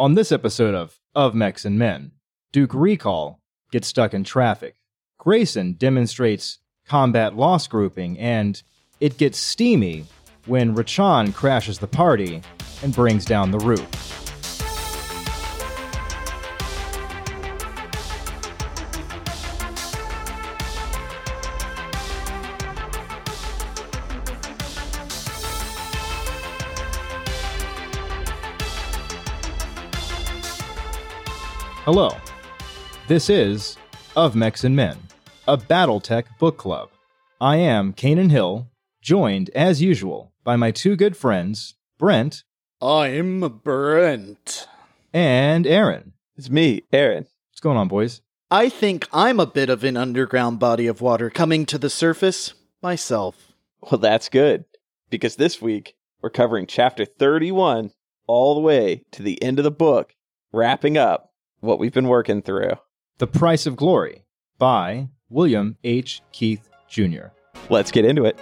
On this episode of Of Mechs and Men, Duke Ricol gets stuck in traffic. Grayson demonstrates combat loss grouping, and it gets steamy when Rachan crashes the party and brings down the roof. Hello. This is Of Mechs and Men, a Battletech book club. I am Canaan Hill, joined, as usual, by my two good friends, Brent I'm Brent. and Aaron. It's me, Aaron. What's going on, boys? I think I'm a bit of an underground body of water coming to the surface myself. Well, that's good because this week we're covering chapter 31 all the way to the end of the book, wrapping up what we've been working through. The Price of Glory by William H. Keith Jr. Let's get into it.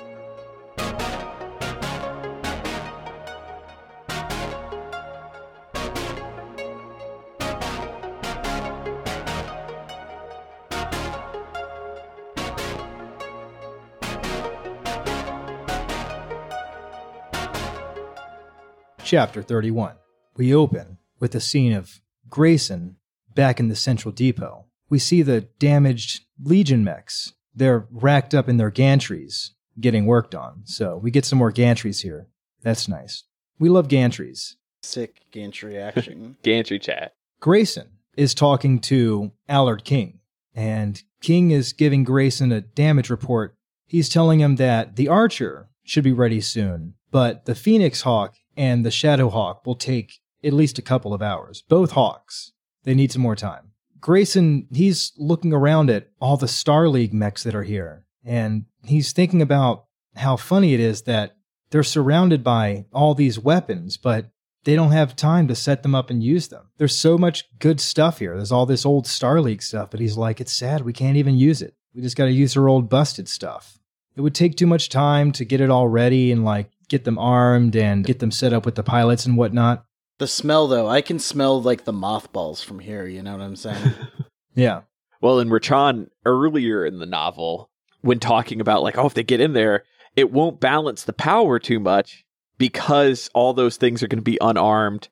Chapter 31. We open with a scene of Grayson back in the Central Depot. We see the damaged Legion mechs. They're racked up in their gantries, getting worked on. So we get some more gantries here. That's nice. We love gantries. Sick gantry action. Gantry chat. Grayson is talking to Allard King, and King is giving Grayson a damage report. He's telling him that the Archer should be ready soon, but the Phoenix Hawk and the Shadow Hawk will take at least a couple of hours. Both Hawks. They need some more time. Grayson, he's looking around at all the Star League mechs that are here, and he's thinking about how funny it is that they're surrounded by all these weapons, but they don't have time to set them up and use them. There's so much good stuff here. There's all this old Star League stuff, but he's like, it's sad. We can't even use it. We just got to use our old busted stuff. It would take too much time to get it all ready and like get them armed and get them set up with the pilots and whatnot. The smell, though, I can smell like the mothballs from here. You know what I'm saying? Yeah. Well, in Rachan earlier in the novel, when talking about like, oh, if they get in there, it won't balance the power too much because all those things are going to be unarmed.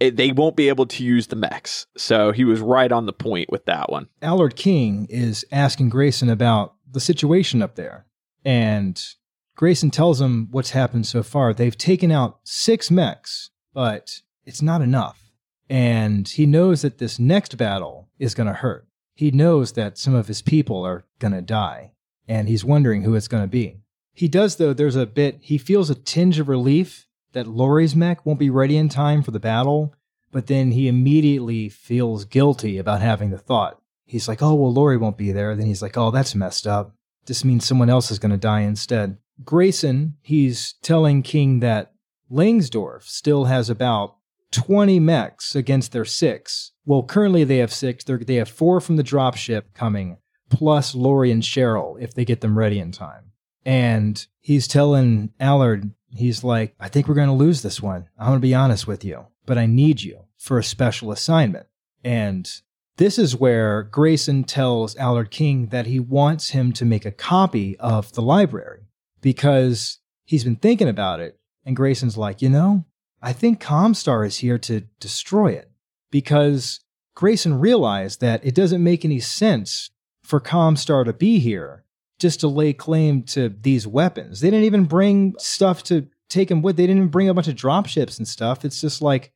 It, they won't be able to use the mechs. So he was right on the point with that one. Allard King is asking Grayson about the situation up there. And Grayson tells him what's happened so far. They've taken out six mechs, but it's not enough. And he knows that this next battle is going to hurt. He knows that some of his people are going to die, and he's wondering who it's going to be. He does, though, there's a bit, he feels a tinge of relief that Lori's mech won't be ready in time for the battle, but then he immediately feels guilty about having the thought. He's like, oh, well, Lori won't be there. Then he's like, oh, that's messed up. This means someone else is going to die instead. Grayson, he's telling King that Langsdorff still has about 20 mechs against their six. Well, currently they have six. They're, they have four from the dropship coming, plus Lori and Cheryl if they get them ready in time. And he's telling Allard, he's like, I think we're going to lose this one. I'm going to be honest with you, but I need you for a special assignment. And this is where Grayson tells Allard King that he wants him to make a copy of the library because he's been thinking about it. And Grayson's like, you know, I think Comstar is here to destroy it because Grayson realized that it doesn't make any sense for Comstar to be here just to lay claim to these weapons. They didn't even bring stuff to take them with. They didn't even bring a bunch of dropships and stuff. It's just like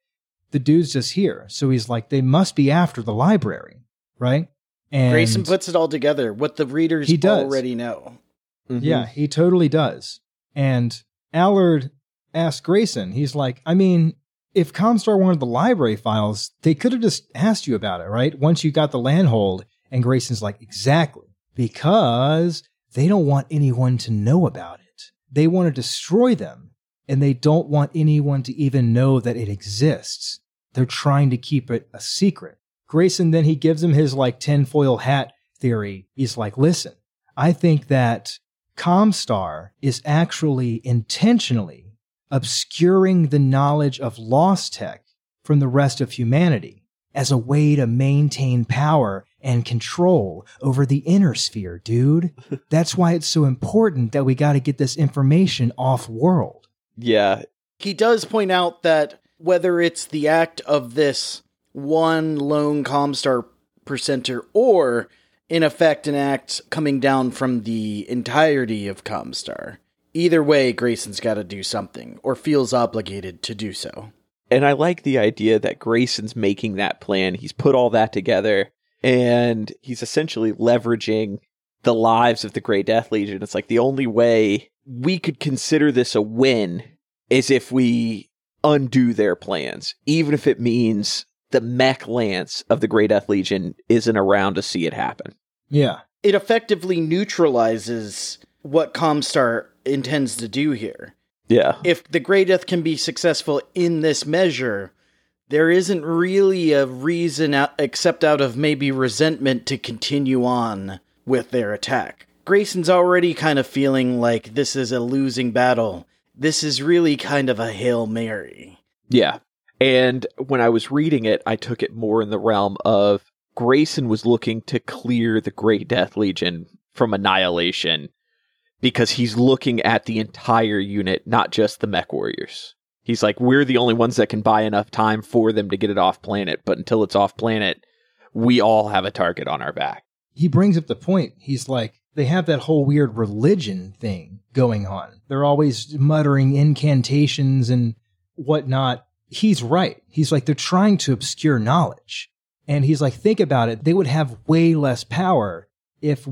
the dude's just here. So he's like, they must be after the library, right? And Grayson puts it all together, what the readers He does. already know. Mm-hmm. Yeah, he totally does. And Allard asked Grayson, he's like, I mean, if Comstar wanted the library files, they could have just asked you about it, right? Once you got the landhold. And Grayson's like, exactly. Because they don't want anyone to know about it. They want to destroy them, and they don't want anyone to even know that it exists. They're trying to keep it a secret. Grayson then he gives him his like tinfoil hat theory. He's like, listen, I think that Comstar is actually intentionally obscuring the knowledge of Lost Tech from the rest of humanity as a way to maintain power and control over the inner sphere, dude. That's why it's so important that we got to get this information off world. Yeah. He does point out that whether it's the act of this one lone Comstar precentor or in effect an act coming down from the entirety of Comstar. Either way, Grayson's got to do something or feels obligated to do so. And I like the idea that Grayson's making that plan. He's put all that together and he's essentially leveraging the lives of the Grey Death Legion. It's like the only way we could consider this a win is if we undo their plans, even if it means the mech lance of the Grey Death Legion isn't around to see it happen. Yeah. It effectively neutralizes what Comstar intends to do here. Yeah. If the Grey Death can be successful in this measure, there isn't really a reason out, except out of maybe resentment to continue on with their attack. Grayson's already kind of feeling like this is a losing battle. This is really kind of a Hail Mary. Yeah. And when I was reading it, I took it more in the realm of Grayson was looking to clear the Grey Death Legion from annihilation because he's looking at the entire unit, not just the mech warriors. He's like, we're the only ones that can buy enough time for them to get it off planet, but until it's off planet, we all have a target on our back. He brings up the point. He's like, they have that whole weird religion thing going on. They're always muttering incantations and whatnot. He's right. He's like, they're trying to obscure knowledge. And he's like, think about it. They would have way less power if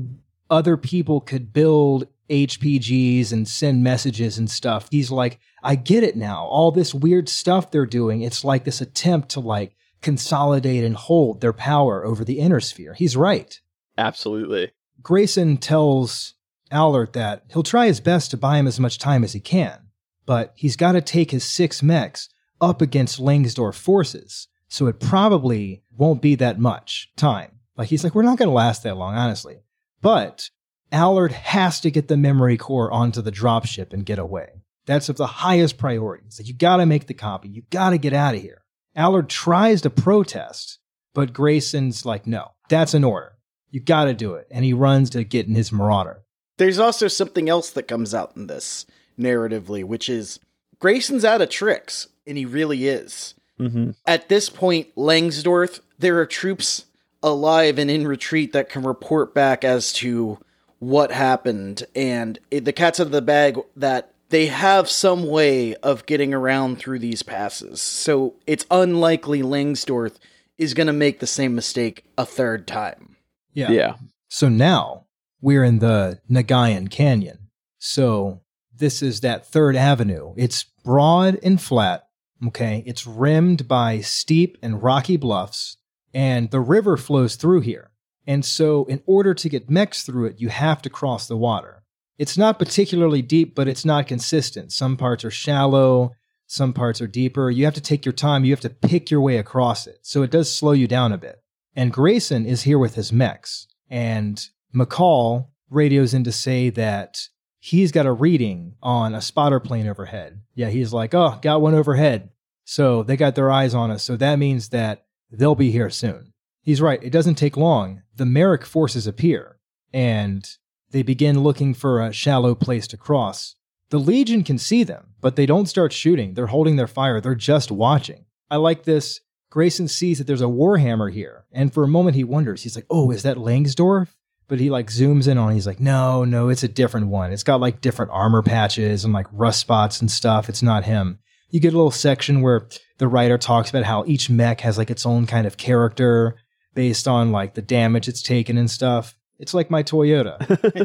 other people could build HPGs and send messages and stuff. He's like, I get it now. All this weird stuff they're doing, it's like this attempt to like consolidate and hold their power over the inner sphere. He's right. Absolutely. Grayson tells Allard that he'll try his best to buy him as much time as he can, but he's got to take his six mechs up against Langsdorff forces, so it probably won't be that much time. Like he's like, we're not going to last that long, honestly. But Allard has to get the memory core onto the dropship and get away. That's of the highest priority. It's like, you got to make the copy. You got to get out of here. Allard tries to protest, but Grayson's like, no, that's an order. You got to do it. And he runs to get in his Marauder. There's also something else that comes out in this narratively, which is Grayson's out of tricks, and he really is. Mm-hmm. At this point, Langsdorff, there are troops alive and in retreat that can report back as to what happened, and it, the cat's out of the bag that they have some way of getting around through these passes. So it's unlikely Langsdorff is going to make the same mistake a third time. Yeah. Yeah. So now we're in the Nagayan Canyon. So this is that third avenue. It's broad and flat. Okay. It's rimmed by steep and rocky bluffs, and the river flows through here. And so, in order to get mechs through it, you have to cross the water. It's not particularly deep, but it's not consistent. Some parts are shallow, some parts are deeper. You have to take your time, you have to pick your way across it. So, it does slow you down a bit. And Grayson is here with his mechs, and McCall radios in to say that he's got a reading on a spotter plane overhead. Yeah, he's like, oh, got one overhead. So they got their eyes on us. So that means that they'll be here soon. He's right. It doesn't take long. The Marik forces appear and they begin looking for a shallow place to cross. The Legion can see them, but they don't start shooting. They're holding their fire. They're just watching. I like this. Grayson sees that there's a Warhammer here. And for a moment he wonders. He's like, oh, is that Langsdorff? But he like zooms in on it. He's like, no, no, it's a different one. It's got like different armor patches and like rust spots and stuff. It's not him. You get a little section where the writer talks about how each mech has like its own kind of character based on like the damage it's taken and stuff. It's like my Toyota.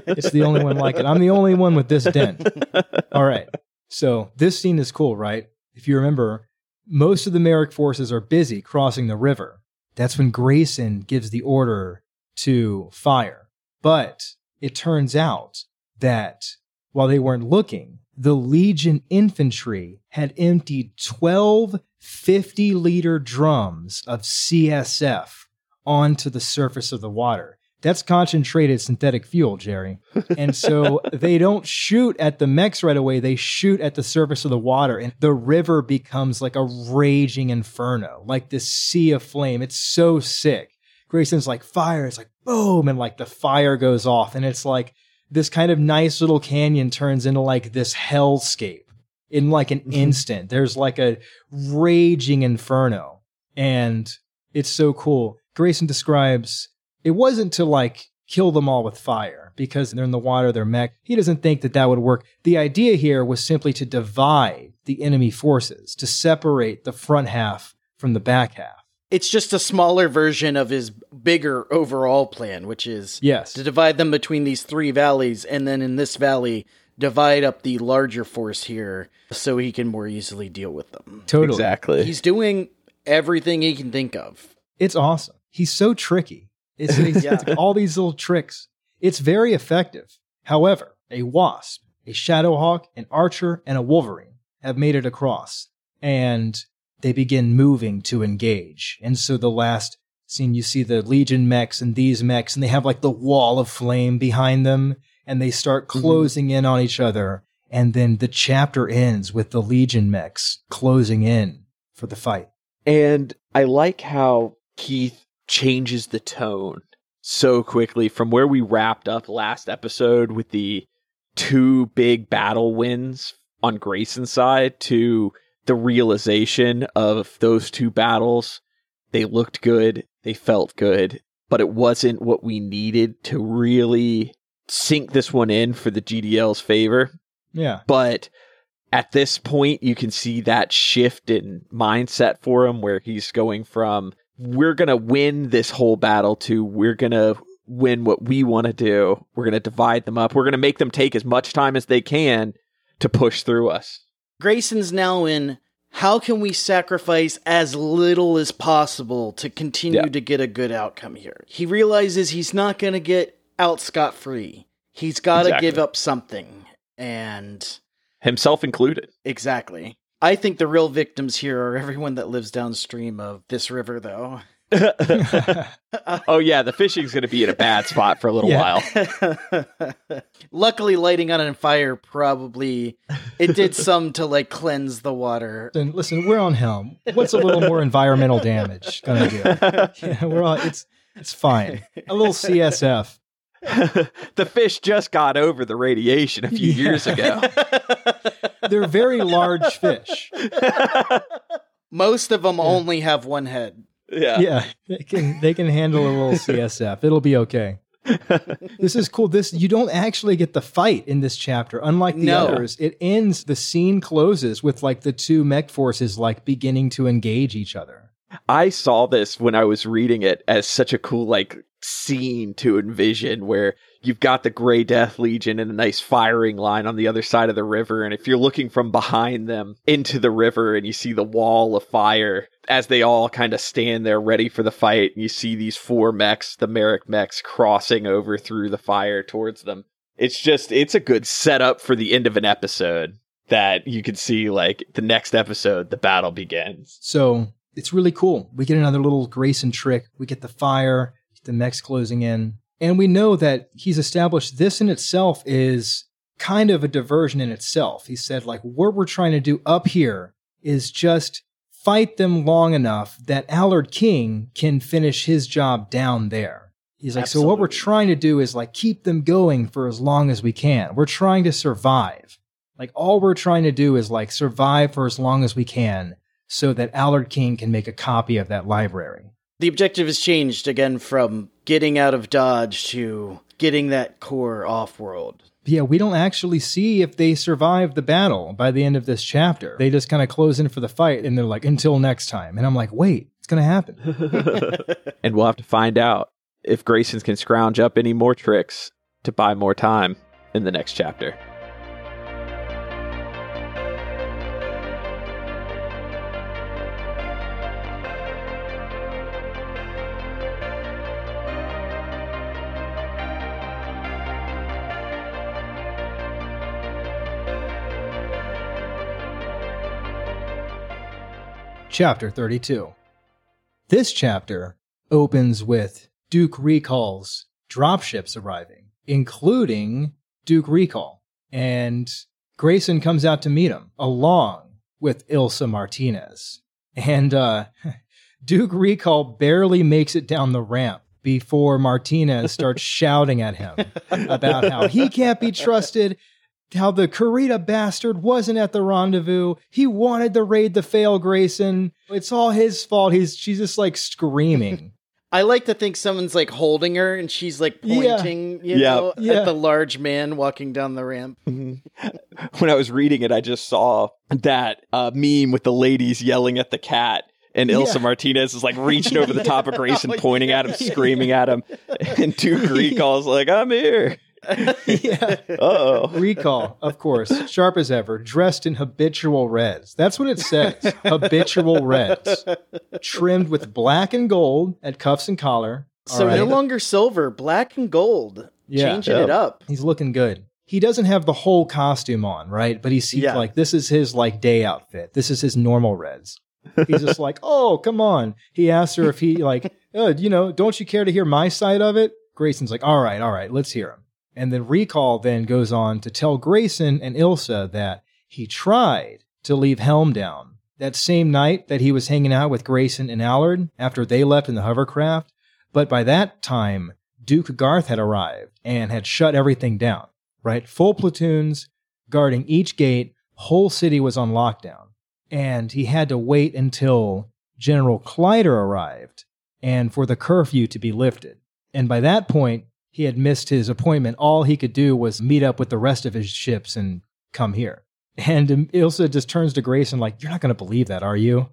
it's the only one like it. I'm the only one with this dent. All right. So this scene is cool, right? If you remember, most of the Marik forces are busy crossing the river. That's when Grayson gives the order to fire. But it turns out that while they weren't looking, the Legion infantry had emptied 12 50 liter drums of CSF onto the surface of the water. That's concentrated synthetic fuel, Jerry. And so they don't shoot at the mechs right away. They shoot at the surface of the water, and the river becomes like a raging inferno, like this sea of flame. It's so sick. Grayson's like, fire. It's like, boom. And like the fire goes off. And it's like this kind of nice little canyon turns into like this hellscape in like an mm-hmm. instant. There's like a raging inferno. And it's so cool. Grayson describes it wasn't to like kill them all with fire because they're in the water, they're mech. He doesn't think that that would work. The idea here was simply to divide the enemy forces, to separate the front half from the back half. It's just a smaller version of his bigger overall plan, which is Yes. to divide them between these three valleys, and then in this valley, divide up the larger force here so he can more easily deal with them. Totally. Exactly. He's doing everything he can think of. It's awesome. He's so tricky. It's, it's- Yeah. it's all these little tricks. It's very effective. However, a wasp, a shadowhawk, an archer, and a wolverine have made it across, and they begin moving to engage. And so the last scene, you see the Legion mechs and these mechs, and they have like the wall of flame behind them, and they start mm-hmm. closing in on each other. And then the chapter ends with the Legion mechs closing in for the fight. And I like how Keith changes the tone so quickly from where we wrapped up last episode with the two big battle wins on Grayson's side to the realization of those two battles. They looked good, they felt good, but it wasn't what we needed to really sink this one in for the GDL's favor Yeah. but at this point you can see that shift in mindset for him where he's going from we're going to win this whole battle to we're going to win what we want to do we're going to divide them up we're going to make them take as much time as they can to push through us Grayson's now in how can we sacrifice as little as possible to continue Yeah. to get a good outcome here? He realizes he's not going to get out scot free. He's got to Exactly. give up something. And himself included exactly. I think the real victims here are everyone that lives downstream of this river, though. oh yeah the fishing's going to be in a bad spot for a little Yeah. while Luckily, lighting on a fire probably it did some to like cleanse the water. Then listen, we're on helm. What's a little more environmental damage gonna do? Yeah, we're on. It's it's fine. A little CSF. the fish just got over the radiation a few Yeah. years ago They're very large fish. Most of them only have one head. yeah Yeah, they can they can handle a little CSF. It'll be okay. This is cool. This you don't actually get the fight in this chapter. Unlike the No. others, it ends. The scene closes with like the two mech forces like beginning to engage each other. I saw this when I was reading it as such a cool like scene to envision where you've got the Grey Death Legion and a nice firing line on the other side of the river and if you're looking from behind them into the river and you see the wall of fire as they all kind of stand there ready for the fight and you see these four mechs the Marik mechs crossing over through the fire towards them it's just it's a good setup for the end of an episode that you can see like the next episode the battle begins. So it's really cool. We get another little Grayson trick. We get the fire, the mechs closing in. And we know that he's established this in itself is kind of a diversion in itself. He said, like, what we're trying to do up here is just fight them long enough that Allard King can finish his job down there. He's like, so what we're trying to do is like keep them going for as long as we can. We're trying to survive. Like all we're trying to do is like survive for as long as we can so that Allard King can make a copy of that library. The objective has changed again from getting out of Dodge to getting that core off world. Yeah, we don't actually see if they survive the battle by the end of this chapter. They just kind of close in for the fight and they're like, until next time. And I'm like, wait, it's going to happen. and we'll have to find out if Grayson can scrounge up any more tricks to buy more time in the next chapter. Chapter 32. This chapter opens with Duke Ricol's dropships arriving, including Duke Ricol. And Grayson comes out to meet him, along with Ilsa Martinez. And uh, Duke Ricol barely makes it down the ramp before Martinez starts shouting at him about how he can't be trusted, how the Kurita bastard wasn't at the rendezvous. He wanted the raid to fail Grayson. It's all his fault. He's she's just like screaming. I like to think someone's like holding her and she's like Yeah. pointing, you Yeah. know, Yeah. at the large man walking down the ramp. when I was reading it, I just saw that uh, meme with the ladies yelling at the cat. And Ilsa Yeah. Martinez is like reaching over the top of Grayson, Oh, pointing at him, yeah. screaming at him. And Duke Ricol's like, I'm here. yeah. Uh oh. Ricol, of course, sharp as ever, dressed in habitual reds. That's what it says. habitual reds. Trimmed with black and gold at cuffs and collar. So All right. no longer silver, black and gold. Yeah. Changing Yeah. it up. He's looking good. He doesn't have the whole costume on, right? But he's he's Yeah. like, this is his like day outfit. This is his normal reds. He's just like, oh, come on. He asks her if he like, uh, you know, don't you care to hear my side of it? Grayson's like, all right, all right, let's hear him. And then Ricol then goes on to tell Grayson and Ilsa that he tried to leave Helm down that same night that he was hanging out with Grayson and Allard after they left in the hovercraft. But by that time, Duke Garth had arrived and had shut everything down, right? Full platoons guarding each gate, whole city was on lockdown. And he had to wait until General Kleider arrived and for the curfew to be lifted. And by that point, he had missed his appointment. All he could do was meet up with the rest of his ships and come here. And Ilsa just turns to Grayson like, "You're not going to believe that, are you?"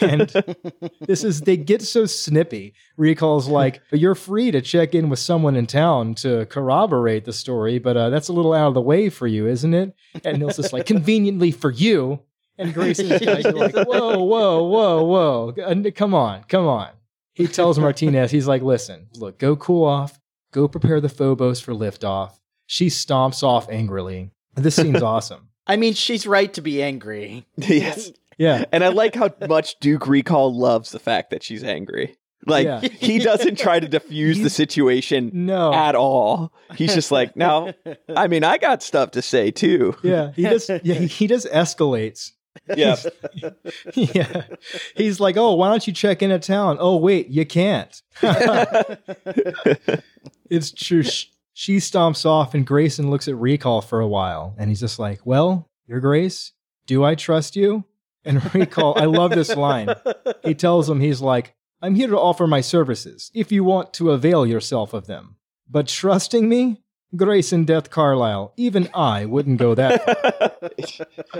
And this is they get so snippy. Ricol's like, "You're free to check in with someone in town to corroborate the story, but uh, that's a little out of the way for you, isn't it?" And Ilsa's like, "Conveniently for you." And Grayson's like, like, "Whoa, whoa, whoa, whoa! Uh, Come on, come on." He tells Martinez, he's like, "Listen, look, go cool off." Go prepare the Phobos for liftoff. She stomps off angrily. This scene's awesome. I mean, she's right to be angry. yes. Yeah. And I like how much Duke Ricol loves the fact that she's angry. Like, Yeah. he doesn't try to defuse the situation No. at all. He's just like, now, I mean, I got stuff to say too. yeah. He just yeah, he- he just escalates. Yeah. yeah. He's like, "Oh, why don't you check in at town?" "Oh, wait, you can't." It's true. Sh- She stomps off and Grayson looks at Ricol for a while and he's just like, "Well, your grace, do I trust you?" And Ricol, I love this line. He tells him he's like, "I'm here to offer my services if you want to avail yourself of them. But trusting me, Grayson Death Carlyle, even I wouldn't go that far."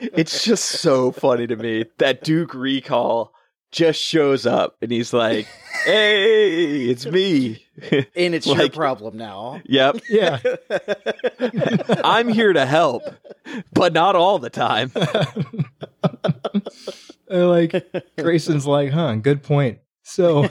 it's just so funny to me that Duke Ricol just shows up and he's like, "Hey, it's me." And it's your problem now. yep, Yeah. I'm here to help, but not all the time. Like Grayson's like, huh, good point. So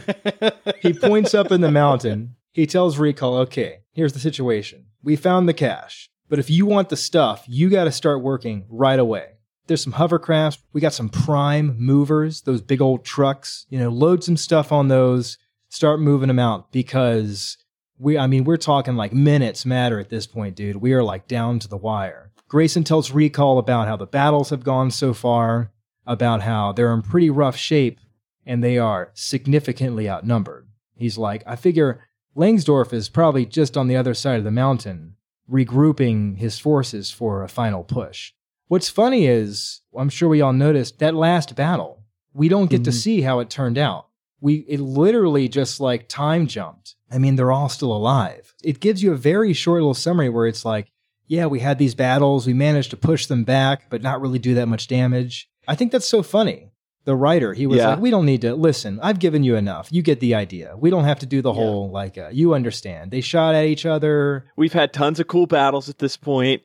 he points up in the mountain. He tells Ricol, okay, here's the situation. We found the cache, but if you want the stuff, you got to start working right away. There's some hovercrafts. We got some prime movers, those big old trucks. You know, load some stuff on those. Start moving them out because we, I mean, we're talking like minutes matter at this point, dude. We are like down to the wire. Grayson tells Ricol about how the battles have gone so far, about how they're in pretty rough shape and they are significantly outnumbered. He's like, I figure Langsdorff is probably just on the other side of the mountain, regrouping his forces for a final push. What's funny is, I'm sure we all noticed that last battle, we don't get to Mhm. see how it turned out. We it literally just like time jumped. I mean, they're all still alive. It gives you a very short little summary where it's like, yeah, we had these battles, we managed to push them back, but not really do that much damage. I think that's so funny. The writer, he was Yeah. like, we don't need to listen. I've given you enough. You get the idea. We don't have to do the Yeah. whole like uh, you understand. They shot at each other. We've had tons of cool battles at this point,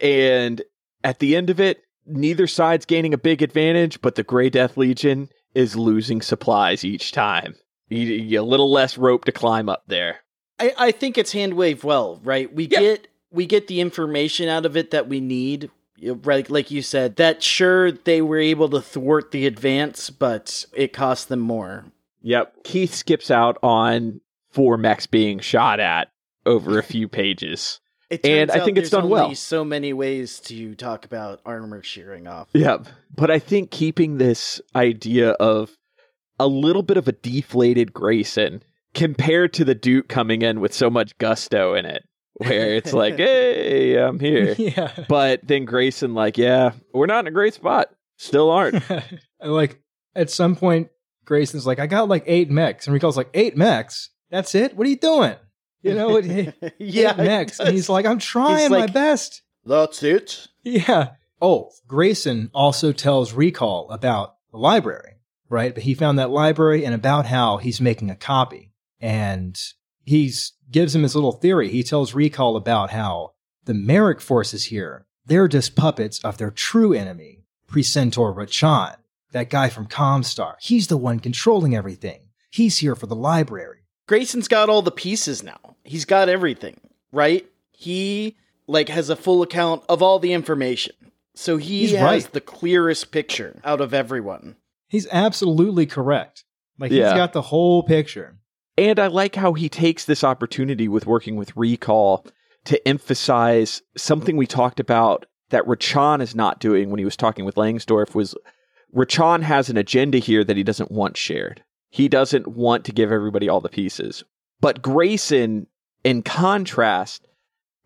and at the end of it, neither side's gaining a big advantage, but the Grey Death Legion is losing supplies each time. You, you- a little less rope to climb up there. I, I think it's hand wave well, right? We Yeah. get we get the information out of it that we need. Right, like you said, that sure they were able to thwart the advance, but it cost them more. Yep. Keith skips out on four mechs being shot at, over a few pages. And I think it's done well. So many ways to talk about armor shearing off. Yep. But I think keeping this idea of a little bit of a deflated Grayson compared to the Duke coming in with so much gusto in it, where it's like, hey, I'm here. yeah. But then Grayson, like, yeah, we're not in a great spot. Still aren't. like at some point, Grayson's like, I got like eight mechs, and Ricol's like, eight mechs? That's it? What are you doing? You know, it, eight yeah, mechs, and he's like, I'm trying He's my like- best. that's it. Yeah. Oh, Grayson also tells Ricol about the library, right? But he found that library and about how he's making a copy. And he gives him his little theory. He tells Ricol about how the Marik forces here, they're just puppets of their true enemy, Precentor Rachan, that guy from Comstar. He's the one controlling everything. He's here for the library. Grayson's got all the pieces now. He's got everything, right? He like has a full account of all the information. So he He's has right. the clearest picture out of everyone. He's absolutely correct. Like Yeah. he's got the whole picture. And I like how he takes this opportunity with working with Ricol to emphasize something we talked about that Rachan is not doing when he was talking with Langsdorff was Rachan has an agenda here that he doesn't want shared. He doesn't want to give everybody all the pieces. But Grayson, in contrast,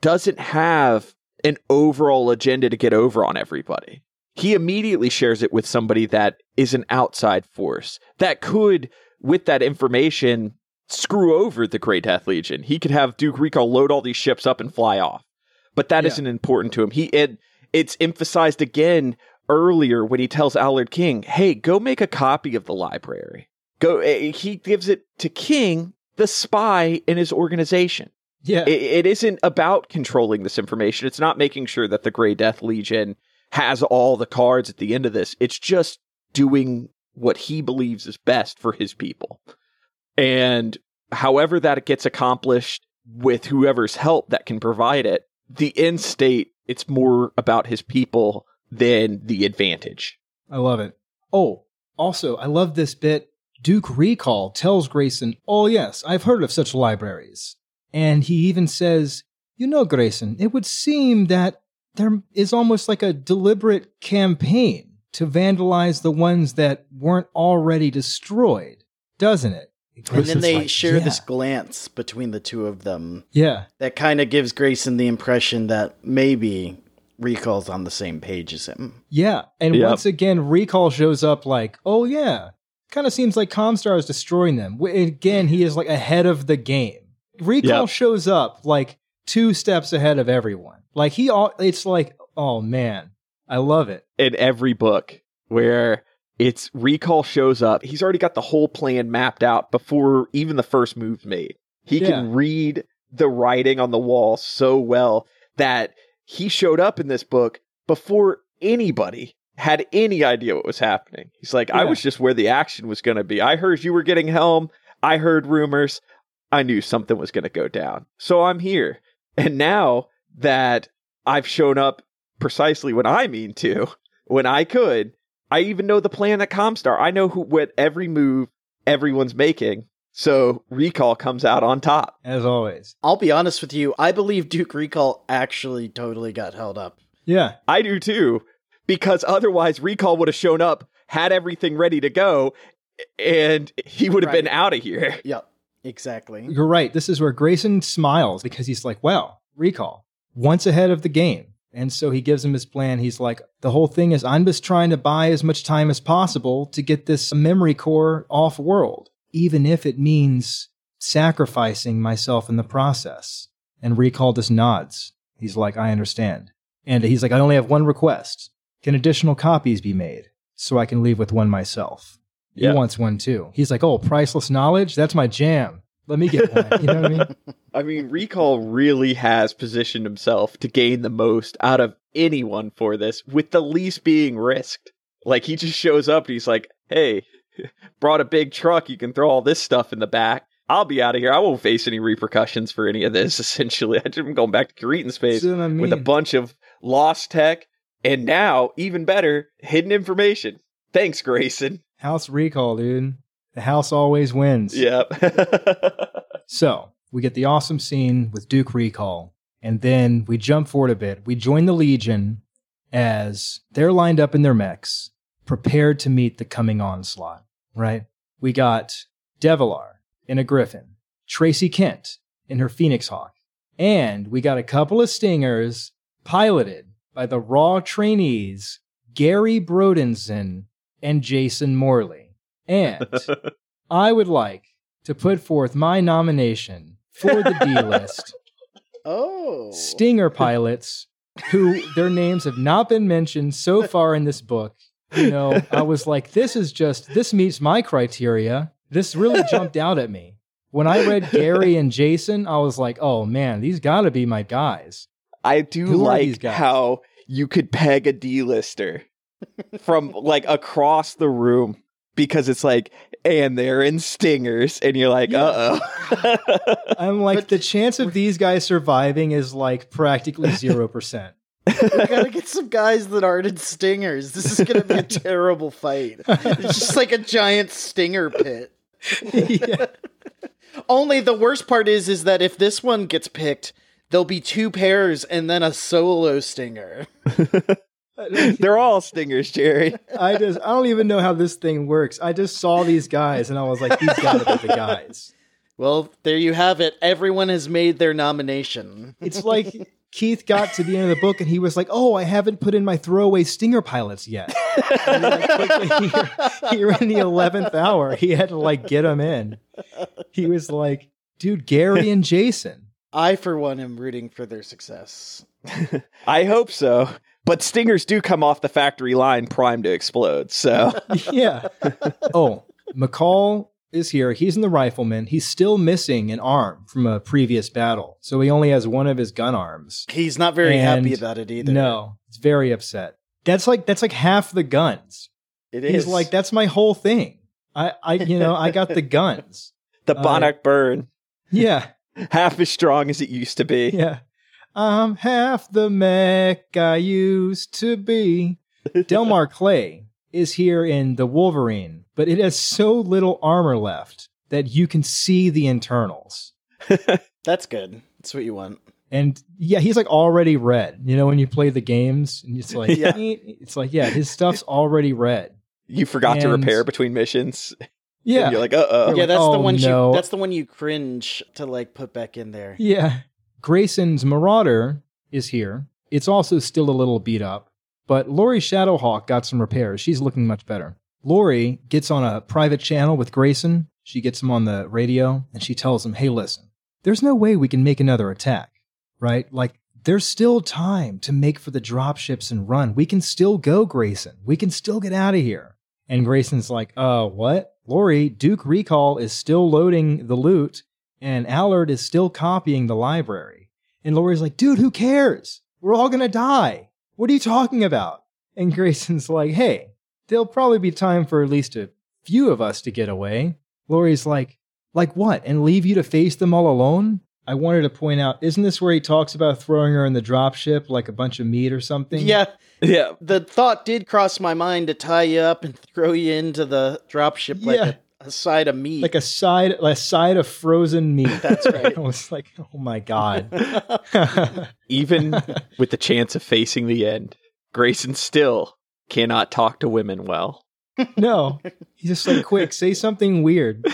doesn't have an overall agenda to get over on everybody. He immediately shares it with somebody that is an outside force that could, with that information, screw over the Grey Death Legion. He could have Duke Ricol load all these ships up and fly off. But that Yeah. not important to him. He it, it's emphasized again earlier when he tells Allard King, "Hey, go make a copy of the library." Go eh, he gives it to King, the spy in his organization. Yeah. It, it isn't about controlling this information. It's not making sure that the Grey Death Legion has all the cards at the end of this. It's just doing what he believes is best for his people. And however that gets accomplished with whoever's help that can provide it, the end state, it's more about his people than the advantage. I love it. Oh, also, I love this bit. Duke Ricol tells Grayson, Oh, yes, I've heard of such libraries. And he even says, You know, Grayson, it would seem that there is almost like a deliberate campaign to vandalize the ones that weren't already destroyed, doesn't it? And then they like, share "Yeah." this glance between the two of them Yeah. that kind of gives Grayson the impression that maybe Ricol's on the same page as him. Yeah. And Yep. once again, Ricol shows up like, oh, yeah. Kind of seems like Comstar is destroying them. Again, he is like ahead of the game. Ricol Yep. shows up like two steps ahead of everyone. Like he all, it's like, oh man, I love it. in every book where it's Ricol shows up he's already got the whole plan mapped out before even the first move made he Yeah. can read the writing on the wall so well that he showed up in this book before anybody had any idea what was happening he's like i was just where the action was going to be i heard you were getting helm i heard rumors i knew something was going to go down so i'm here and now that i've shown up precisely when i mean to when I could. I even know the plan at Comstar. I know who what every move everyone's making. So Ricol comes out on top. As always. I'll be honest with you, I believe Duke Ricol actually totally got held up. Yeah. I do too, because otherwise Ricol would have shown up, had everything ready to go, and he would have been out of here. Yep, exactly. You're right. This is where Grayson smiles because he's like, well, Ricol, once ahead of the game. And so he gives him his plan. He's like, the whole thing is, I'm just trying to buy as much time as possible to get this memory core off world, even if it means sacrificing myself in the process. And Ricol just nods. He's like, I understand. And he's like, I only have one request. Can additional copies be made so I can leave with one myself? Yeah. He wants one too. He's like, oh, priceless knowledge? That's my jam. Let me get one. You know what I mean? I mean, Ricol really has positioned himself to gain the most out of anyone for this, with the least being risked. Like he just shows up and he's like, "Hey, brought a big truck. You can throw all this stuff in the back. I'll be out of here. I won't face any repercussions for any of this. Essentially, I am going back to Kuritan space That's what with a bunch of lost tech, and now even better, hidden information. Thanks, Grayson. House Ricol, dude. The house always wins. Yep. So we get the awesome scene with Duke Ricol, and then we jump forward a bit. We join the Legion as they're lined up in their mechs, prepared to meet the coming onslaught, right? We got Devilar in a Griffin, Tracy Kent in her Phoenix Hawk, and we got a couple of Stingers piloted by the Raw trainees Gary Brodenson and Jason Morley. And I would like to put forth my nomination for the D list Oh. Stinger pilots who their names have not been mentioned so far in this book. You know, I was like, this is just, this meets my criteria. This really jumped out at me. When I read Gary and Jason, I was like, oh man, these gotta be my guys. I do Who like guys? how you could peg a D-lister from like across the room because it's like, and they're in stingers, and you're like, Yeah. uh oh. I'm like, But- the chance of these guys surviving is like practically 0%. we gotta get some guys that aren't in stingers. This is gonna be a terrible fight. It's just like a giant stinger pit. yeah. Only the worst part is is that if this one gets picked, there'll be two pairs and then a solo stinger. they're all stingers, Jerry. I just, I don't even know how this thing works. I just saw these guys and I was like, these gotta be the guys. Well, there you have it. Everyone has made their nomination. It's like Keith got to the end of the book and he was like, "Oh, I haven't put in my throwaway stinger pilots yet." And like, here, here in the eleventh hour, he had to like get them in. He was like, "Dude, Gary and Jason." I, for one, am rooting for their success. I hope so. But stingers do come off the factory line primed to explode. So Yeah. Oh, McCall is here. He's in the rifleman. He's still missing an arm from a previous battle, so he only has one of his gun arms. He's not very And happy about it either. No, he's very upset. That's like that's like half the guns. it He's is like, that's my whole thing. I, I, you know, I got the guns. the Uh, Bannockburn, Yeah, half as strong as it used to be. yeah. I'm half the mech I used to be. Delmar Clay is here in the Wolverine, but it has so little armor left that you can see the internals. That's good. That's what you want. And yeah, he's like already red. You know, when you play the games, and it's like, Yeah. it's like, yeah, his stuff's already red. You forgot to repair between missions. Yeah, And you're like, uh oh. yeah, like, that's the oh, one. no. You, that's the one you cringe to like put back in there. Yeah. Grayson's Marauder is here. It's also still a little beat up, but Lori Shadowhawk got some repairs. She's looking much better. Lori gets on a private channel with Grayson. She gets him on the radio and she tells him, hey, listen, there's no way we can make another attack, right? Like, there's still time to make for the dropships and run. We can still go, Grayson. We can still get out of here. And Grayson's like, uh, what? Lori, Duke Ricol is still loading the loot and Allard is still copying the library. And Lori's like, dude, who cares? We're all gonna die. What are you talking about? And Grayson's like, hey, there'll probably be time for at least a few of us to get away. Lori's like, like what? And leave you to face them all alone? I wanted to point out, isn't this where he talks about throwing her in the dropship like a bunch of meat or something? Yeah, Yeah. the thought did cross my mind to tie you up and throw you into the dropship like Yeah. a, a side of meat. Like a side, a side of frozen meat. That's right. I was like, oh my God. Even with the chance of facing the end, Grayson still cannot talk to women well. no. He's just like, quick, say something weird.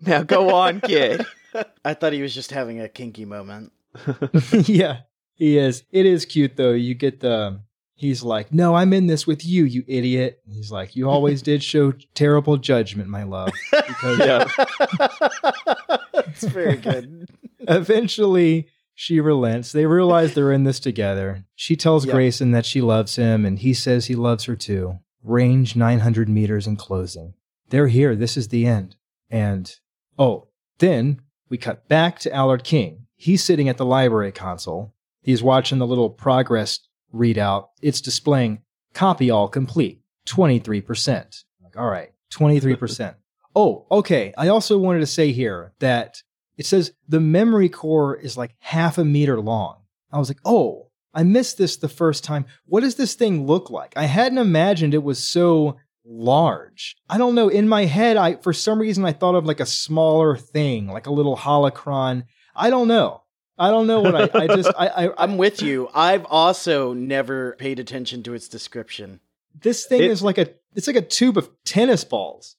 now go on, kid. I thought he was just having a kinky moment. yeah, he is. It is cute though. You get the. Um, he's like, no, I'm in this with you, you idiot. And he's like, you always did show terrible judgment, my love. Because Yeah. it's very good. eventually she relents. They realize they're in this together. She tells Yeah. Grayson that she loves him, and he says he loves her too. Range 900 meters in closing. They're here. This is the end. And, oh, then we cut back to Allard King. He's sitting at the library console. He's watching the little progress readout. It's displaying copy all complete, 23%. Like, all right, 23%. oh, okay. I also wanted to say here that it says the memory core is like half a meter long. I was like, oh, I missed this the first time. What does this thing look like? I hadn't imagined it was so large. I don't know. In my head, I for some reason I thought of like a smaller thing, like a little holocron. I don't know. I don't know what I, I just I, I I'm with you. I've also never paid attention to its description. this thing It- is like a it's like a tube of tennis balls.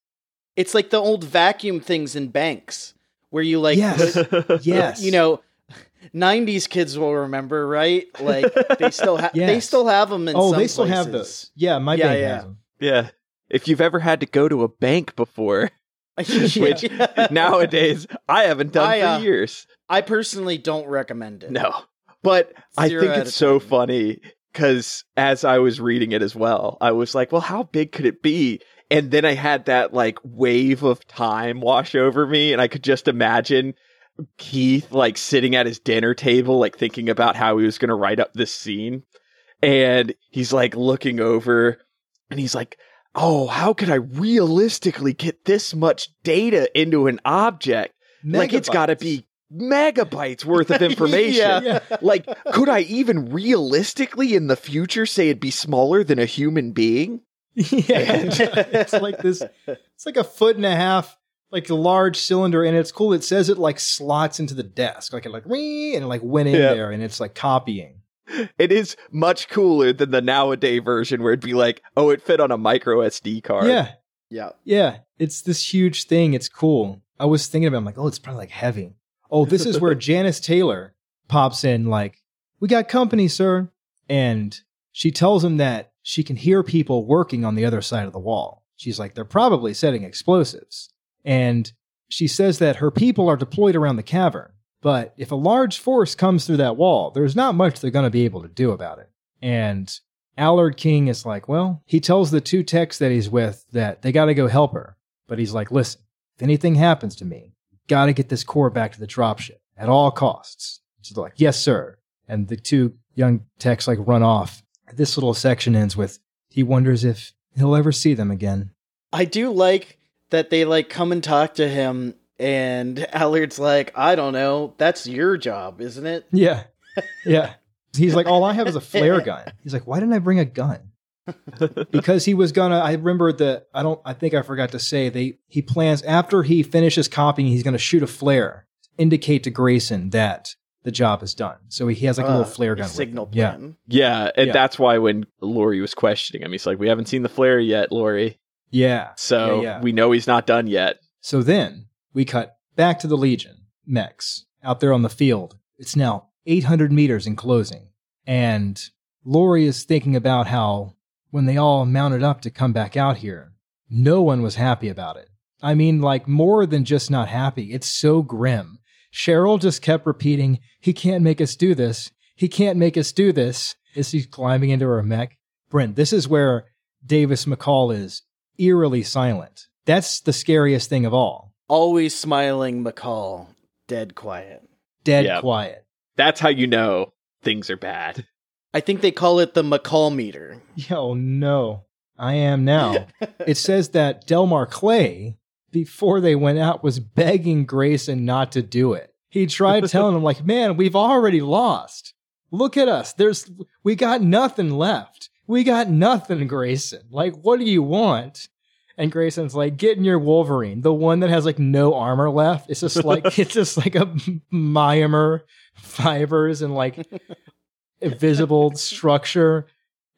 It's like the old vacuum things in banks where you like Yes. put- Yes. you know 90s kids will remember, right? Like they still have they still have them in some places. oh, they still have those. Yeah, my Yeah, bank yeah. has them. yeah. If you've ever had to go to a bank before, which nowadays I haven't done I, for uh, years. I personally don't recommend it. No. But I think it's so 10. funny because as I was reading it as well, I was like, well, how big could it be? And then I had that like wave of time wash over me, and I could just imagine Keith like sitting at his dinner table, like thinking about how he was going to write up this scene. And he's like looking over and he's like, oh, how could I realistically get this much data into an object? Like it's got to be megabytes worth of information. Yeah. Like, could I even realistically in the future say it'd be smaller than a human being? yeah, it's like this. It's like a foot and a half, like a large cylinder, and it's cool. It says it like slots into the desk, like it like and it like went in Yeah. there, and it's like copying. It is much cooler than the nowadays version where it'd be like, oh, it fit on a micro SD card. Yeah, Yeah. yeah. It's this huge thing. It's cool. I was thinking about. it, I'm like, oh, it's probably like heavy. Oh, this is where Janice Taylor pops in. Like, we got company, sir, and she tells him that she can hear people working on the other side of the wall. She's like, they're probably setting explosives. And she says that her people are deployed around the cavern. But if a large force comes through that wall, there's not much they're going to be able to do about it. And Allard King is like, well, he tells the two techs that he's with that they got to go help her. But he's like, listen, if anything happens to me, got to get this core back to the dropship at all costs. So they're like, yes, sir. And the two young techs like run off. This little section ends with he wonders if he'll ever see them again. I do like that they like come and talk to him and Allard's like, I don't know, that's your job, isn't it? Yeah. Yeah. He's like, all I have is a flare gun. He's like, why didn't I bring a gun? because he was gonna I remember that I don't I think I forgot to say they he plans after he finishes copying, he's gonna shoot a flare, indicate to Grayson that the job is done. So he has like a little Uh, flare gun. signal him. Yeah. Yeah. And Yeah. that's why when Lori was questioning him, he's like, we haven't seen the flare yet, Lori. Yeah. So Yeah, yeah. we know he's not done yet. So then we cut back to the Legion mechs out there on the field. It's now 800 meters in closing. And Lori is thinking about how when they all mounted up to come back out here, no one was happy about it. I mean, like more than just not happy. It's so grim. Cheryl just kept repeating, He can't make us do this. He can't make us do this as she's climbing into her mech. Brent, this is where Davis McCall is eerily silent. That's the scariest thing of all. Always smiling McCall, dead quiet. Dead Yeah. quiet. That's how you know things are bad. I think they call it the McCall meter. Yo, no. I am now. it says that Delmar Clay, before they went out, was begging Grayson not to do it. He tried telling him, like, man, we've already lost. Look at us. There's we got nothing left. We got nothing, Grayson. Like, what do you want? And Grayson's like, get in your Wolverine, the one that has like no armor left. It's just like it's just like a myomer fibers and like invisible structure.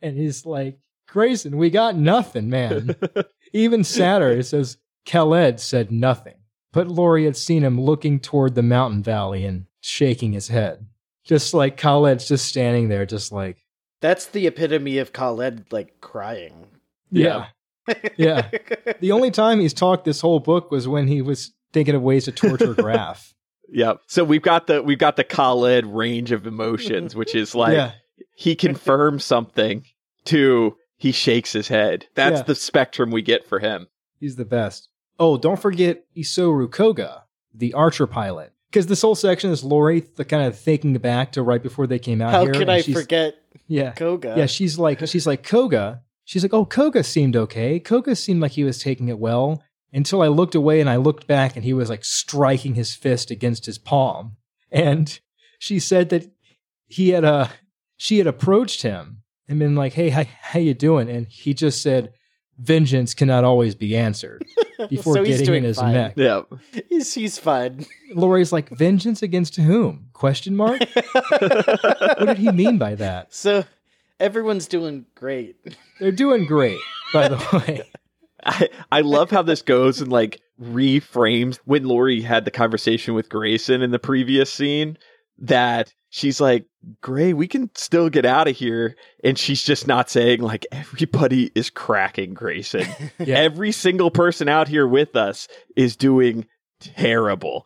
And he's like, Grayson, we got nothing, man. Even sadder, it says Khaled said nothing. But Lori had seen him looking toward the mountain valley and shaking his head. Just like Khaled's just standing there, just like, That's the epitome of Khaled like crying. yeah. Yeah. The only time he's talked this whole book was when he was thinking of ways to torture Graf. Yep. So we've got the we've got the Khaled range of emotions, which is like yeah. he confirms something to he shakes his head. That's Yeah. the spectrum we get for him. He's the best. Oh, don't forget Isoru Koga, the archer pilot. Because this whole section is Lori the kind of thinking back to right before they came out How here. could I forget Yeah. Koga? Yeah, she's like she's like Koga. She's like, oh, Koga seemed okay. Koga seemed like he was taking it well until I looked away and I looked back and he was like striking his fist against his palm. And she said that he had uh she had approached him and been like, hey, how, how you doing? And he just said, vengeance cannot always be answered before So getting in his fine. mech. Yeah. He's he's fine. Lori's like, vengeance against whom? Question mark? what did he mean by that? So everyone's doing great. They're doing great, by the way. I, I love how this goes and like reframes when Lori had the conversation with Grayson in the previous scene that she's like, Gray, we can still get out of here. And she's just not saying like everybody is cracking Grayson. Yeah. Every single person out here with us is doing terrible.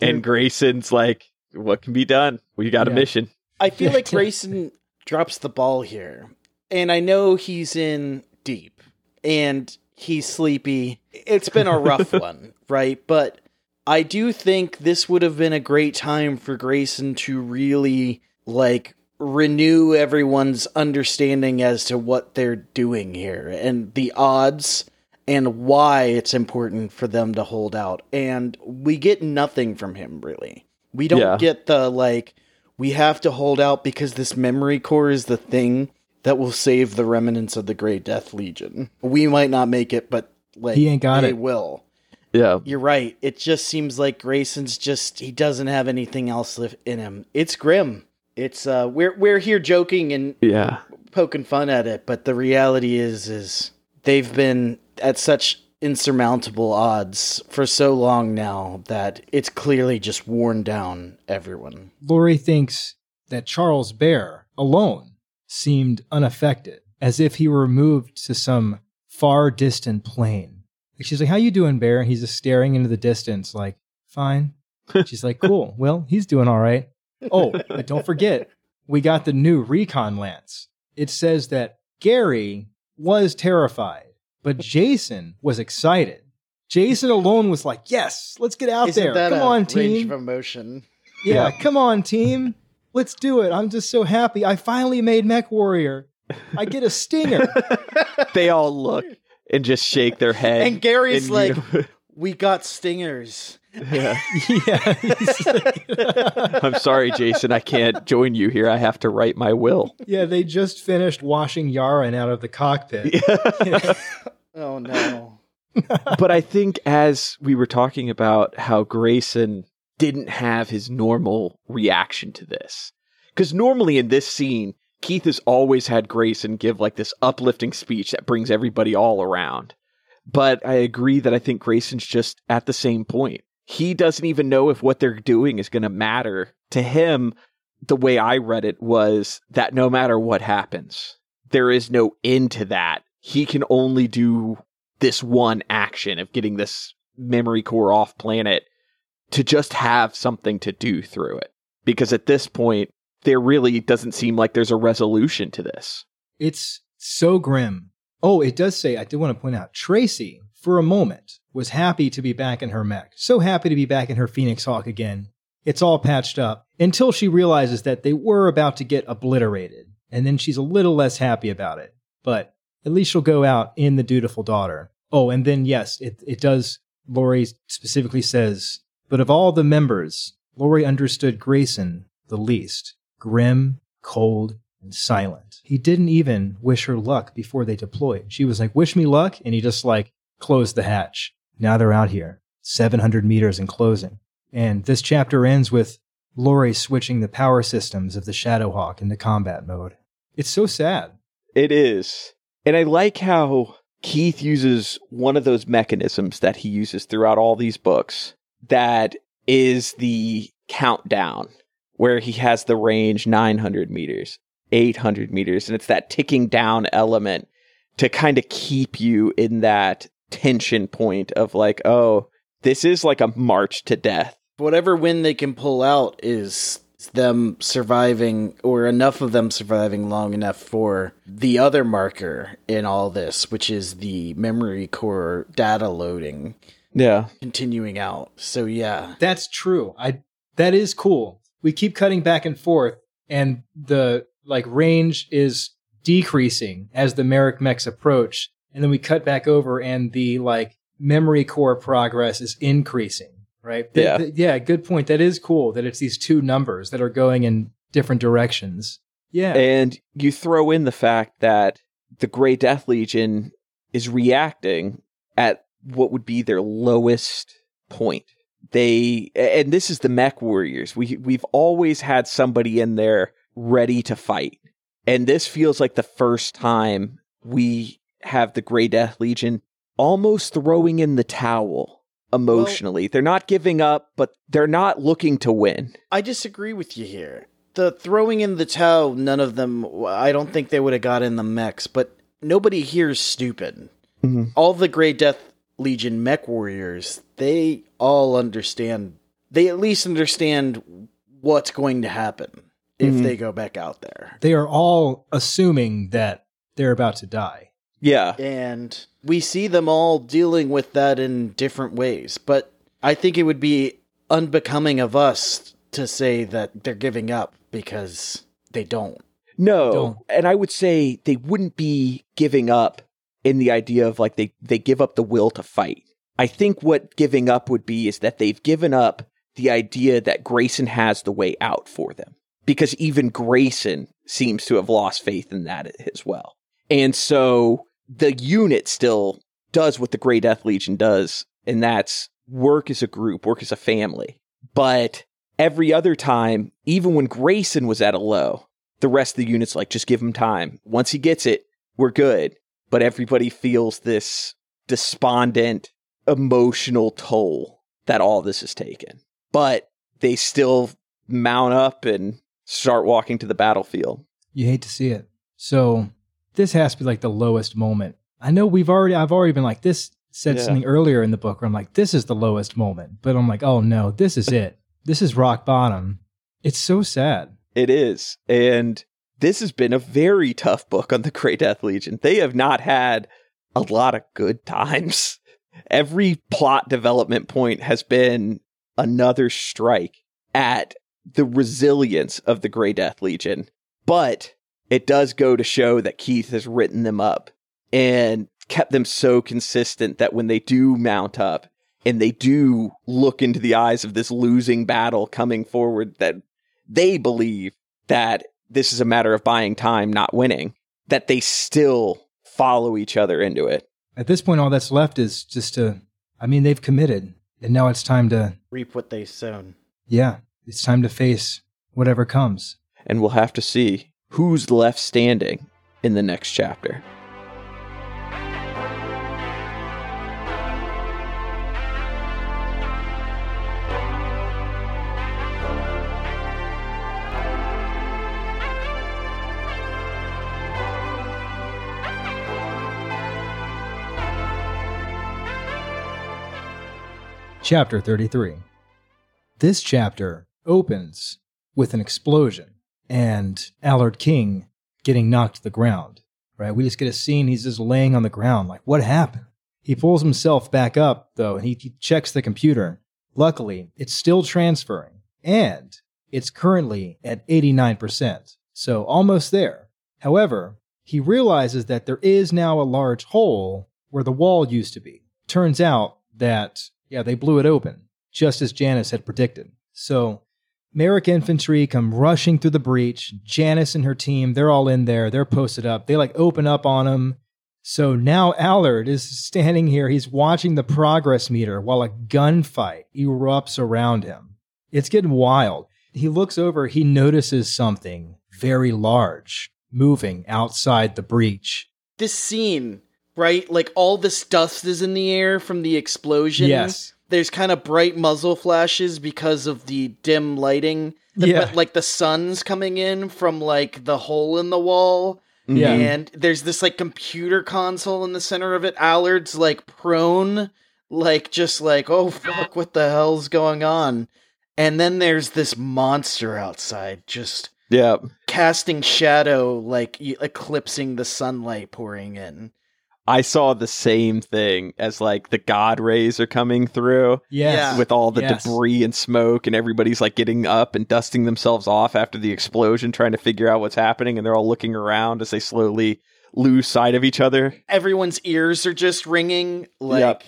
And Grayson's like, what can be done? We got a mission. I feel like Grayson drops the ball here. And I know he's in deep and he's sleepy. It's been a rough one, right? But I do think this would have been a great time for Grayson to really like renew everyone's understanding as to what they're doing here and the odds and why it's important for them to hold out. And we get nothing from him really. We don't Yeah. get the like we have to hold out because this memory core is the thing that will save the remnants of the Grey Death Legion. We might not make it, but like He ain't got they it. will. Yeah. You're right. It just seems like Grayson's just he doesn't have anything else in him. It's grim. It's uh we're we're here joking and Yeah. poking fun at it, but the reality is is they've been at such insurmountable odds for so long now that it's clearly just worn down everyone. Lori thinks that Charles Bear alone seemed unaffected, as if he were moved to some far distant plane. Like she's like, "How you doing, Bear?" And he's just staring into the distance, like, "Fine." She's like, "Cool. Well, he's doing all right." Oh, but don't forget, we got the new recon lance. It says that Gary was terrified, but Jason was excited. Jason alone was like, "Yes, let's get out Isn't there. that Come a on, range team." of emotion? Yeah, Yeah. come on, team. Let's do it. I'm just so happy. I finally made Mech Warrior. I get a stinger. They all look and just shake their head. And Gary's and, like, you know- "We got stingers." Yeah. yeah. I'm sorry, Jason. I can't join you here. I have to write my will. yeah, they just finished washing Yaren out of the cockpit. Oh no. but I think as we were talking about how Grayson didn't have his normal reaction to this. Because normally in this scene, Keith has always had Grayson give like this uplifting speech that brings everybody all around. But I agree that I think Grayson's just at the same point. He doesn't even know if what they're doing is going to matter. To him, the way I read it was that no matter what happens, there is no end to that. He can only do this one action of getting this memory core off planet to just have something to do through it. Because at this point, there really doesn't seem like there's a resolution to this. It's so grim. Oh, it does say, I did want to point out, Tracy, for a moment, was happy to be back in her mech. So happy to be back in her Phoenix Hawk again. It's all patched up until she realizes that they were about to get obliterated. And then she's a little less happy about it. But at least she'll go out in the dutiful daughter. Oh, and then yes, it, it does. Lori specifically says, but of all the members, Lori understood Grayson the least. Grim, cold, and silent. He didn't even wish her luck before they deployed. She was like, wish me luck. And he just like closed the hatch. Now they're out here, 700 meters in closing. And this chapter ends with Lori switching the power systems of the Shadowhawk into combat mode. It's so sad. It is. And I like how Keith uses one of those mechanisms that he uses throughout all these books that is the countdown, where he has the range 900 meters, 800 meters, and it's that ticking down element to kind of keep you in that tension point of like, oh, this is like a march to death. Whatever win they can pull out is them surviving or enough of them surviving long enough for the other marker in all this, which is the memory core data loading Yeah. continuing out. So yeah. That's true. I that is cool. We keep cutting back and forth and the like range is decreasing as the Marik mechs approach and then we cut back over and the like memory core progress is increasing, right? Th- Yeah. th- yeah, good point. That is cool that it's these two numbers that are going in different directions. Yeah. And you throw in the fact that the Grey Death Legion is reacting at what would be their lowest point. They and this is the mech warriors. We we've always had somebody in there ready to fight. And this feels like the first time we have the Grey Death Legion almost throwing in the towel emotionally. they're not giving up, but they're not looking to win. I disagree with you here. The throwing in the towel, none of them, I don't think they would have got in the mechs, but nobody here is stupid. Mm-hmm. All the Grey Death Legion mech warriors, they all understand, they at least understand what's going to happen if Mhm. they go back out there. They are all assuming that they're about to die. Yeah. And we see them all dealing with that in different ways. But I think it would be unbecoming of us to say that they're giving up because they don't. No. Don't. And I would say they wouldn't be giving up in the idea of like they, they give up the will to fight. I think what giving up would be is that they've given up the idea that Grayson has the way out for them. Because even Grayson seems to have lost faith in that as well. And so the unit still does what the Grey Death Legion does, and that's work as a group, work as a family. But every other time, even when Grayson was at a low, the rest of the unit's like, just give him time. Once he gets it, we're good. But everybody feels this despondent, emotional toll that all this has taken. But they still mount up and start walking to the battlefield. You hate to see it. So this has to be like the lowest moment. I know we've already I've already been like this said Yeah. something earlier in the book where I'm like, this is the lowest moment. But I'm like, oh no, this is it. This is rock bottom. It's so sad. It is. And this has been a very tough book on the Grey Death Legion. They have not had a lot of good times. Every plot development point has been another strike at the resilience of the Grey Death Legion. But it does go to show that Keith has written them up and kept them so consistent that when they do mount up and they do look into the eyes of this losing battle coming forward that they believe that this is a matter of buying time, not winning, that they still follow each other into it. At this point, all that's left is just to I mean, they've committed. And now it's time to Reap what they sown. yeah, it's time to face whatever comes. And we'll have to see who's left standing in the next chapter. Chapter 33. This chapter opens with an explosion and Allard King getting knocked to the ground. Right? We just get a scene, he's just laying on the ground. Like, what happened? He pulls himself back up, though, and he, he checks the computer. Luckily, it's still transferring, and it's currently at 89%, so almost there. However, he realizes that there is now a large hole where the wall used to be. Turns out that, yeah, they blew it open, just as Janice had predicted. So, Marik infantry come rushing through the breach. Janice and her team, they're all in there. They're posted up. They like open up on them. So now Allard is standing here. He's watching the progress meter while a gunfight erupts around him. It's getting wild. He looks over. He notices something very large moving outside the breach. This scene, right? Like all this dust is in the air from the explosion. Yes. There's kind of bright muzzle flashes because of the dim lighting. The- Yeah. But like the sun's coming in from like the hole in the wall. Mm-hmm. Yeah. And there's this like computer console in the center of it. Allard's like prone, like just like, oh fuck, what the hell's going on? And then there's this monster outside, just Yeah. casting shadow, like eclipsing the sunlight pouring in. I saw the same thing as like the God rays are coming through Yes. Yeah. with all the Yes. debris and smoke, and everybody's like getting up and dusting themselves off after the explosion, trying to figure out what's happening, and they're all looking around as they slowly lose sight of each other. Everyone's ears are just ringing. Like, Yep.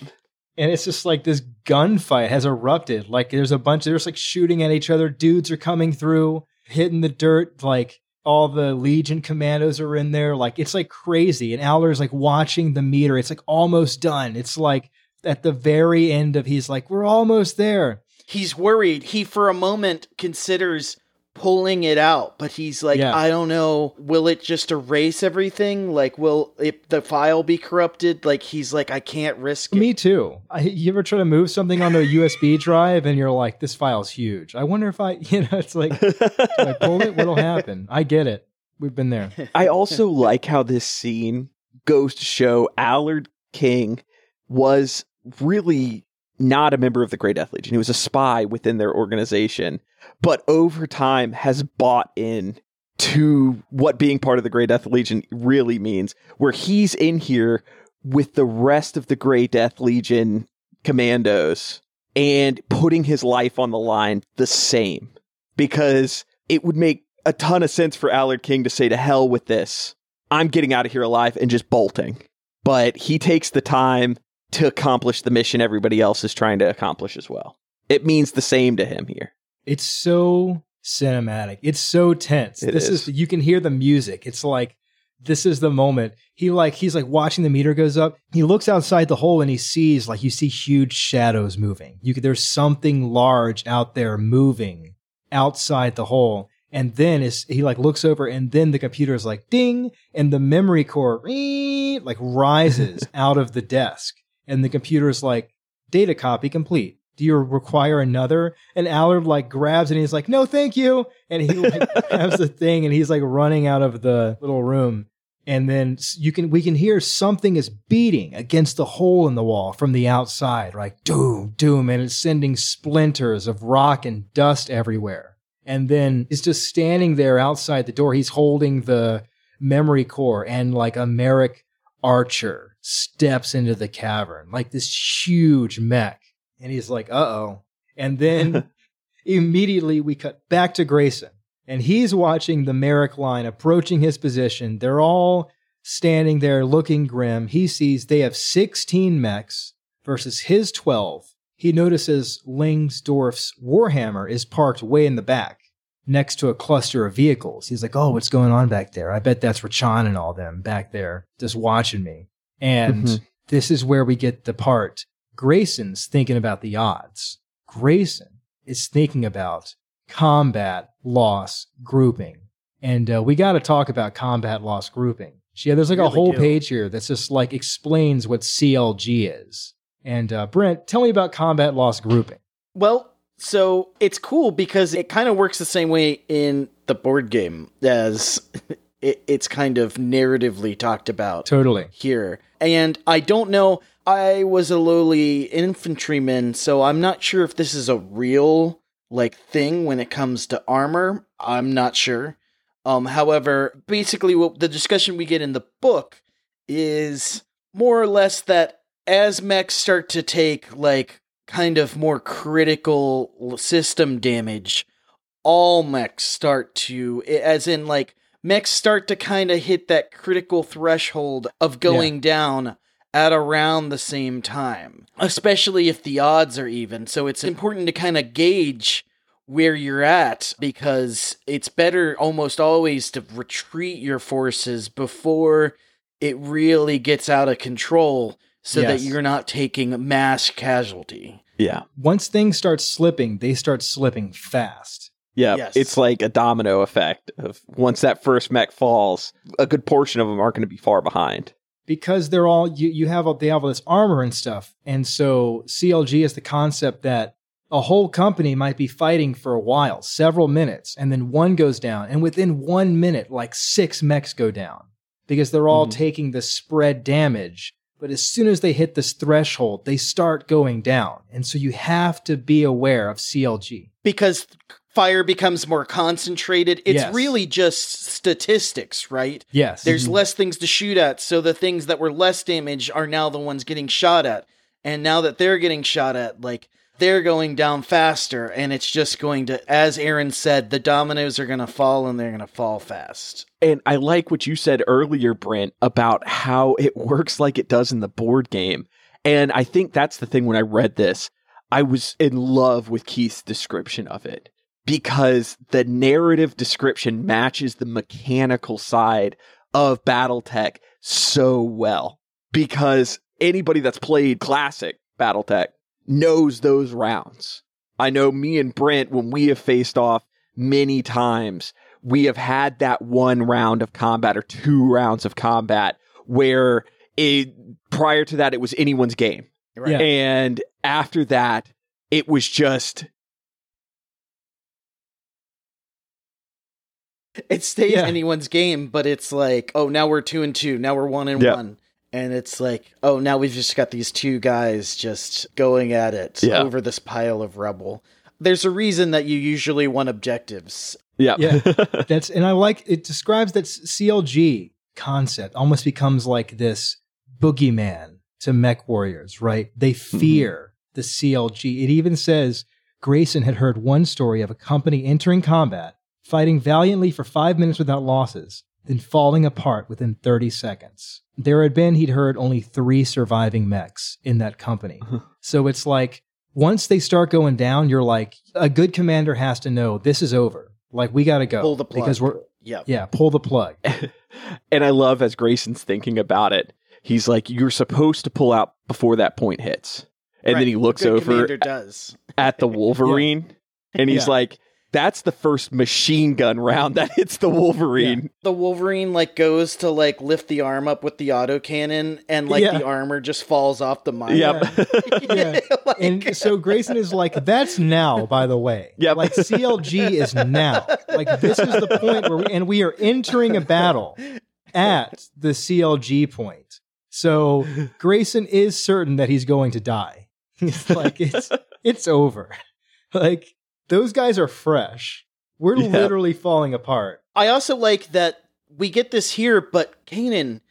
And it's just like this gunfight has erupted. Like there's a bunch, there's like shooting at each other. Dudes are coming through, hitting the dirt. Like all the Legion commandos are in there. Like it's like crazy. And Allard's like watching the meter. It's like almost done. It's like at the very end of he's like, we're almost there. He's worried. He for a moment considers pulling it out, but he's like, Yeah. I don't know. Will it just erase everything? Like, will it, the file be corrupted? Like, he's like, I can't risk it. Me too. I, you ever try to move something onto a USB drive and you're like, this file's huge. I wonder if I, you know, it's like, I pull it, what'll happen? I get it. We've been there. I also like how this scene goes to show Allard King was really not a member of the Grey Death Legion. He was a spy within their organization, but over time has bought in to what being part of the Grey Death Legion really means, where he's in here with the rest of the Grey Death Legion commandos and putting his life on the line the same because it would make a ton of sense for Allard King to say to hell with this. I'm getting out of here alive and just bolting. But he takes the time to accomplish the mission everybody else is trying to accomplish as well. It means the same to him here. It's so cinematic. It's so tense. It this is. is. you can hear the music. It's like this is the moment. He like he's like watching the meter goes up. He looks outside the hole and he sees like you see huge shadows moving. You could, there's something large out there moving outside the hole. And then is he like looks over and then the computer is like ding and the memory core like rises out of the desk and the computer is like data copy complete. Do you require another? And Allard like grabs and he's like, no, thank you. And he like grabs the thing and he's like running out of the little room. And then you can, we can hear something is beating against the hole in the wall from the outside, like doom, doom. And it's sending splinters of rock and dust everywhere. And then he's just standing there outside the door. He's holding the memory core and like a Marik Archer steps into the cavern, like this huge mech. And he's like, uh oh. And then immediately we cut back to Grayson. And he's watching the Marik line approaching his position. They're all standing there looking grim. He sees they have 16 mechs versus his 12. He notices Lingsdorf's Warhammer is parked way in the back next to a cluster of vehicles. He's like, oh, what's going on back there? I bet that's Rachan and all them back there just watching me. And Mhm. this is where we get the part. Grayson's thinking about the odds. Grayson is thinking about combat loss grouping. And uh, we got to talk about combat loss grouping. Yeah, there's like a whole do. page here that's just like explains what CLG is. And uh, Brent, tell me about combat loss grouping. Well, so it's cool because it kind of works the same way in the board game as it, it's kind of narratively talked about Totally. here. And I don't know, I was a lowly infantryman, so I'm not sure if this is a real like thing when it comes to armor. I'm not sure. Um however, basically what the discussion we get in the book is more or less that as mechs start to take like kind of more critical system damage, all mechs start to, as in like mechs start to kind of hit that critical threshold of going down at around the same time, especially if the odds are even. So it's important to kind of gauge where you're at because it's better almost always to retreat your forces before it really gets out of control so that you're not taking mass casualty. Yeah. Once things start slipping, they start slipping fast. Yeah. Yes. It's like a domino effect of once that first mech falls, a good portion of them aren't going to be far behind. Because they're all you, you have all- they have all this armor and stuff. And so clg is the concept that a whole company might be fighting for a while several minutes and then one goes down. And within one minute like six mechs go down because they're all Mhm. taking the spread damage. But as soon as they hit this threshold they start going down. And so you have to be aware of clg because fire becomes more concentrated. It's Yes. really just statistics, right? yes There's Mhm. less things to shoot at, so the things that were less damage are now the ones getting shot at. And now that they're getting shot at, like they're going down faster and it's just going to as Aaron said, the dominoes are going to fall and they're going to fall fast. And I like what you said earlier, Brent, about how it works like it does in the board game. And I think that's the thing when I read this, I was in love with Keith's description of it. Because the narrative description matches the mechanical side of Battletech so well. Because anybody that's played classic Battletech knows those rounds. I know me and Brent, when we have faced off many times, we have had that one round of combat or two rounds of combat where it, prior to that, it was anyone's game. Right. Yeah. And after that, it was just It stays Yeah. anyone's game, but it's like, oh, now we're two and two. Now we're one and Yeah. one. And it's like, oh, now we've just got these two guys just going at it Yeah. over this pile of rubble. There's a reason that you usually want objectives. yeah. Yeah. That's and I like it describes that CLG concept almost becomes like this boogeyman to mech warriors, right? They mm-hmm. fear the CLG. It even says Grayson had heard one story of a company entering combat, fighting valiantly for five minutes without losses, then falling apart within 30 seconds. There had been, he'd heard, only three surviving mechs in that company. Uh-huh. so it's like once they start going down, you're like, a good commander has to know this is over. Like we got to go Pull the plug. because we're Yep. yeah, pull the plug. and I love as Grayson's thinking about it, he's like, You're supposed to pull out before that point hits. And Right. then he looks over does. at the Wolverine and he's Yeah. like, That's the first machine gun round that hits the Wolverine. The Wolverine like goes to like lift the arm up with the autocannon and like Yeah. the armor just falls off the mine. Yep. Yeah. Like- And so Grayson is like, that's now, by the way. Yep. Like CLG is now. Like this is the point where we, and we are entering a battle at the CLG point. So Grayson is certain that he's going to die. It's like it's it's over. Like those guys are fresh. We're Yeah. literally falling apart. I also like that we get this here, but Canaan,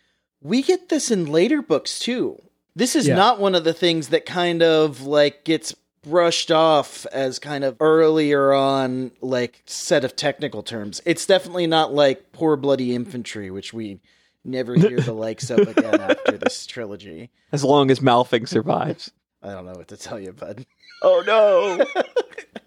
we get this in later books too. This is Yeah. not one of the things that kind of like gets brushed off as kind of earlier on like set of technical terms. It's definitely not like poor bloody infantry, which we never hear the likes of again after this trilogy. As long as Malfing survives. I don't know what to tell you, bud. Oh no.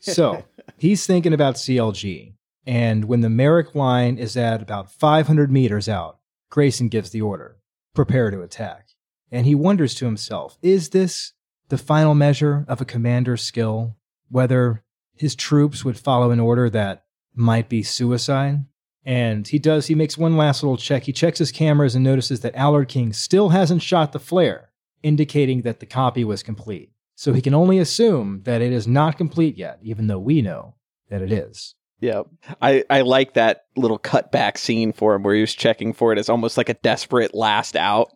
So he's thinking about CLG. And when the Marik line is at about 500 meters out, Grayson gives the order prepare to attack. And he wonders to himself is this the final measure of a commander's skill? Whether his troops would follow an order that might be suicide? And he does, he makes one last little check. He checks his cameras and notices that Allard King still hasn't shot the flare, indicating that the copy was complete. So he can only assume that it is not complete yet, even though we know that it is. Yeah. I, I like that little cutback scene for him where he was checking for it as almost like a desperate last out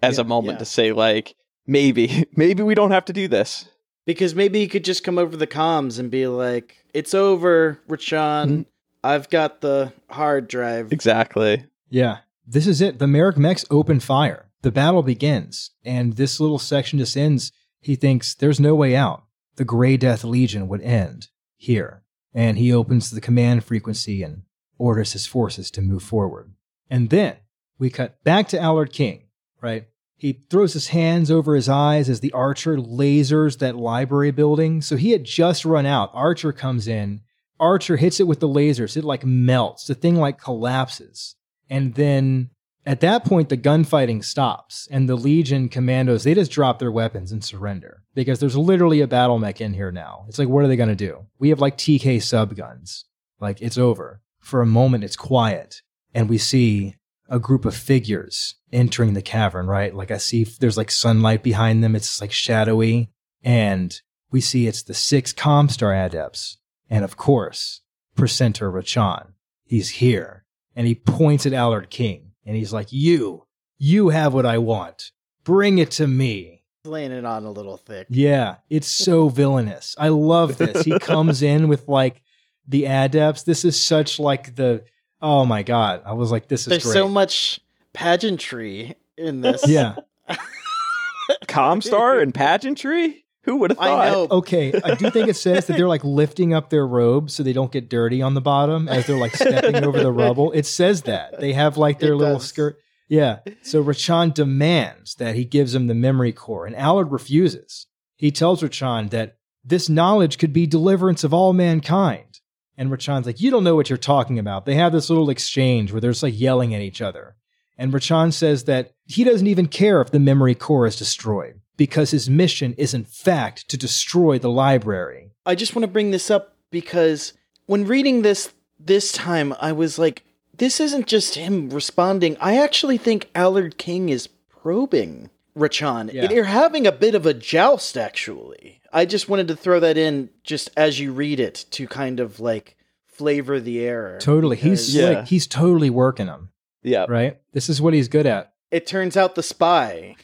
as Yeah, a moment yeah. to say, like, maybe, maybe we don't have to do this. Because maybe he could just come over the comms and be like, "It's over, Rachan. Mhm. I've got the hard drive." Exactly. Yeah, this is it. The Marik mechs open fire. The battle begins, and this little section just ends. He thinks there's no way out. The Grey Death Legion would end here. And he opens the command frequency and orders his forces to move forward. And then we cut back to Allard King, right? He throws his hands over his eyes as the archer lasers that library building. So he had just run out. Archer comes in. Archer hits it with the lasers. It like melts. The thing like collapses. And then at that point, the gunfighting stops, and the Legion commandos, they just drop their weapons and surrender because there's literally a battle mech in here now. It's like, what are they going to do? We have like TK subguns. Like, it's over. For a moment, it's quiet, and we see a group of figures entering the cavern, right? Like, I see there's like sunlight behind them, it's like shadowy, and we see it's the six Comstar adepts, and of course, Precentor Rachan. He's here, and he points at Allard King and he's like, You, you have what I want. Bring it to me. Laying it on a little thick. Yeah, it's so villainous. I love this. He comes in with like the adepts. This is such like the, oh my God. I was like, This is There's great. so much pageantry in this. yeah. Comstar and pageantry? Who would have thought? I know. Okay. I do think it says that they're like lifting up their robes so they don't get dirty on the bottom as they're like stepping over the rubble. It says that. They have like their It little does. skirt. Yeah. So Rachan demands that he gives him the memory core, and Allard refuses. He tells Rachan that this knowledge could be deliverance of all mankind. And Rachan's like, You don't know what you're talking about. They have this little exchange where they're just like yelling at each other. And Rachan says that he doesn't even care if the memory core is destroyed because his mission is, in fact, to destroy the library. I just want to bring this up because when reading this this time, I was like, this isn't just him responding. I actually think Allard King is probing Rachan. Yeah. They're having a bit of a joust, actually. I just wanted to throw that in just as you read it to kind of like flavor the air. Totally. He's Yeah. like, he's totally working them, Yeah. right? This is what he's good at. It turns out the spy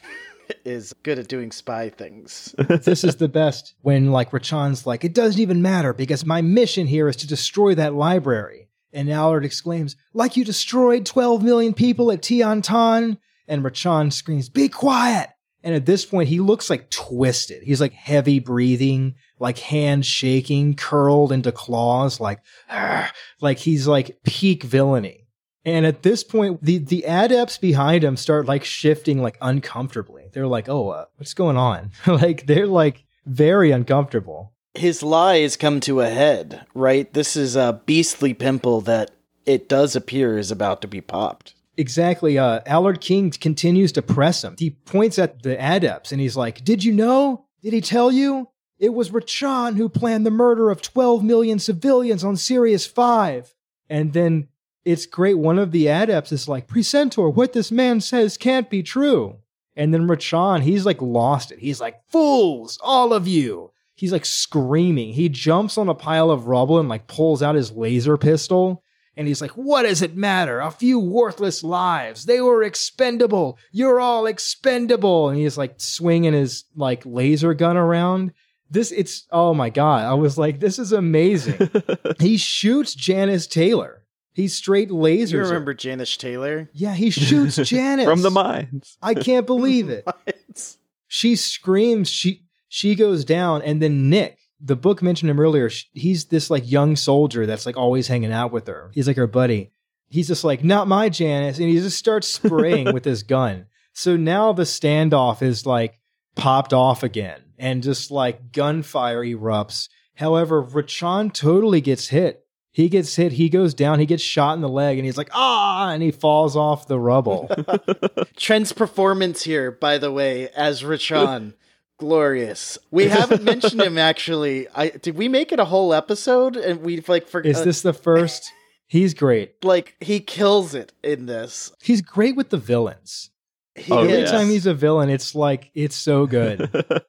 is good at doing spy things. this is the best when like Rachan's like, it doesn't even matter because my mission here is to destroy that library. And Allard exclaims, like you destroyed 12 million people at Tiantan. And Rachan screams, be quiet. And at this point, he looks like twisted. He's like heavy breathing, like hands shaking, curled into claws, like, "Argh," like he's like peak villainy. And at this point, the, the adepts behind him start like shifting like uncomfortably. They're like, oh, uh, what's going on? like they're like very uncomfortable. His lie has come to a head, right? This is a beastly pimple that it does appear is about to be popped. Exactly. Uh, Allard King continues to press him. He points at the adepts and he's like, Did you know? Did he tell you? It was Rachan who planned the murder of 12 million civilians on Sirius 5. And then it's great. One of the adepts is like, Precentor, what this man says can't be true. And then Rachan, he's like lost it. He's like, Fools, all of you. He's like screaming. He jumps on a pile of rubble and like pulls out his laser pistol. And he's like, What does it matter? A few worthless lives. They were expendable. You're all expendable. And he's like swinging his like laser gun around. This, it's, oh my God. I was like, This is amazing. he shoots Janice Taylor. He straight lasers. You her. remember Janice Taylor? Yeah, he shoots Janice. From the mines. I can't believe it. She screams. She she goes down, and then Nick, the book mentioned him earlier. He's this like young soldier that's like always hanging out with her. He's like her buddy. He's just like, not my Janice, and he just starts spraying with his gun. So now the standoff is like popped off again, and just like gunfire erupts. However, Rachan totally gets hit. He gets hit. He goes down. He gets shot in the leg, and he's like, ah, and he falls off the rubble. Tren's performance here, by the way, as Rachan. Glorious. We haven't mentioned him actually. I did we make it a whole episode and we've like for Is this the first? He's great. like he kills it in this. He's great with the villains. He Oh, Every is. time he's a villain, it's like it's so good.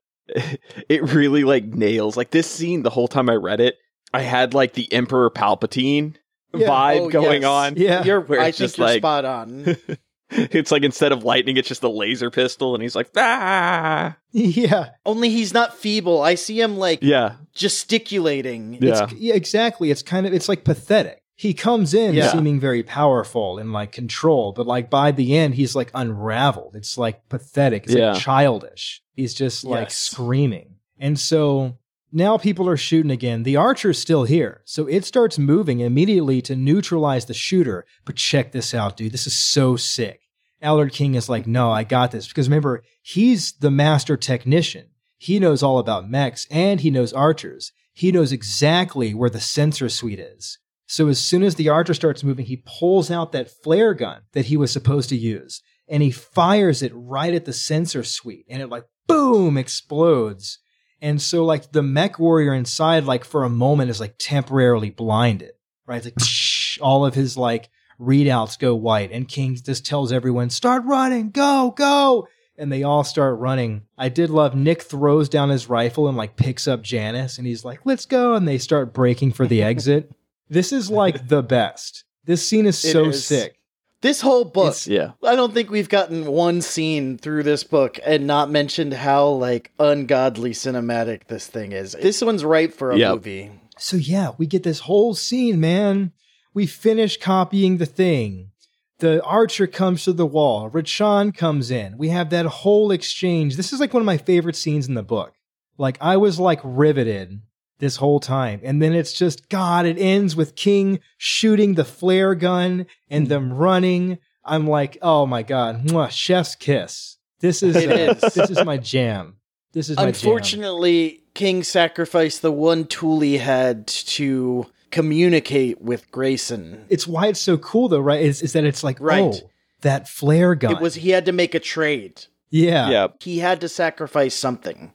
it really like nails like this scene the whole time I read it. I had like the Emperor Palpatine Yeah. vibe Oh, going yes. on. Yeah. You're Where I just like- spot on. it's like instead of lightning, it's just a laser pistol, and he's like, ah, yeah, Only he's not feeble. I see him like yeah, gesticulating. yeah, It's, yeah, exactly. It's kind of it's like pathetic. He comes in Yeah. seeming very powerful and like control, but like by the end, he's like unraveled. It's like pathetic. It's Yeah. like childish. He's just like Yes. screaming. And so now people are shooting again. The archer's still here. So it starts moving immediately to neutralize the shooter. But check this out, dude. This is so sick. Allard King is like, no, I got this. Because remember, he's the master technician. He knows all about mechs and he knows archers. He knows exactly where the sensor suite is. So as soon as the archer starts moving, he pulls out that flare gun that he was supposed to use and he fires it right at the sensor suite and it like boom explodes. And so like the mech warrior inside, like for a moment is like temporarily blinded, right? It's like all of his like readouts go white and King just tells everyone, start running, go, go. And they all start running. I did love Nick throws down his rifle and like picks up Janice and he's like, let's go. And they start breaking for the exit. this is like the best. This scene is so is. sick. This whole book. It's- yeah. I don't think we've gotten one scene through this book and not mentioned how like ungodly cinematic this thing is. This one's ripe for a Yep. movie. So yeah, we get this whole scene, man. We finish copying the thing. The archer comes to the wall. Rachan comes in. We have that whole exchange. This is like one of my favorite scenes in the book. Like I was like riveted this whole time. And then it's just God, it ends with King shooting the flare gun and them running. I'm like, oh my God, mwah, chef's kiss. This is It uh, is. this is my jam. This is my jam. Unfortunately, King sacrificed the one tool he had to communicate with Grayson. It's why it's so cool though, right? Is, is that it's like, Right. oh, that flare gun. It was he had to make a trade. yeah. yeah. He had to sacrifice something.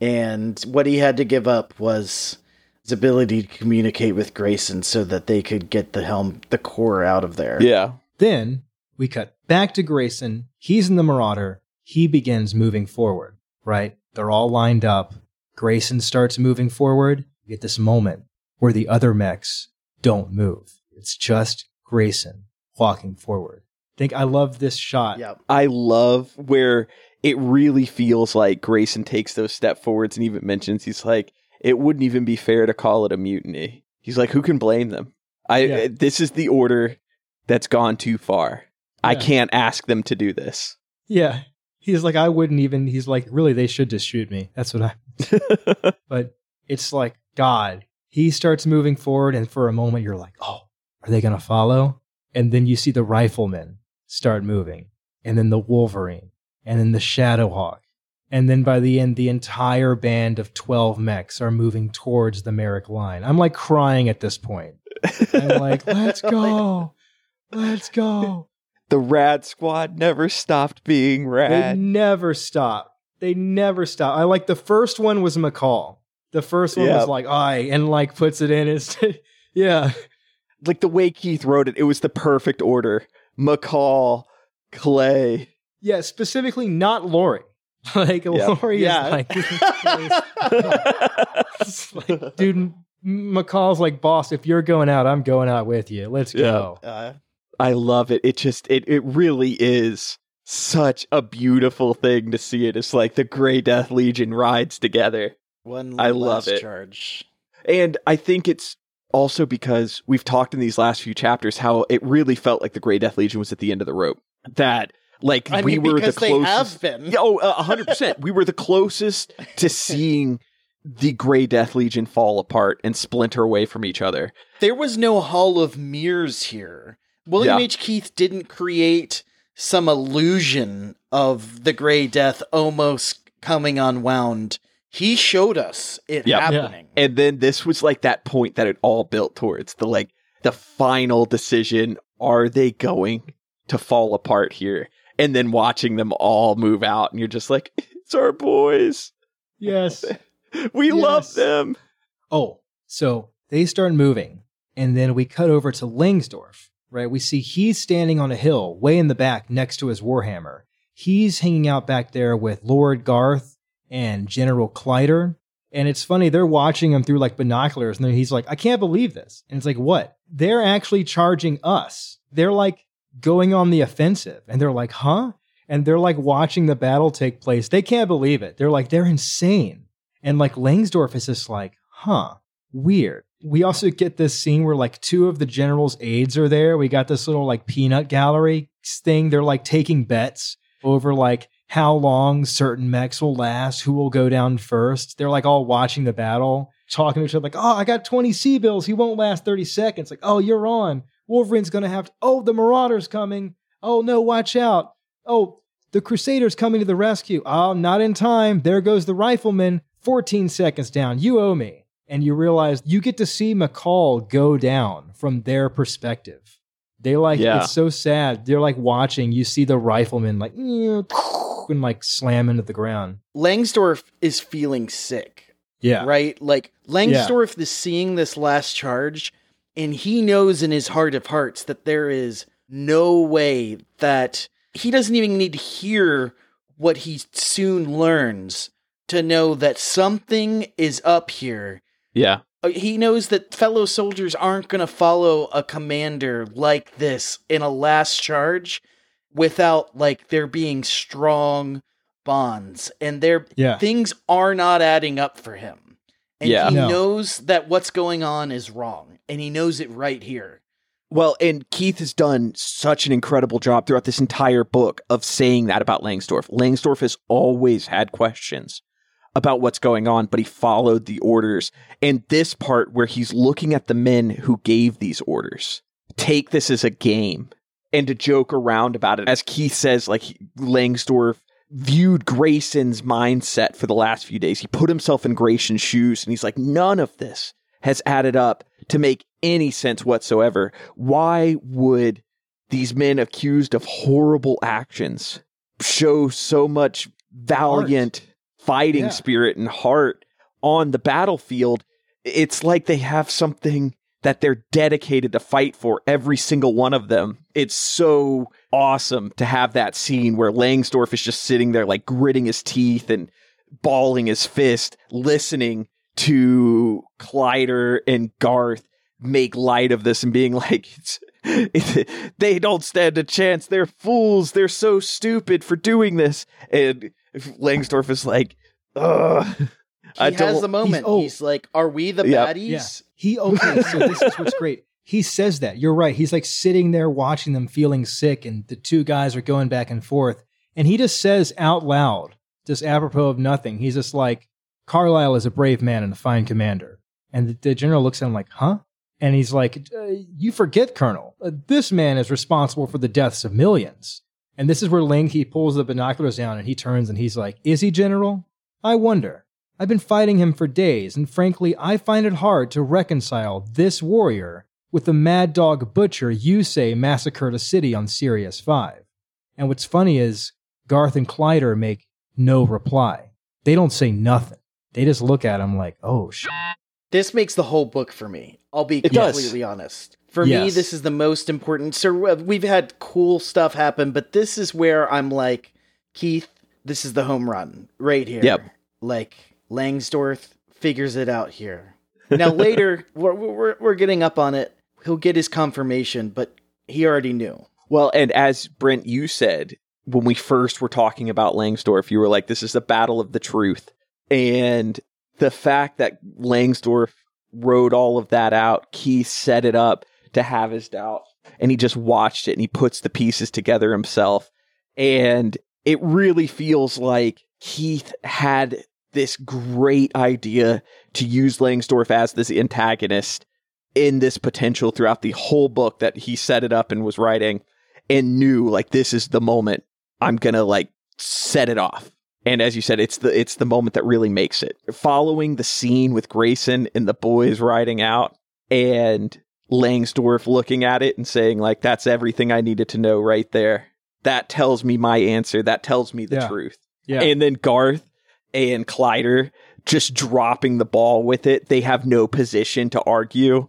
And what he had to give up was his ability to communicate with Grayson so that they could get the helm the core out of there. Yeah. Then we cut back to Grayson. He's in the Marauder. He begins moving forward, right? They're all lined up. Grayson starts moving forward. You get this moment where the other mechs don't move. It's just Grayson walking forward. think I love this shot. Yep. I love where it really feels like Grayson takes those step forwards and even mentions he's like, it wouldn't even be fair to call it a mutiny. He's like, who can blame them? I Yeah. Uh, this is the order that's gone too far. I can't ask them to do this. Yeah. He's like, I wouldn't even, he's like, really, they should just shoot me. That's what I, but it's like God. He starts moving forward, and for a moment, you're like, oh, are they going to follow? And then you see the riflemen start moving, and then the Wolverine, and then the Shadowhawk. And then by the end, the entire band of 12 mechs are moving towards the Marik line. I'm like crying at this point. I'm like, let's go. Let's go. the Rad Squad never stopped being rad. They never stop. They never stop. I like the first one was McCall. The first one Yeah. was like I and like puts it in. It's yeah, like the way Keith wrote it, it was the perfect order. McCall, Clay. Yeah. Specifically, not Lori. Like Yeah. Lori Yeah. is like, like, dude. McCall's like, boss. If you're going out, I'm going out with you. Let's go. Uh, I love it. It just it it really is such a beautiful thing to see it. It's like the Grey Death Legion rides together. one I love it. charge. And I think it's also because we've talked in these last few chapters how it really felt like the Grey Death Legion was at the end of the rope. That like I we mean, were the because they closest have been. Yeah, Oh, a hundred percent. We were the closest to seeing the Grey Death Legion fall apart and splinter away from each other. There was no Hall of Mirrors here. William Yeah. H. Keith didn't create some illusion of the Grey Death almost coming unwound. He showed us it Yep. Yeah. happening. And then this was like that point that it all built towards the like the final decision. Are they going to fall apart here? And then watching them all move out, and you're just like, it's our boys. Yes. We love them. Oh, so they start moving, and then we cut over to Langsdorff, right? We see he's standing on a hill way in the back next to his Warhammer. He's hanging out back there with Lord Garth and General Kleider. And it's funny, they're watching him through like binoculars, and he's like, I can't believe this. And it's like, what? They're actually charging us. They're like going on the offensive. And they're like, huh? And they're like watching the battle take place. They can't believe it. They're like, they're insane. And like Langsdorff is just like, huh, weird. We also get this scene where like two of the general's aides are there. We got this little like peanut gallery thing. They're like taking bets over like how long certain mechs will last, who will go down first. They're like all watching the battle, talking to each other, like, oh, I got 20 C-bills. He won't last 30 seconds. Like, oh, you're on. Wolverine's gonna have to, oh, the Marauder's coming. Oh no, watch out. Oh, the Crusader's coming to the rescue. Oh, not in time. There goes the rifleman. 14 seconds down. You owe me. And you realize you get to see McCall go down from their perspective. They like, Yeah. it's so sad. They're like watching. You see the rifleman like, and like slam into the ground. Langsdorff is feeling sick, Yeah. right? Like Langsdorff is seeing this last charge, and he knows in his heart of hearts that there is no way that he doesn't even need to hear what he soon learns to know that something is up here. Yeah. Uh, He knows that fellow soldiers aren't going to follow a commander like this in a last charge without like there being strong bonds and there Yeah. things are not adding up for him. And Yeah. he No. knows that what's going on is wrong and he knows it right here. Well, and Keith has done such an incredible job throughout this entire book of saying that about Langsdorff. Langsdorff has always had questions about what's going on, but he followed the orders. And this part where he's looking at the men who gave these orders, take this as a game and to joke around about it. As Keith says, like he- Langsdorff viewed Grayson's mindset for the last few days. He put himself in Grayson's shoes and he's like, none of this has added up to make any sense whatsoever. Why would these men accused of horrible actions show so much valiant fighting Yeah. spirit and heart on the battlefield? It's like they have something that they're dedicated to fight for, every single one of them. It's so awesome to have that scene where Langsdorff is just sitting there, like gritting his teeth and balling his fist, listening to Kleider and Garth make light of this and being like, they don't stand a chance. They're fools. They're so stupid for doing this. And Langsdorff is like, ugh. He I has don't- the moment. oh. He's like, "Are we the Yeah. baddies?" Yeah. He okay, so this is what's great. He says that. You're right. He's like sitting there watching them feeling sick and the two guys are going back and forth. And he just says out loud, just apropos of nothing, he's just like, Carlyle is a brave man and a fine commander. And the, the general looks at him like, huh? And he's like, uh, you forget, Colonel. Uh, this man is responsible for the deaths of millions. And this is where Ling, he pulls the binoculars down and he turns and he's like, is he, General? I wonder. I've been fighting him for days, and frankly, I find it hard to reconcile this warrior with the mad dog butcher you say massacred a city on Sirius 5. And what's funny is Garth and Kleider make no reply. They don't say nothing. They just look at him like, oh, sh. This makes the whole book for me. I'll be It does. completely honest. For me, this is the most important. So uh, we've had cool stuff happen, but this is where I'm like, Keith, this is the home run right here. Yep. Like Langsdorff figures it out here. Now later, we're, we're we're getting up on it. He'll get his confirmation, but he already knew. Well, and as Brent, you said when we first were talking about Langsdorff, you were like, "This is the battle of the truth," and the fact that Langsdorff wrote all of that out, Keith set it up to have his doubt, and he just watched it and he puts the pieces together himself, and it really feels like Keith had this great idea to use Langsdorff as this antagonist in this potential throughout the whole book that he set it up and was writing and knew like this is the moment I'm going to like set it off. And as you said, it's the it's the moment that really makes it. Following the scene with Grayson and the boys riding out and Langsdorff looking at it and saying like that's everything I needed to know right there. That tells me my answer. That tells me the Yeah. truth. Yeah. And then Garth and Kleider just dropping the ball with it. They have no position to argue.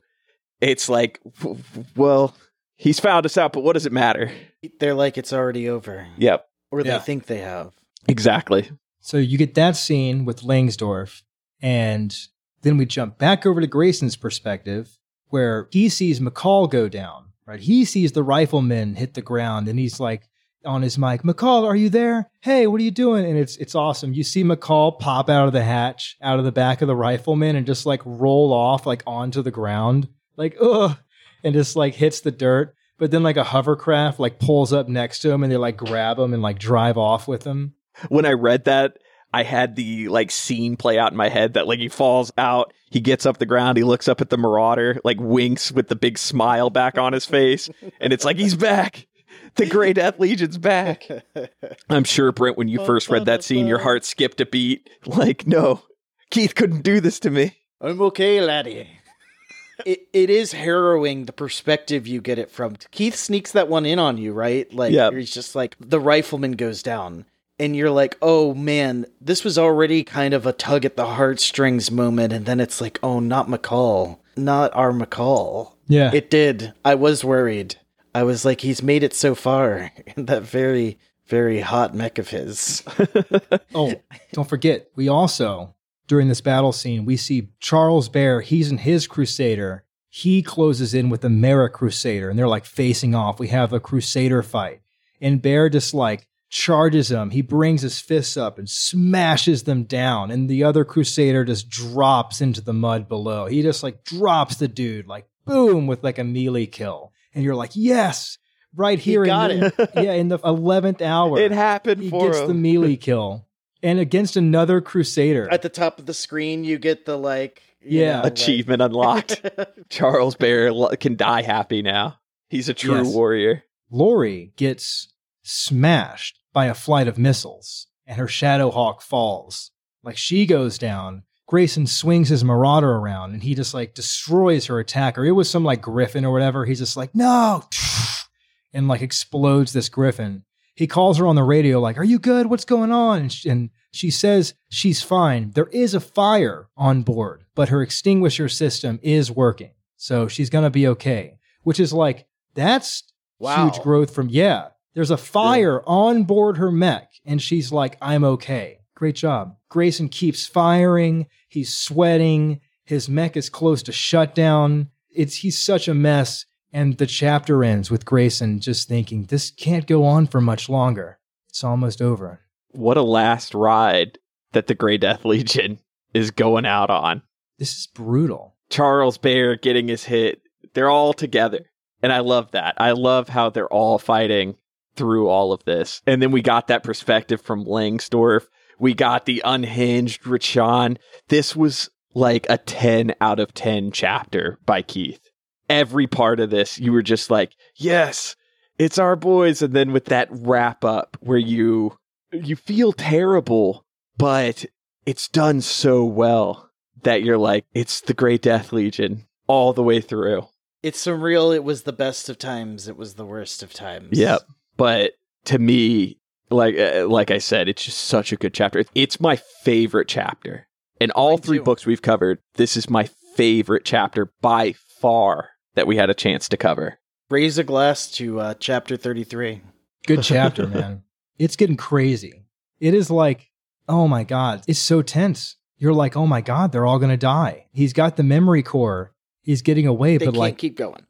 It's like, w- w- well, he's found us out, but what does it matter? They're like it's already over, Yep, or they Yeah. think they have. exactly. So you get that scene with Langsdorff, and then we jump back over to Grayson's perspective, where he sees McCall go down. Right, he sees the rifleman hit the ground, and he's like on his mic, "McCall, are you there? Hey, what are you doing?" And it's it's awesome. You see McCall pop out of the hatch, out of the back of the rifleman, and just like roll off like onto the ground, like ugh, and just like hits the dirt. But then like a hovercraft like pulls up next to him, and they like grab him and like drive off with him. When I read that, I had the like scene play out in my head that like he falls out, he gets up the ground, he looks up at the Marauder, like winks with the big smile back on his face, and it's like he's back. The Grey Death Legion's back. I'm sure, Brent, when you first read that scene, your heart skipped a beat. Like, no, Keith couldn't do this to me. I'm okay, laddie. It, it is harrowing the perspective you get it from. Keith sneaks that one in on you, right? Like Yep. he's just like the rifleman goes down, and you're like, oh man, this was already kind of a tug at the heartstrings moment, and then it's like, oh, not McCall, not our McCall. Yeah, It did. I was worried. I was like, he's made it so far in that very, very hot mech of his. Oh, don't forget, we also, during this battle scene, we see Charles Bear. He's in his Crusader. He closes in with the Marik Crusader, and they're like facing off. We have a Crusader fight. And Bear just like charges him. He brings his fists up and smashes them down. And the other Crusader just drops into the mud below. He just like drops the dude, like boom, with like a melee kill. And you're like, yes, right He here. got in the, yeah, in the 11th hour It happened he for gets him. the melee kill and against another crusader At the top of the screen, you get the like, Yeah. know, like- Achievement unlocked. Charles Bear can die happy now. He's a true Yes. warrior. lori gets smashed by a flight of missiles, and her Shadowhawk falls. Like she goes down. Grayson swings his Marauder around and he just like destroys her attacker. It was some like Griffin or whatever. He's just like, no, and like explodes this Griffin. He calls her on the radio, like, Are you good? What's going on? And she, and she says she's fine. There is a fire on board, but her extinguisher system is working. So she's going to be okay, which is like, that's Wow. huge growth from, yeah, there's a fire on board her mech. And she's like, I'm okay. Great job. Grayson keeps firing. He's sweating. His mech is close to shutdown. It's he's such a mess. And the chapter ends with Grayson just thinking, this can't go on for much longer. It's almost over. What a last ride that the Grey Death Legion is going out on. This is brutal. Charles Bear getting his hit. They're all together. And I love that. I love how they're all fighting through all of this. And then we got that perspective from Langsdorff. We got the unhinged Rachan. This was like a 10 out of 10 chapter by Keith. Every part of this, you were just like, yes, it's our boys. And then with that wrap up where you you feel terrible, but it's done so well that you're like, it's the Grey Death Legion all the way through. It's surreal. It was the best of times. It was the worst of times. Yep. But to me, like uh, like I said, it's just such a good chapter. It's my favorite chapter. In all Mine three too. books we've covered, this is my favorite chapter by far that we had a chance to cover. Raise a glass to uh, chapter thirty-three. Good chapter, man. It's getting crazy. It is like, oh my God, it's so tense. You're like, oh my God, they're all going to die. He's got the memory core. He's getting away, They but can't like, keep going.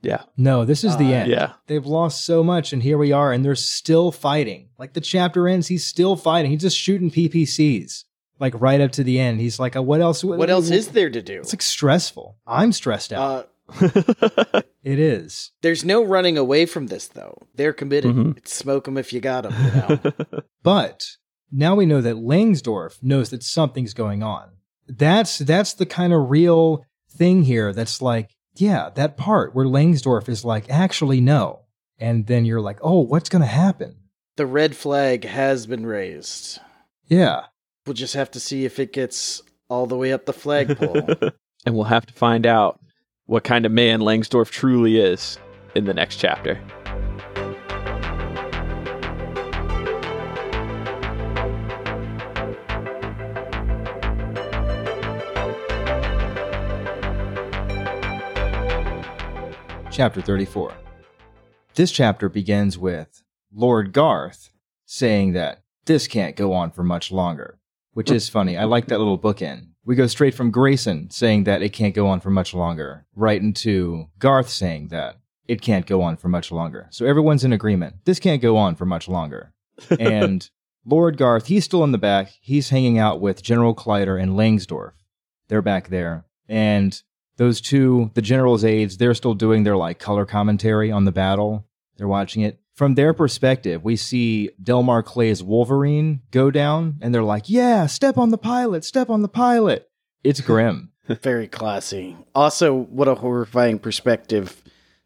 Yeah. no, this is the Uh, end. Yeah. They've lost so much, and here we are, and they're still fighting. Like the chapter ends, he's still fighting. He's just shooting PPCs, like right up to the end. He's like, uh, what else? What else is there to do? It's like stressful. I'm stressed out. Uh, it is. there's no running away from this, though. They're committed. Mhm. It's smoke them if you got them. You know? But now we know that Langsdorff knows that something's going on. That's that's the kind of real thing here. That's like, yeah, that part where Langsdorff is like, actually no, and then you're like, oh, what's going to happen? the red flag has been raised. Yeah, We'll just have to see if it gets all the way up the flagpole. and we'll have to find out what kind of man Langsdorff truly is in the next chapter. Chapter 34. This chapter begins with Lord Garth saying that this can't go on for much longer, which is funny. I like that little bookend. We go straight from Grayson saying that it can't go on for much longer, right into Garth saying that it can't go on for much longer. So everyone's in agreement. This can't go on for much longer. and Lord Garth, he's still in the back. He's hanging out with General Kleider and Langsdorff. They're back there. And those two, the general's aides, they're still doing their like color commentary on the battle. They're watching it. From their perspective, we see Delmar Clay's Wolverine go down, and they're like, Yeah, step on the pilot, step on the pilot. It's grim. Very classy. Also, what a horrifying perspective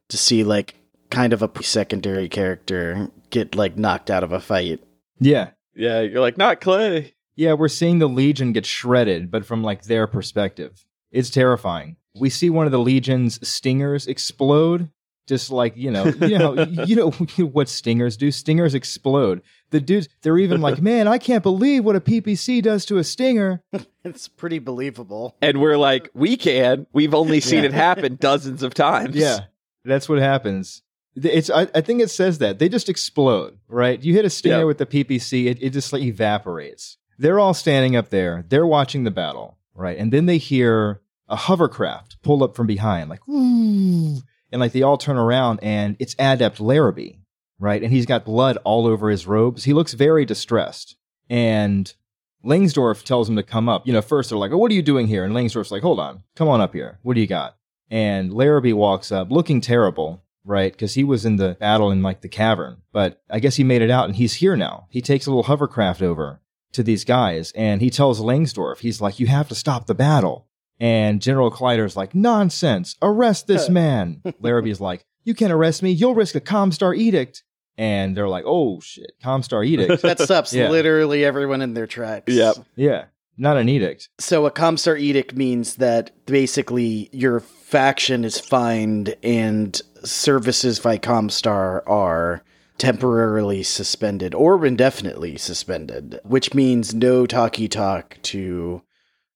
to see, like, kind of a secondary character get, like, knocked out of a fight. yeah. Yeah, you're like, not Clay. Yeah, we're seeing the Legion get shredded, but from like their perspective. It's terrifying. We see one of the Legion's stingers explode. Just like, you know, you know, you know what stingers do. Stingers explode. The dudes, they're even like, man, I can't believe what a PPC does to a stinger. It's pretty believable. And we're like, we can. We've only seen Yeah. it happen dozens of times. Yeah, that's what happens. It's. I, I think it says that they just explode. Right? You hit a stinger Yeah. with the PPC, it, it just like evaporates. They're all standing up there. They're watching the battle. Right, and then they hear a hovercraft pull up from behind, like ooh, and like they all turn around, and it's Adept Larrabee. Right, and he's got blood all over his robes. He looks very distressed, and Langsdorff tells him to come up. You know, first they're like, "Oh, what are you doing here?" And Langsdorff's like, "Hold on, come on up here. What do you got?" And Larrabee walks up, looking terrible, right? Because he was in the battle in like the cavern, but I guess he made it out, and he's here now. He takes a little hovercraft over to these guys, and he tells Langsdorff, he's like, "You have to stop the battle." And General Kleider's like, "Nonsense! Arrest this man!" Larrabee's like, "You can't arrest me. You'll risk a Comstar edict." And they're like, oh shit, Comstar edict. That stops Yeah. literally everyone in their tracks. Yep. yeah, not an edict. So a Comstar edict means that basically your faction is fined and services by Comstar are temporarily suspended or indefinitely suspended, which means no talkie talk to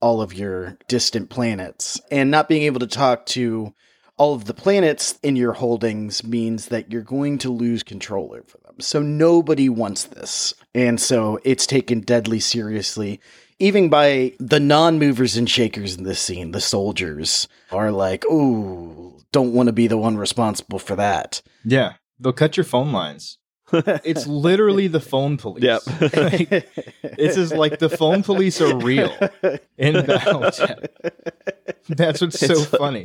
all of your distant planets. And not being able to talk to all of the planets in your holdings means that you're going to lose control over them. So nobody wants this. And so it's taken deadly seriously. Even by the non movers and shakers in this scene, the soldiers are like, ooh, don't want to be the one responsible for that. Yeah, they'll cut your phone lines. It's literally the phone police. Yep. Like, it's just like the phone police are real in Battletech. That's what's so It's- funny.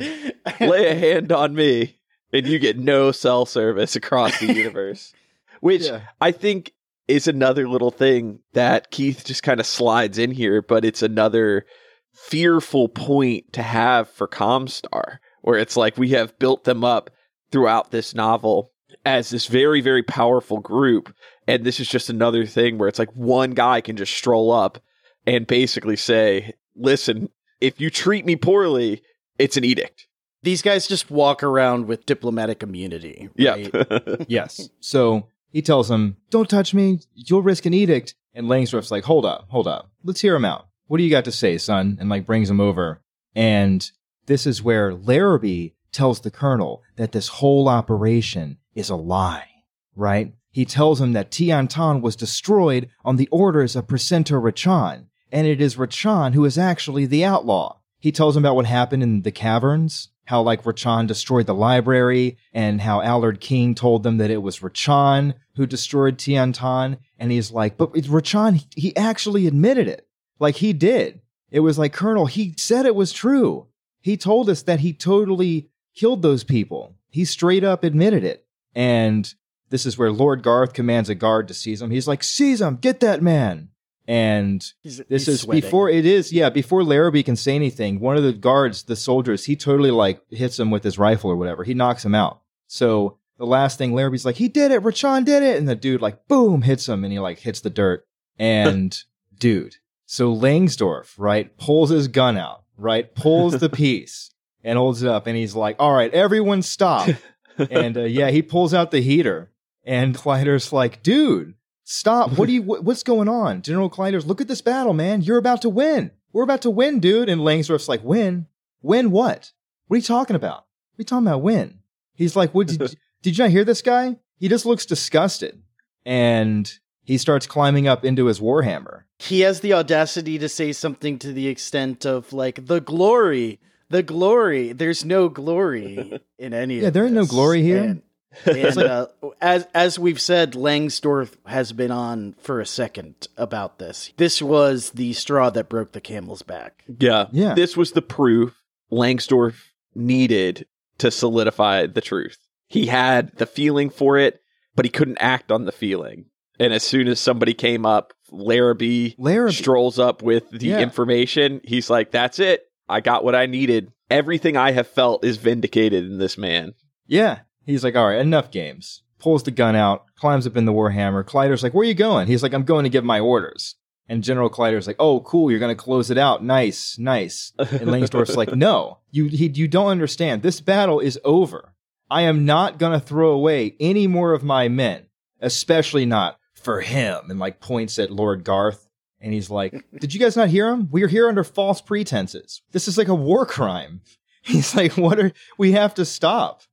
Lay a hand on me, and you get no cell service across the universe. Which Yeah. I think is another little thing that Keith just kind of slides in here, but it's another fearful point to have for Comstar, where it's like we have built them up throughout this novel as this very, very powerful group. And this is just another thing where it's like one guy can just stroll up and basically say, listen, if you treat me poorly, it's an edict. These guys just walk around with diplomatic immunity. Yeah. Yes. So he tells him, Don't touch me. You'll risk an edict. And Langsdorff's like, Hold up, hold up. Let's hear him out. What do you got to say, son? And like brings him over. And this is where Larrabee tells the colonel that this whole operation is a lie, right? He tells him that Tiantan was destroyed on the orders of Precentor Rachan, and it is Rachan who is actually the outlaw. He tells him about what happened in the caverns, how like Rachan destroyed the library, and how Allard King told them that it was Rachan who destroyed Tiantan. And he's like, but Rachan, he actually admitted it. Like he did. It was like, Colonel, he said it was true. He told us that he totally killed those people. He straight up admitted it. And this is where Lord Garth commands a guard to seize him. He's like, seize him, get that man. And He's- this he's is sweating. before it is, yeah, before Larrabee can say anything, one of the guards, the soldiers, he totally like hits him with his rifle or whatever. He knocks him out. So the last thing Larrabee's like, he did it, Rachan did it. And the dude like, boom, hits him and he like hits the dirt. And dude, so Langsdorff, right, pulls his gun out, right, pulls the piece and holds it up. And he's like, all right, everyone stop. and uh, yeah, he pulls out the heater. And Kleider's like, dude, stop. What do you, what, what's going on? General Kleider's, look at this battle, man. You're about to win. We're about to win, dude. And Langsdorff's like, win? Win what? What are you talking about? You talking about, win? He's like, what, did, did you not hear this guy? He just looks disgusted. And he starts climbing up into his Warhammer. he has the audacity to say something to the extent of like the glory the glory there's no glory in any of. Yeah, of there ain't no glory here. and, and, uh, as as we've said langsdorff has been on for a second about this this was the straw that broke the camel's back Yeah. Yeah. This was the proof Langsdorff needed to solidify the truth. He had the feeling for it, but he couldn't act on the feeling. And as soon as somebody came up, Larrabee Larrabee. strolls up with the Yeah. information. He's like, that's it. I got what I needed. Everything I have felt is vindicated in this man. Yeah. He's like, all right, enough games. Pulls the gun out, climbs up in the Warhammer. Kleider's like, where are you going? He's like, I'm going to give my orders. And General Kleider's like, oh, cool, you're going to close it out. Nice, nice. And Langsdorff's like, no, you, he, you don't understand. This battle is over. I am not going to throw away any more of my men, especially not for him. And like points at Lord Garth. And he's like, did you guys not hear him? We are here under false pretenses. This is like a war crime. He's like, what are, we have to stop.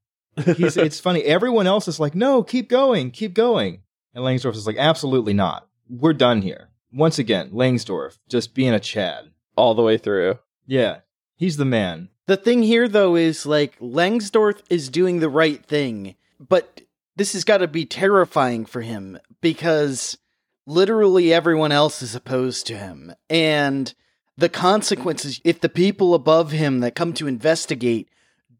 He's, it's funny. Everyone else is like, no, keep going, keep going. And Langsdorff is like, absolutely not. We're done here. Once again, Langsdorff just being a Chad. All the way through. Yeah, he's the man. The thing here, though, is like Langsdorff is doing the right thing, but this has got to be terrifying for him because literally everyone else is opposed to him. And the consequences, if the people above him that come to investigate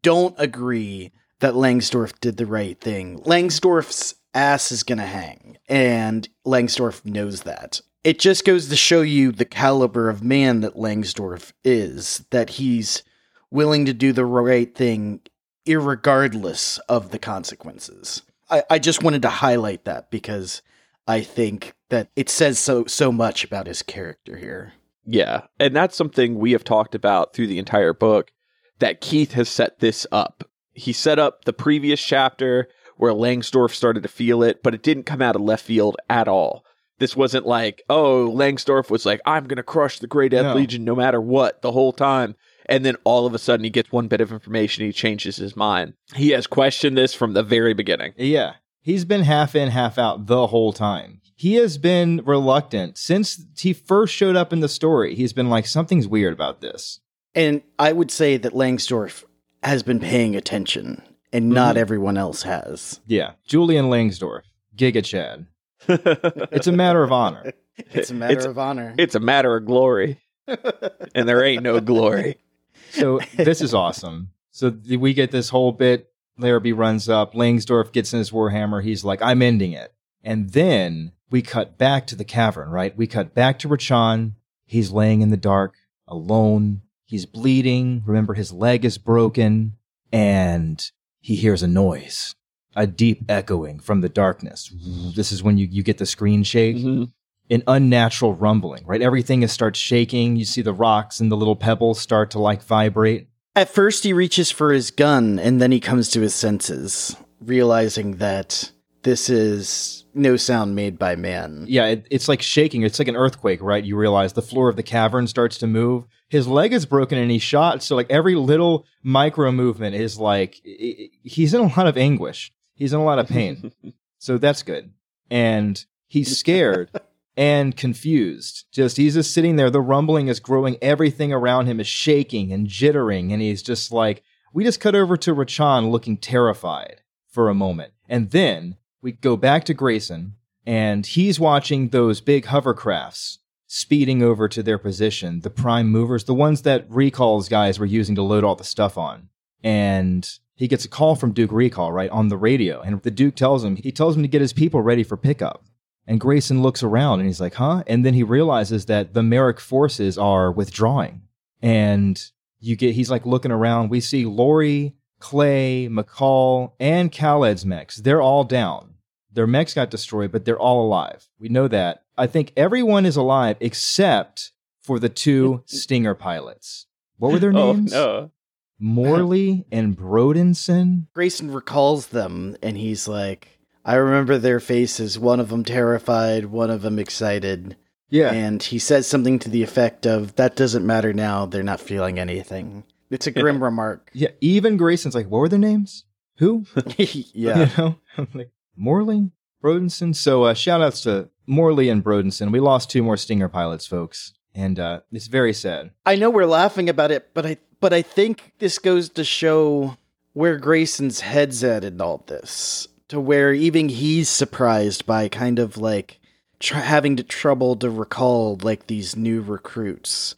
don't agree that Langsdorff did the right thing, Langsdorff's ass is going to hang. And Langsdorff knows that. It just goes to show you the caliber of man that Langsdorff is, that he's willing to do the right thing irregardless of the consequences. I, I just wanted to highlight that because I think that it says so so much about his character here. Yeah. And that's something we have talked about through the entire book that Keith has set this up. He set up the previous chapter where Langsdorff started to feel it, but it didn't come out of left field at all. This wasn't like, oh, Langsdorff was like, I'm going to crush the Grey Death No. Legion no matter what the whole time. And then all of a sudden he gets one bit of information, he changes his mind. He has questioned this from the very beginning. Yeah. He's been half in, half out the whole time. He has been reluctant since he first showed up in the story. He's been like, something's weird about this. And I would say that Langsdorff has been paying attention, and not mm-hmm. everyone else has. Yeah. Julian Langsdorff, Giga Chad. It's a matter of honor. It's a matter It's- of honor. It's a matter of glory. and there ain't no glory. So this is awesome. So we get this whole bit. Larrabee runs up. Langsdorff gets in his warhammer. He's like, "I'm ending it." And then we cut back to the cavern. Right? We cut back to Rachan. He's laying in the dark, alone. He's bleeding. Remember, his leg is broken, and he hears a noise, a deep echoing from the darkness. This is when you you get the screen shake Mhm. an unnatural rumbling, right? Everything is starts shaking. You see the rocks and the little pebbles start to like vibrate. At first, he reaches for his gun, and then he comes to his senses, realizing that this is no sound made by man. Yeah, it, it's like shaking. It's like an earthquake, right? You realize the floor of the cavern starts to move. His leg is broken and he's shot. So like every little micro movement is like i- i- he's in a lot of anguish. He's in a lot of pain. so that's good. And he's scared and confused. Just he's just sitting there. The rumbling is growing. Everything around him is shaking and jittering. And he's just like, we just cut over to Rachan looking terrified for a moment. And then we go back to Grayson and he's watching those big hovercrafts speeding over to their position, the prime movers, the ones that Ricol's guys were using to load all the stuff on. And he gets a call from Duke Recall, right, on the radio. And the Duke tells him, he tells him to get his people ready for pickup. And Grayson looks around and he's like, huh? And then he realizes that the Marik forces are withdrawing. And you get, he's like looking around. We see Lori, Clay, McCall, and Khaled's mechs. They're all down. Their mechs got destroyed, but they're all alive. We know that. I think everyone is alive except for the two mm-hmm. Stinger pilots. What were their Oh, names? no. Morley and Brodenson. Grayson recalls them, and he's like, I remember their faces, one of them terrified, one of them excited. Yeah. And he says something to the effect of, That doesn't matter now, they're not feeling anything. It's a grim remark. yeah. Even Grayson's like, what were their names? Who? yeah. You know? I'm like, Morley, Brodenson. So uh, shout outs to Morley and Brodenson. We lost two more Stinger pilots, folks. And uh, it's very sad. I know we're laughing about it, but I but I think this goes to show where Grayson's head's at in all this, to where even he's surprised by kind of like tr- having to trouble to recall like these new recruits.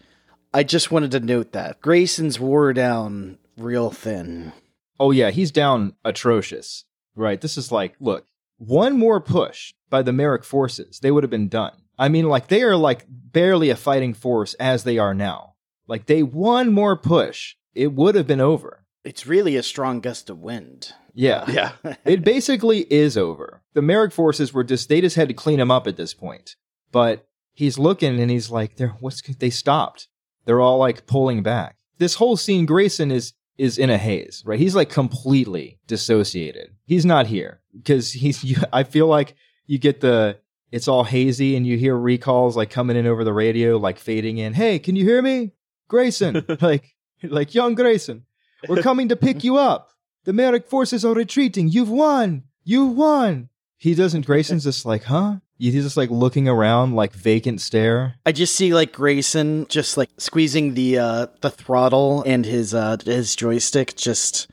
I just wanted to note that Grayson's wore down real thin. Oh, yeah, he's down atrocious. Right. This is like, look, one more push by the Marik forces, they would have been done. I mean, like, they are like barely a fighting force as they are now. Like, they one more push, it would have been over. It's really a strong gust of wind. Yeah. Yeah. it basically is over. The Marik forces were just they just had to clean him up at this point. But he's looking and he's like, they're what's they stopped. They're all like pulling back. This whole scene, Grayson is is in a haze, right? He's like completely dissociated. He's not here because he's. You, I feel like you get the it's all hazy and you hear Ricol's like coming in over the radio, like fading in. Hey, can you hear me, Grayson? like like young Grayson, we're coming to pick you up. The Marik forces are retreating. You've won. You've won. He doesn't. Grayson's just like, huh? He's just like looking around, like vacant stare. I just see like Grayson just like squeezing the uh the throttle and his uh his joystick just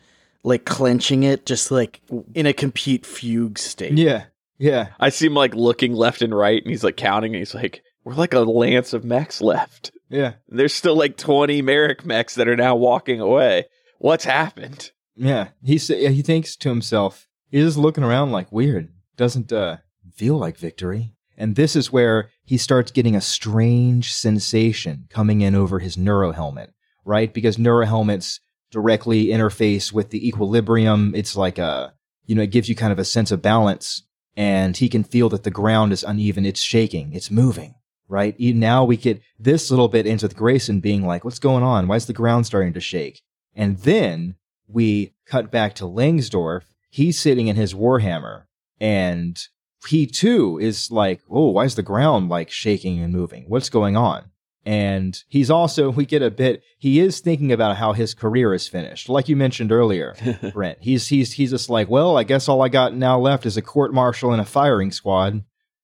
like clenching it just like in a complete fugue state. Yeah, yeah, I see him like looking left and right and he's like counting and he's like, We're like a lance of mechs left. yeah, And there's still like 20 Marik mechs that are now walking away. What's happened? yeah. He sa- he thinks to himself. He's just looking around like weird. Doesn't uh feel like victory. And this is where he starts getting a strange sensation coming in over his neuro helmet, right? Because neuro helmets directly interface with the equilibrium. It's like a you know, it gives you kind of a sense of balance and he can feel that the ground is uneven. It's shaking. It's moving, right? Now we get this little bit into with Grayson being like, what's going on? Why is the ground starting to shake? And then we cut back to Langsdorff. He's sitting in his Warhammer and he too is like, oh, why is the ground like shaking and moving? What's going on? And he's also, we get a bit, he is thinking about how his career is finished. Like you mentioned earlier, Brent. He's, he's, he's just like, well, I guess all I got now left is a court martial and a firing squad.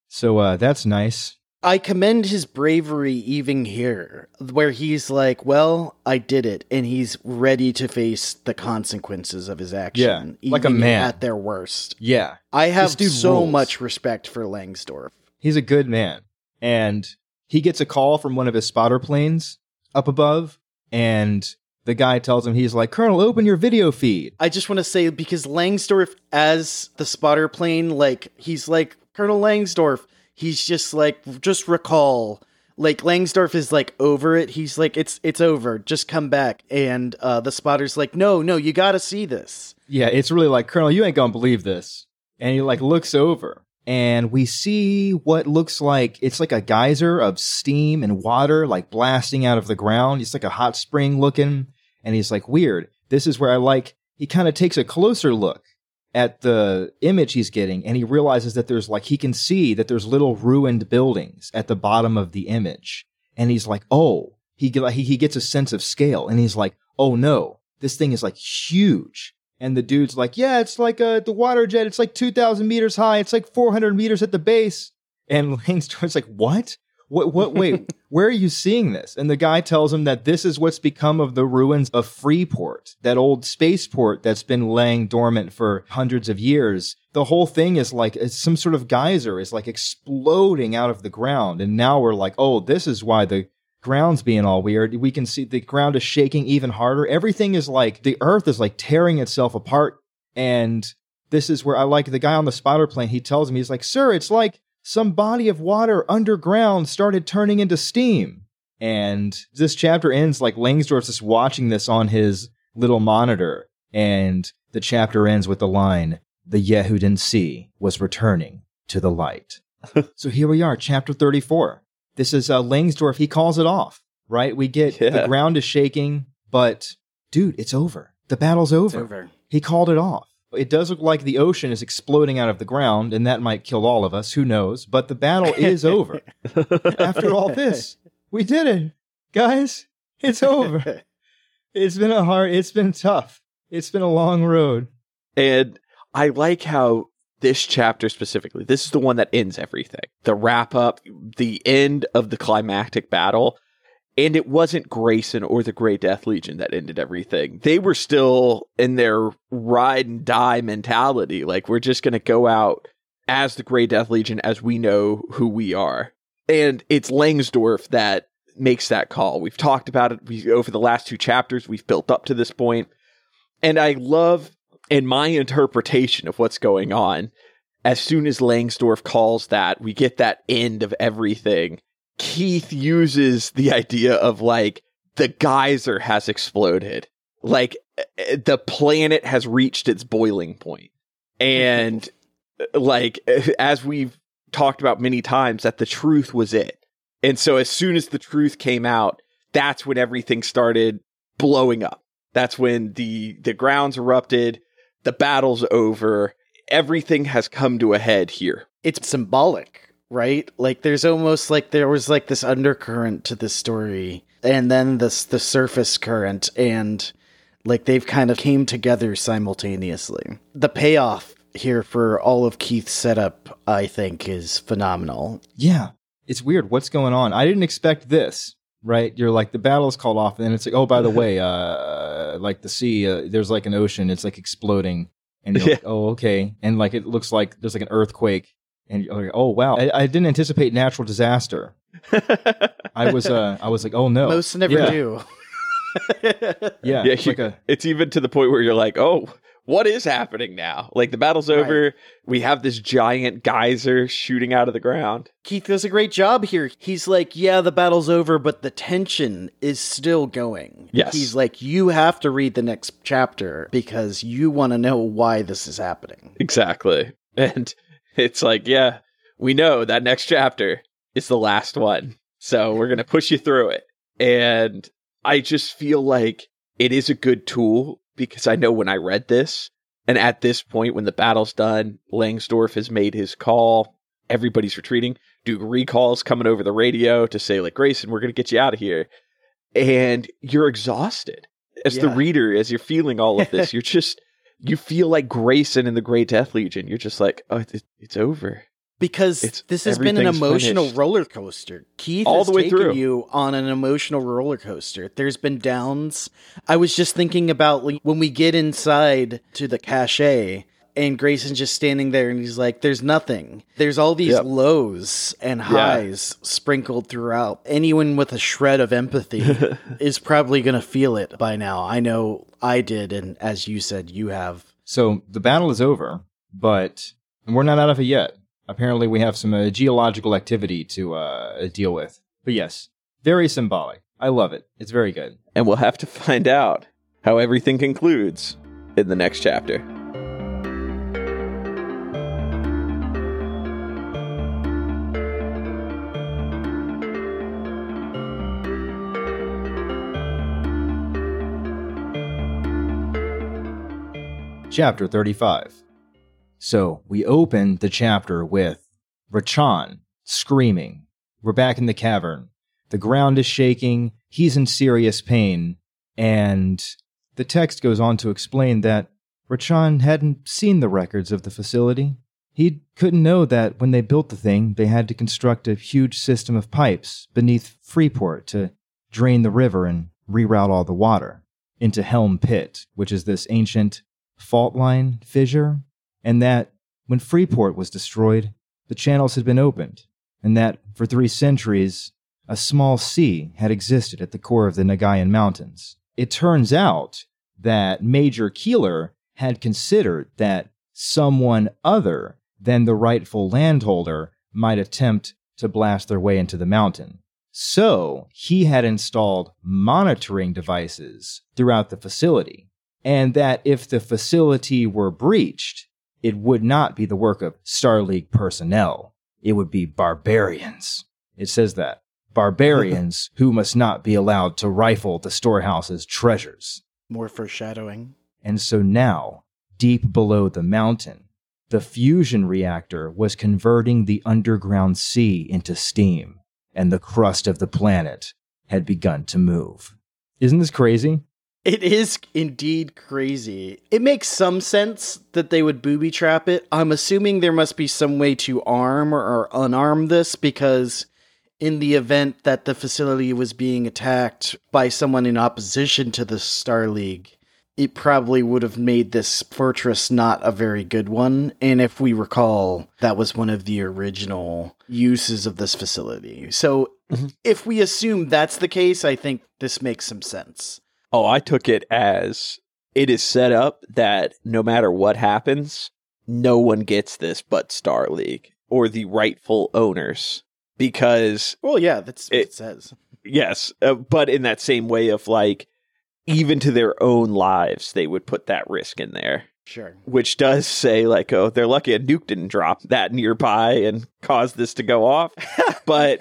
So, uh, that's nice. I commend his bravery even here, where he's like, "Well, I did it," and he's ready to face the consequences of his action, Yeah, like a man. at their worst. Yeah. I have so rules. much respect for Langsdorff. He's a good man. And he gets a call from one of his spotter planes up above. And the guy tells him, he's like, Colonel, open your video feed. I just want to say because Langsdorff, as the spotter plane, like he's like Colonel Langsdorff. He's just like, just recall. Like Langsdorff is like over it. He's like, it's it's over. Just come back. And uh, the spotter's like, no, no, you got to see this. Yeah, it's really like, Colonel, you ain't gonna believe this. And he like looks over and we see what looks like it's like a geyser of steam and water like blasting out of the ground. It's like a hot spring looking. And he's like, weird. This is where I like, he kind of takes a closer look at the image he's getting and he realizes that there's like, he can see that there's little ruined buildings at the bottom of the image. And he's like, oh, he, he, gets a sense of scale and he's like, oh no, this thing is like huge. And the dude's like, yeah, it's like uh, the water jet. It's like 2,000 meters high. It's like 400 meters at the base. And Langsdorff's like, what? What, what, wait, where are you seeing this? And the guy tells him that this is what's become of the ruins of Freeport, that old spaceport that's been laying dormant for hundreds of years. The whole thing is like some sort of geyser is like exploding out of the ground. And now we're like, oh, this is why the ground's being all weird. We can see the ground is shaking even harder. Everything is like the earth is like tearing itself apart. And this is where I like the guy on the spotter plane. He tells me, he's like, sir, it's like some body of water underground started turning into steam. And this chapter ends like Langsdorff's just watching this on his little monitor. And the chapter ends with the line, the Yehudan Sea was returning to the light. so here we are, chapter 34. This is uh, Langsdorff. He calls it off, right? We get the ground is shaking, but dude, it's over. The battle's over. It's over. He called it off. It does look like the ocean is exploding out of the ground, and that might kill all of us. Who knows? But the battle is over. After all this, we did it, guys. It's over. It's been a hard. It's been tough. It's been a long road. And I like how this chapter specifically, this is the one that ends everything. The wrap up, the end of the climactic battle. And it wasn't Grayson or the Grey Death Legion that ended everything. They were still in their ride and die mentality. Like, we're just going to go out as the Grey Death Legion as we know who we are. And it's Langsdorff that makes that call. We've talked about it we, over the last two chapters. We've built up to this point. And I love in my interpretation of what's going on, as soon as Langsdorff calls that, we get that end of everything. Keith uses the idea of like the geyser has exploded. Like eh, the planet has reached its boiling point. And eh, like eh, as we've talked about many times that the truth was it. And so as soon as the truth came out, that's when everything started blowing up. That's when the the grounds erupted, the battle's over, everything has come to a head here. it's symbolic, right? Like there's almost like there was like this undercurrent to this story and then this the surface current and like they've kind of came together simultaneously. The payoff here for all of Keith's setup, I think, is phenomenal. Yeah, it's weird. What's going on? I didn't expect this. Right? You're like the battle's called off, and then it's like, oh, by the way, uh, like the sea, uh, there's like an ocean, it's like exploding, and you're like, oh, okay, and like it looks like there's like an earthquake, and you're like, oh wow, I, I didn't anticipate natural disaster. I was, uh, I was like, oh no, Most never yeah, do. Yeah, Yeah, it's you- like a It's even to the point where you're like, oh, what is happening now? Like the battle's over. We have this giant geyser shooting out of the ground. Keith does a great job here. He's like, yeah, the battle's over, but the tension is still going. Yes. He's like, you have to read the next chapter because you want to know why this is happening. Exactly. And it's like, yeah, we know that next chapter is the last one. So we're going to push you through it. And I just feel like it is a good tool because I know when I read this, and at this point, when the battle's done, Langsdorff has made his call, everybody's retreating. Duke Ricol's coming over the radio to say, like, Grayson, we're going to get you out of here. And you're exhausted as the reader, as you're feeling all of this. you're just, you feel like Grayson in the Grey Death Legion. You're just like, oh, it, it's over. Because It's- this has been an emotional finished. roller coaster. Keith All has the way taken through. you on an emotional roller coaster. There's been downs. I was just thinking about like, when we get inside to the cache and Grayson's just standing there and he's like, there's nothing. There's all these Yep. lows and highs sprinkled throughout. Anyone with a shred of empathy is probably going to feel it by now. I know I did. And as you said, you have. So the battle is over, but we're not out of it yet. Apparently, we have some uh, geological activity to uh, deal with. But yes, very symbolic. I love it. It's very good. And we'll have to find out how everything concludes in the next chapter. Chapter 35. So we open the chapter with Rachan screaming. We're back in the cavern. The ground is shaking. He's in serious pain. And the text goes on to explain that Rachan hadn't seen the records of the facility. He couldn't know that when they built the thing, they had to construct a huge system of pipes beneath Freeport to drain the river and reroute all the water into Helm Pit, which is this ancient fault line fissure, and that when Freeport was destroyed, the channels had been opened, and that for three centuries, a small sea had existed at the core of the Nagayan Mountains. It turns out that Major Keeler had considered that someone other than the rightful landholder might attempt to blast their way into the mountain. So he had installed monitoring devices throughout the facility, and that if the facility were breached, it would not be the work of Star League personnel. It would be barbarians. It says that. Barbarians who must not be allowed to rifle the storehouse's treasures. More foreshadowing. And so now, deep below the mountain, the fusion reactor was converting the underground sea into steam, and the crust of the planet had begun to move. Isn't this crazy? It is indeed crazy. It makes some sense that they would booby trap it. I'm assuming there must be some way to arm or unarm this because in the event that the facility was being attacked by someone in opposition to the Star League, it probably would have made this fortress not a very good one. And if we recall, that was one of the original uses of this facility. So mm-hmm. if we assume that's the case, I think this makes some sense. Oh, I took it as it is set up that no matter what happens, no one gets this but Star League or the rightful owners. Because, Well, yeah, that's what it, It- says. yes, uh, but in that same way of like, even to their own lives, they would put that risk in there. Sure. Which does say, like, oh, they're lucky a nuke didn't drop that nearby and cause this to go off. But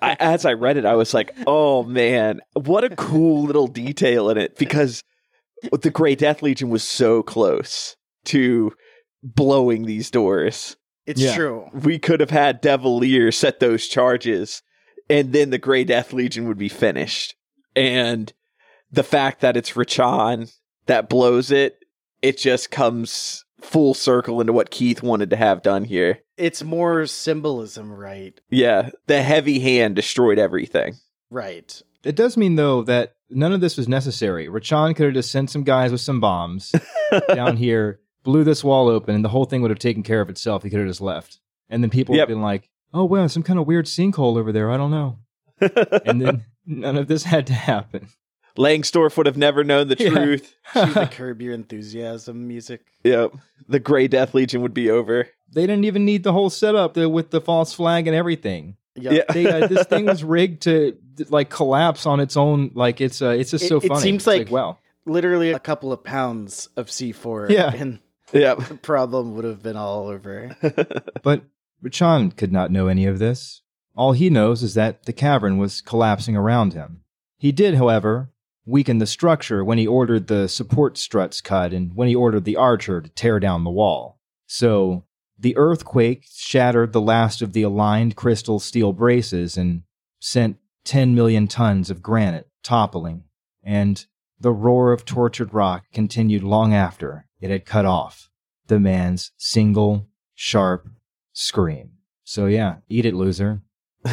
I, as I read it, I was like, oh man, what a cool little detail in it because the Grey Death Legion was so close to blowing these doors. It's Yeah. true. We could have had Devilier set those charges, and then the Grey Death Legion would be finished. And the fact that it's Rachan that blows it, it just comes full circle into what Keith wanted to have done here. It's more symbolism, right? Yeah, the heavy hand destroyed everything. Right. It does mean, though, that none of this was necessary. Rachan could have just sent some guys with some bombs down here, blew this wall open, and the whole thing would have taken care of itself. He could have just left. And then people Yep. would have been like, oh, wow, some kind of weird sinkhole over there. I don't know. And then none of this had to happen. Langsdorff would have never known the Yeah. truth. Cue the curb your enthusiasm music. Yep. The Grey Death Legion would be over. They didn't even need the whole setup there with the false flag and everything. Yep. Yeah. They, uh, this thing was rigged to like collapse on its own. Like it's uh, it's just It- so it funny. seems It's like- wow. Literally a couple of pounds of C4. Yeah. And Yep. the problem would have been all over. But Rachan could not know any of this. All he knows is that the cavern was collapsing around him. He did, however, weaken the structure when he ordered the support struts cut and when he ordered the archer to tear down the wall. So the earthquake shattered the last of the aligned crystal steel braces and sent 10 million tons of granite toppling, and the roar of tortured rock continued long after it had cut off the man's single, sharp scream. So yeah, eat it, loser.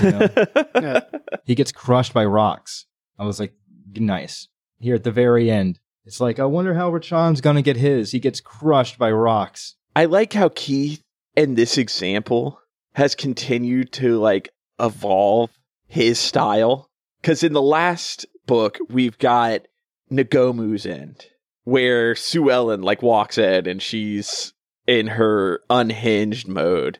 You know? Yeah. he gets crushed by rocks. I was like, nice. Here at the very end, it's like, I wonder how Rachan's gonna get his. He gets crushed by rocks. I like how Keith in this example has continued to like evolve his style. Cause in the last book, we've got Nagomu's end, where Sue Ellen like walks in and she's in her unhinged mode.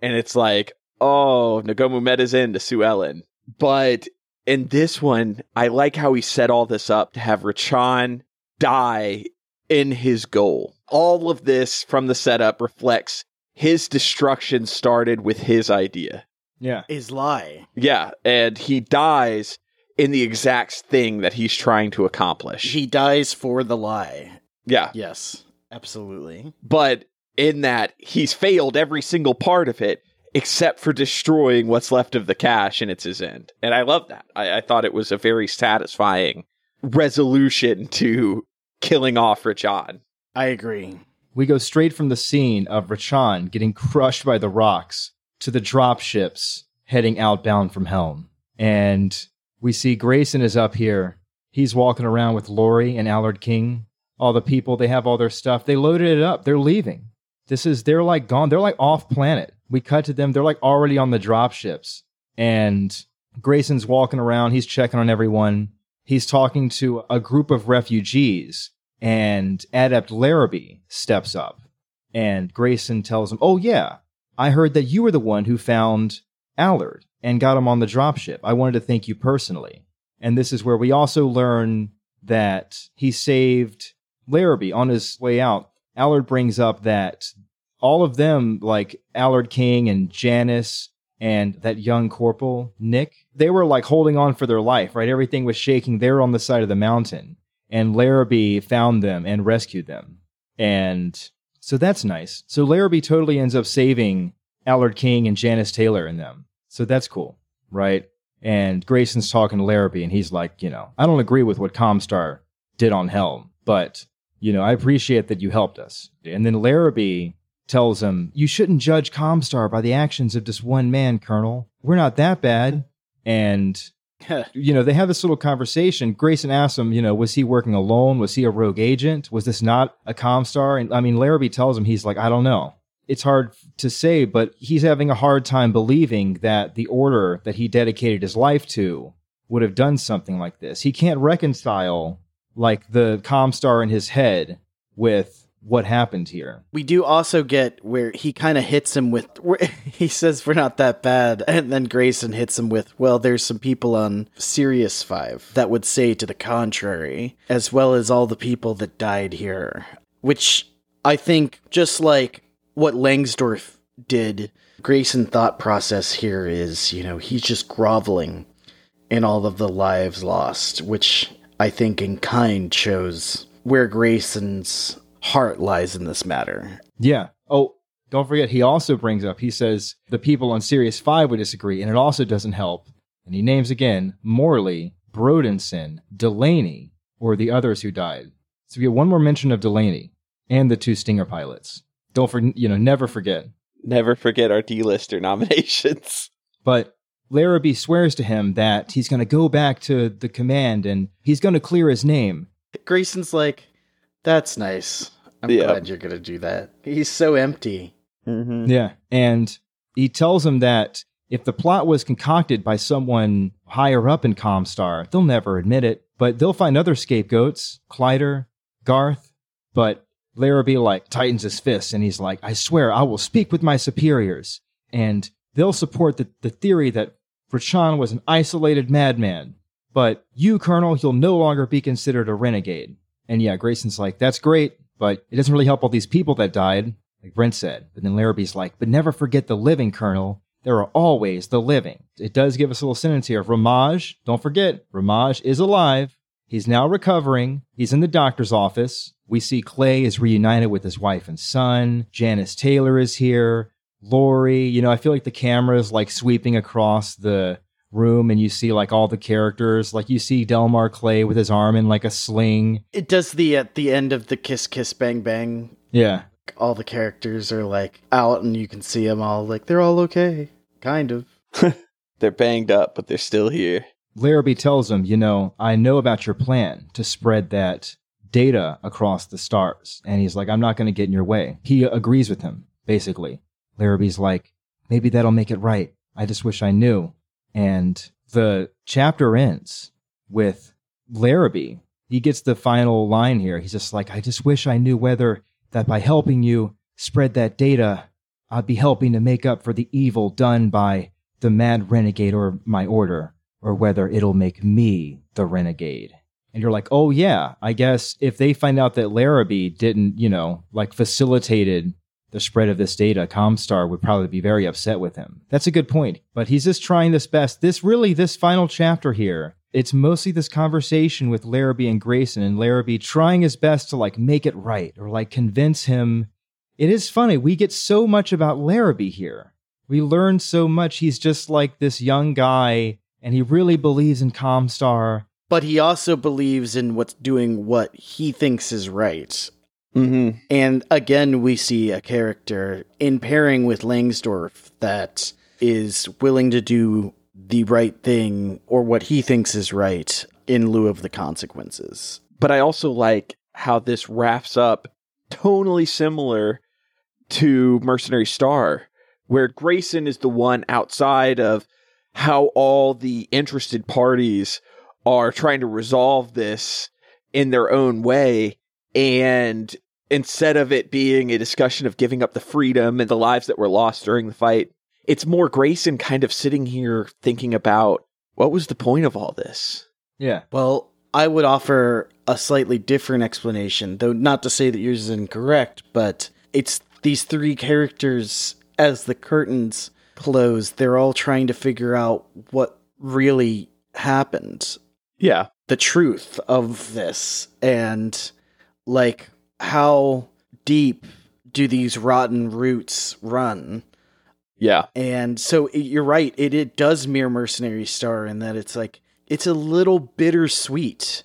And it's like, oh, Nagomu met his end to Sue Ellen. But in this one, I like how he set all this up to have Rachan die in his goal. All of this from the setup reflects his destruction started with his idea. Yeah. His lie. Yeah, and he dies in the exact thing that he's trying to accomplish. He dies for the lie. yeah, Yes. Absolutely. but in that he's failed every single part of it except for destroying what's left of the cache and it's his end. And I love that. I, I thought it was a very satisfying resolution to killing off Rachan. I agree. We go straight from the scene of Rachan getting crushed by the rocks to the drop ships heading outbound from Helm. And we see Grayson is up here. He's walking around with Lori and Allard King. All the people, they have all their stuff. They loaded it up. They're leaving. This is, they're like gone. They're like off planet. We cut to them. They're like already on the drop ships. And Grayson's walking around. He's checking on everyone. He's talking to a group of refugees and Adept Larrabee steps up and Grayson tells him, Oh, yeah, I heard that you were the one who found Allard and got him on the dropship. I wanted to thank you personally. And this is where we also learn that he saved Larrabee on his way out. Allard brings up that all of them, like Allard King and Janice and that young corporal, Nick, they were like holding on for their life, right? Everything was shaking. They were on the side of the mountain and Larrabee found them and rescued them. And so that's nice. So Larrabee totally ends up saving Allard King and Janice Taylor and them. So that's cool, right? And Grayson's talking to Larrabee and he's like, you know, I don't agree with what Comstar did on Helm, but, you know, I appreciate that you helped us. And then Larrabee tells him, you shouldn't judge Comstar by the actions of just one man, Colonel. We're not that bad. And you know, they have this little conversation. Grayson asks him, you know, was he working alone? Was he a rogue agent? Was this not a Comstar? And I mean, Larrabee tells him, he's like, I don't know. It's hard to say, but he's having a hard time believing that the order that he dedicated his life to would have done something like this. He can't reconcile like the Comstar in his head with what happened here. We do also get where he kind of hits him with. He says we're not that bad, and then Grayson hits him with, "Well, there's some people on Sirius Five that would say to the contrary, as well as all the people that died here." Which I think, just like what Langsdorff did, Grayson thought process here is, you know, he's just groveling in all of the lives lost, which I think in kind shows where Grayson's heart lies in this matter. Yeah. Oh, don't forget, he also brings up, he says the people on Sirius 5 would disagree, and it also doesn't help. And he names again Morley, Brodenson, Delaney, or the others who died. So we get one more mention of Delaney and the two Stinger pilots. Don't for you know, never forget. Never forget our D-lister nominations. But Larrabee swears to him that he's going to go back to the command and he's going to clear his name. Grayson's like, that's nice. I'm Yeah. glad you're going to do that. He's so empty. Mm-hmm. Yeah. And he tells him that if the plot was concocted by someone higher up in Comstar, they'll never admit it. But they'll find other scapegoats, Kleider, Garth, but Larrabee like tightens his fists and he's like, I swear I will speak with my superiors. And they'll support the, the theory that Rachan was an isolated madman. But you, Colonel, you'll no longer be considered a renegade. And yeah, Grayson's like, that's great, but it doesn't really help all these people that died, like Brent said. But then Larrabee's like, but never forget the living, Colonel. There are always the living. It does give us a little sentence here. Ramage, don't forget, Ramage is alive. He's now recovering. He's in the doctor's office. We see Clay is reunited with his wife and son. Janice Taylor is here. Lori, you know, I feel like the camera is like sweeping across the room and you see like all the characters. Like you see Delmar Clay with his arm in like a sling. It does the at the end of the kiss kiss bang bang. Yeah. All the characters are like out and you can see them all like they're all okay. Kind of. They're banged up, but they're still here. Larrabee tells him, you know, I know about your plan to spread that data across the stars. And he's like, I'm not going to get in your way. He agrees with him, basically. Larrabee's like, maybe that'll make it right. I just wish I knew. And the chapter ends with Larrabee. He gets the final line here. He's just like, I just wish I knew whether that by helping you spread that data, I'd be helping to make up for the evil done by the mad renegade or my order, or whether it'll make me the renegade. And you're like, oh yeah, I guess if they find out that Larrabee didn't, you know, like facilitated the spread of this data, Comstar would probably be very upset with him. That's a good point. But he's just trying this best. This really, this final chapter here, it's mostly this conversation with Larrabee and Grayson, and Larrabee trying his best to like make it right or like convince him. It is funny. We get so much about Larrabee here. We learn so much. He's just like this young guy, and he really believes in Comstar. But he also believes in what's doing what he thinks is right. Mm-hmm. And again, we see a character in pairing with Langsdorff that is willing to do the right thing or what he thinks is right in lieu of the consequences. But I also like how this wraps up tonally similar to Mercenary Star, where Grayson is the one outside of how all the interested parties are trying to resolve this in their own way. And instead of it being a discussion of giving up the freedom and the lives that were lost during the fight, it's more Grayson kind of sitting here thinking about what was the point of all this? Yeah. Well, I would offer a slightly different explanation, though not to say that yours is incorrect, but it's these three characters as the curtains close, they're all trying to figure out what really happened, Yeah. the truth of this, and like how deep do these rotten roots run? Yeah. And so it- you're right. It it does mirror Mercenary Star in that it's like it's a little bittersweet.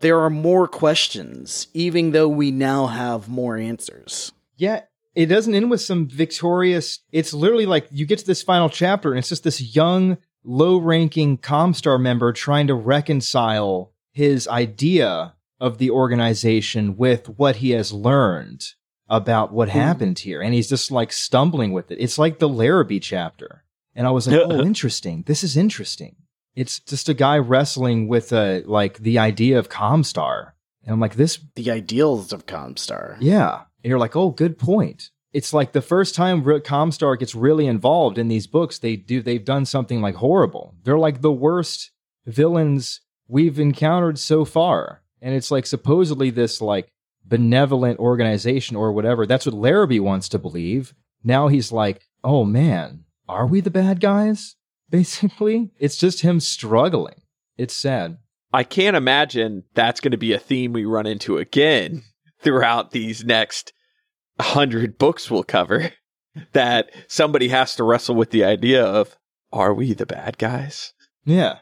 There are more questions, even though we now have more answers. Yeah, it doesn't end with some victorious. It's literally like you get to this final chapter, and it's just this young, low ranking Comstar member trying to reconcile his idea of the organization with what he has learned about what happened here. And he's just like stumbling with it. It's like the Larrabee chapter. And I was like, oh, interesting. This is interesting. It's just a guy wrestling with uh, like the idea of Comstar. And I'm like, this The ideals of Comstar. yeah. And you're like, oh, good point. It's like the first time Comstar gets really involved in these books, they do they've done something like horrible. They're like the worst villains we've encountered so far. And it's like supposedly this like benevolent organization or whatever. That's what Larrabee wants to believe. Now he's like, oh man, are we the bad guys? Basically, it's just him struggling. It's sad. I can't imagine that's going to be a theme we run into again throughout these next hundred books we'll cover. That somebody has to wrestle with the idea of are we the bad guys? Yeah.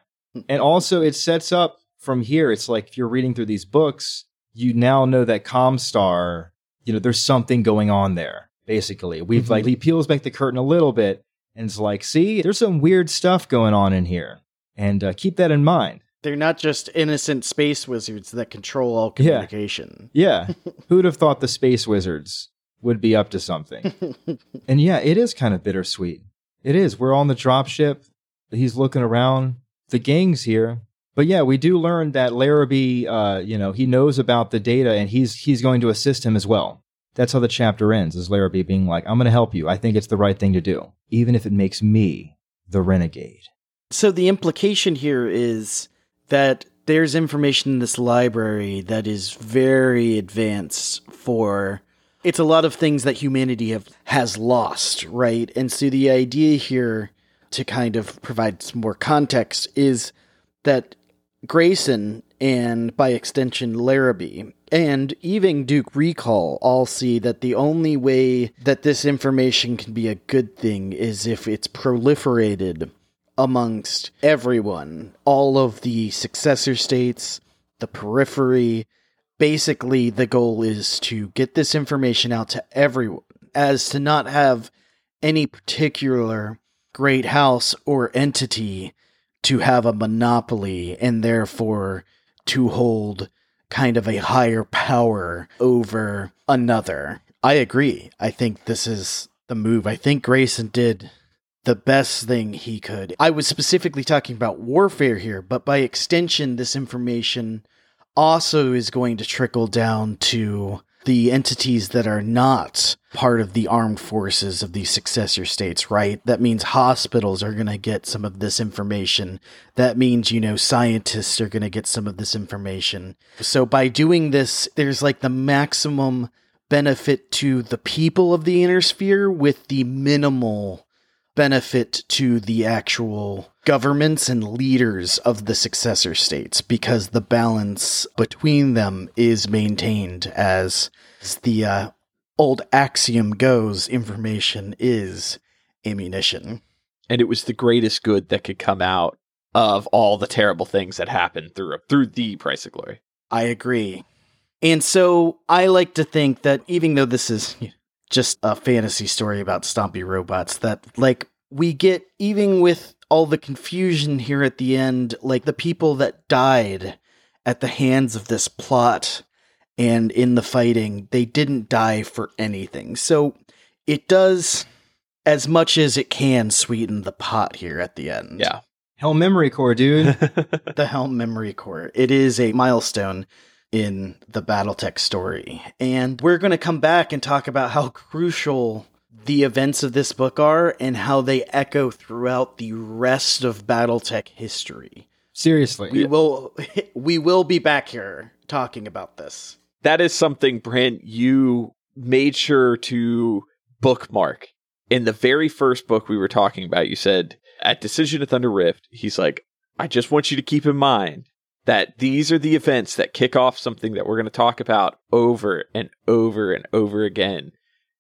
And also, it sets up from here. It's like if you're reading through these books, you now know that Comstar, you know, there's something going on there, basically. We've Mhm. like, he peels back the curtain a little bit and it's like, see, there's some weird stuff going on in here. And uh, keep that in mind. They're not just innocent space wizards that control all Yeah. communication. Yeah. Who'd have thought the Space Wizards would be up to something? and yeah, it is kind of bittersweet. It is. We're on the dropship. He's looking around. The gang's here. But yeah, we do learn that Larrabee, uh, you know, he knows about the data and he's he's going to assist him as well. That's how the chapter ends, is Larrabee being like, I'm going to help you. I think it's the right thing to do, even if it makes me the renegade. So the implication here is that there's information in this library that is very advanced for it's a lot of things that humanity have has lost, right? And so the idea here to kind of provide some more context is that Grayson and by extension Larrabee. And even Duke Ricol all see that the only way that this information can be a good thing is if it's proliferated amongst everyone, all of the successor states, the periphery. Basically, the goal is to get this information out to everyone, as to not have any particular great house or entity to have a monopoly and therefore to hold kind of a higher power over another. I agree. I think this is the move. I think Grayson did the best thing he could. I was specifically talking about warfare here, but by extension, this information also is going to trickle down to the entities that are not part of the armed forces of the successor states, right? That means hospitals are going to get some of this information. That means, you know, scientists are going to get some of this information. So by doing this, there's like the maximum benefit to the people of the inner sphere with the minimal benefit to the actual governments and leaders of the successor states because the balance between them is maintained as the uh, old axiom goes information is ammunition. And it was the greatest good that could come out of all the terrible things that happened through through the price of glory. I agree. And so i like to think that even though this is just a fantasy story about stompy robots that like we get even with all the confusion here at the end like the people that died at the hands of this plot and in the fighting they didn't die for anything so it does as much as it can sweeten the pot here at the end yeah Helm Memory Core, dude. the Helm Memory Core. It is a milestone in the Battletech story. And we're going to come back and talk about how crucial the events of this book are and how they echo throughout the rest of BattleTech history. Seriously. We will we will be back here talking about this. that is something brent you made sure to bookmark in the very first book we were talking about you said at decision of thunder rift he's like i just want you to keep in mind that these are the events that kick off something that we're going to talk about over and over and over again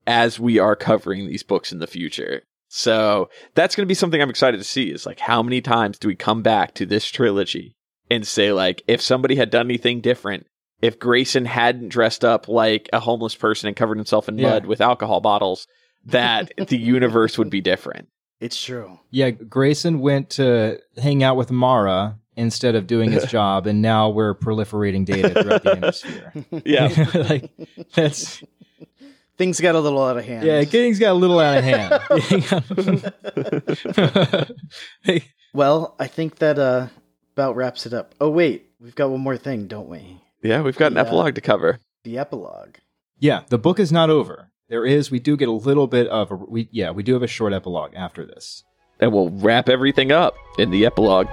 as we are covering these books in the future so that's going to be something i'm excited to see is like how many times do we come back to this trilogy and say like if somebody had done anything different if Grayson hadn't dressed up like a homeless person and covered himself in Yeah. mud with alcohol bottles, that the universe would be different. It's true. Yeah, Grayson went to hang out with Mara instead of doing his job, and now we're proliferating data throughout the inner Yeah. like that's Things got a little out of hand. yeah, getting's got a little out of hand. Hey, Well, I think that uh about wraps it up. Oh wait, we've got one more thing, don't we? yeah, we've got an Yeah. epilogue to cover. The epilogue. yeah, the book is not over. There is, we do get a little bit of a, we yeah, we do have a short epilogue after this. And we'll wrap everything up in the epilogue.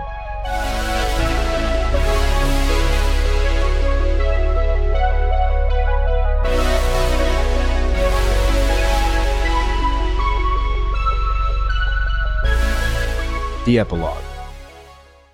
The epilogue.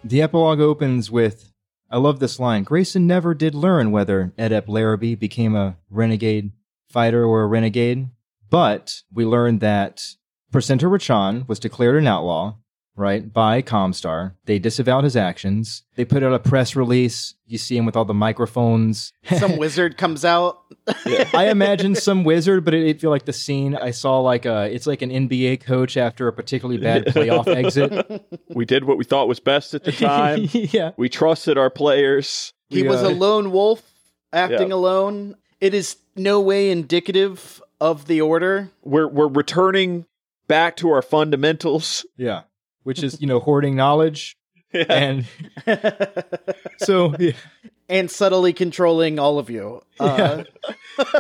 The epilogue opens with I love this line. Grayson never did learn whether Adept Larrabee became a renegade fighter or a renegade, but we learned that Precentor Rachan was declared an outlaw, right, by Comstar. They disavowed his actions. They put out a press release. You see him with all the microphones. Some wizard comes out. I imagine some wizard, but it, it feel like the scene I saw like a it's like an NBA coach after a particularly bad playoff exit. We did what we thought was best at the time. yeah. we trusted our players. He We, was uh, a lone wolf acting Yeah. alone. It is no way indicative of the order. We're we're returning back to our fundamentals. Yeah. Which is, you know, hoarding knowledge. And so yeah, and subtly controlling all of you. Uh,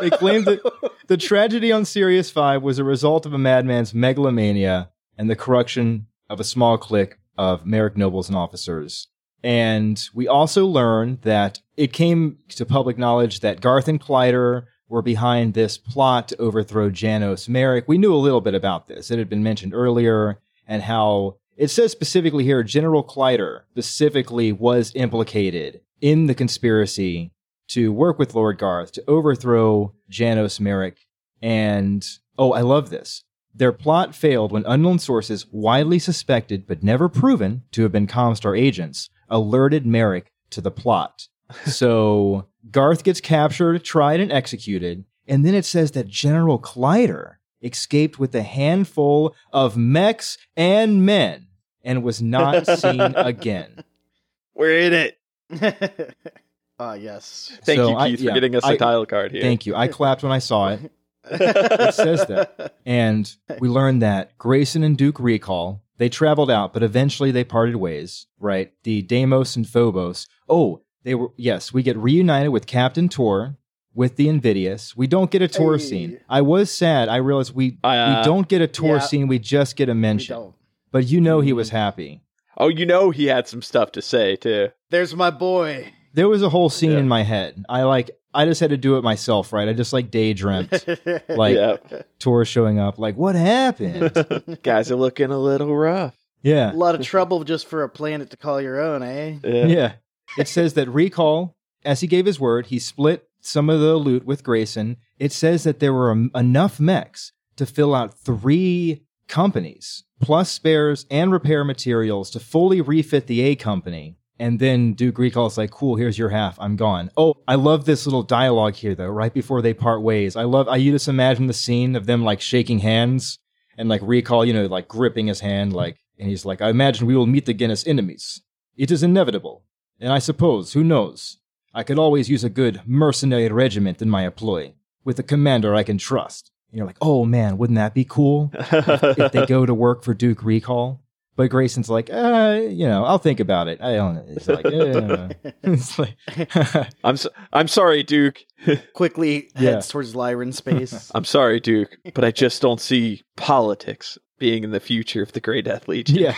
they claimed that the tragedy on Sirius 5 was a result of a madman's megalomania and the corruption of a small clique of Marik nobles and officers. And we also learned that it came to public knowledge that Garth and Kleider were behind this plot to overthrow Janos Marik. We knew a little bit about this. It had been mentioned earlier, and how it says specifically here General Kleider specifically was implicated in the conspiracy to work with Lord Garth to overthrow Janos Marik. And oh, I love this. Their plot failed when unknown sources, widely suspected but never proven to have been Comstar agents, alerted Marik to the plot. so Garth gets captured, tried, and executed. And then it says that General Kleider escaped with a handful of mechs and men and was not seen again. We're in it. Ah, yes. Thank So you, I- Keith, yeah, for getting us I- a title card here. Thank you. I clapped when I saw it. It says that. And we learned that Grayson and Duke Ricol. They traveled out, but eventually they parted ways, right? The Deimos and Phobos. Oh, they were, yes, we get reunited with Captain Tor with the Invidious. We don't get a tour Hey. scene. I was sad. I realized we, Uh, we don't get a tour yeah. scene. We just get a We mention. Don't. But you know he was happy. Oh, you know he had some stuff to say too. There's my boy. There was a whole scene Yeah. in my head. I like, I just had to do it myself, right? I just like daydreamt. Like, yeah, Tor showing up, like, what happened? guys are looking a little rough. Yeah. a lot of trouble just for a planet to call your own, eh? Yeah. Yeah. It says that Ricol, as he gave his word, he split some of the loot with Grayson. It says that there were em- enough mechs to fill out three companies, plus spares and repair materials to fully refit the A company. And then Duke Ricol's like, cool, here's your half. I'm gone. Oh, I love this little dialogue here, though, right before they part ways. I love, I you just imagine the scene of them like shaking hands and like Ricol, you know, like gripping his hand, like, and he's like, I imagine we will meet again as enemies. It is inevitable. And I suppose, who knows? I could always use a good mercenary regiment in my employ, with a commander I can trust. And you're like, oh man, wouldn't that be cool if they go to work for Duke Ricol? But Grayson's like, uh, you know, I'll think about it. I don't know. It's like, eh. it's like I'm so, I'm sorry, Duke. Quickly Yeah. heads towards Lyran space. I'm sorry, Duke, but I just don't see politics being in the future of the Grey Death Legion. yeah.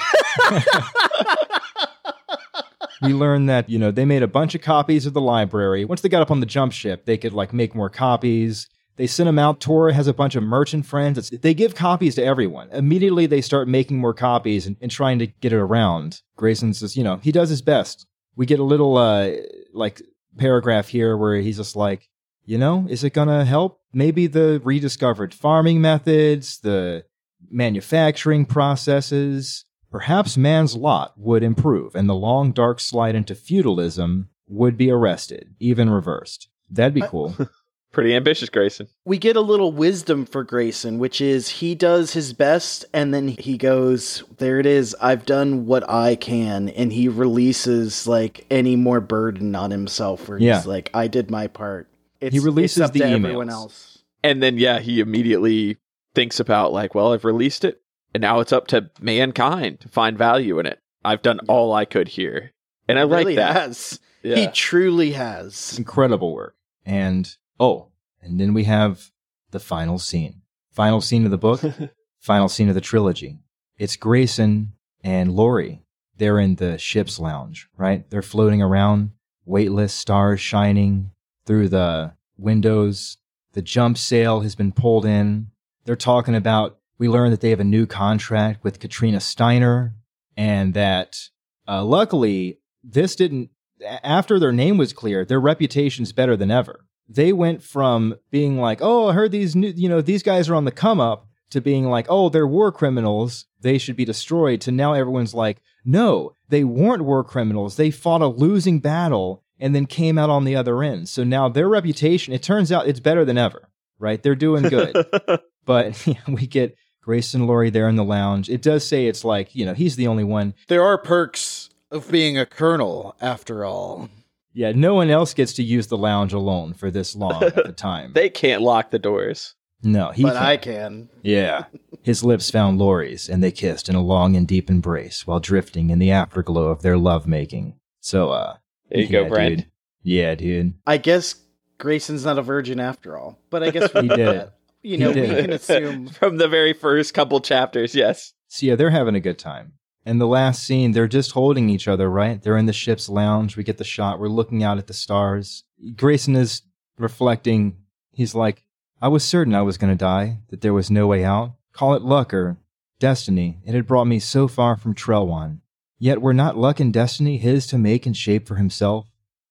we learned that, you know, they made a bunch of copies of the library. Once they got up on the jump ship, they could like make more copies. They send them out. Tora has a bunch of merchant friends. It's, they give copies to everyone. Immediately, they start making more copies and, and trying to get it around. Grayson says, you know, he does his best. We get a little, uh, like, paragraph here where he's just like, you know, is it going to help? Maybe the rediscovered farming methods, the manufacturing processes, perhaps man's lot would improve and the long dark slide into feudalism would be arrested, even reversed. That'd be cool. Pretty ambitious, Grayson. we get a little wisdom for Grayson, which is he does his best and then he goes, There it is, I've done what I can. And he releases like any more burden on himself where Yeah. he's like, I did my part. It's, He releases it's up the to everyone emails. else. And then, yeah, he immediately thinks about, like, well, I've released it, and now it's up to mankind to find value in it. I've done all I could here. And I really like that. has. Yeah. He truly has. Incredible work. And oh, and then we have the final scene. Final scene of the book, final scene of the trilogy. It's Grayson and Lori. They're in the ship's lounge, right? They're floating around, weightless, stars shining through the windows. The jump sail has been pulled in. They're talking about, we learned that they have a new contract with Katrina Steiner and that uh, luckily this didn't, after their name was cleared, their reputation's better than ever. They went from being like, oh, I heard these new, you know, these guys are on the come up to being like, oh, they're war criminals. They should be destroyed. To now everyone's like, no, they weren't war criminals. They fought a losing battle and then came out on the other end. So now their reputation, it turns out it's better than ever, right? They're doing good. but yeah, we get Grace and Lori there in the lounge. It does say it's like, you know, he's the only one. There are perks of being a colonel, after all. Yeah, no one else gets to use the lounge alone for this long at the time. they can't lock the doors. no, he but can't. I can. Yeah. His lips found Lori's, and they kissed in a long and deep embrace while drifting in the afterglow of their lovemaking. So, uh, There you yeah, go, Brent. dude. Yeah, dude. I guess Grayson's not a virgin after all, but I guess we did. that. You know, we can assume. From the very first couple chapters, yes. So yeah, they're having a good time. And the last scene, they're just holding each other, right? They're in the ship's lounge. We get the shot. We're looking out at the stars. Grayson is reflecting. He's like, I was certain I was going to die, that there was no way out. Call it luck or destiny. It had brought me so far from Trellwan. Yet were not luck and destiny his to make and shape for himself?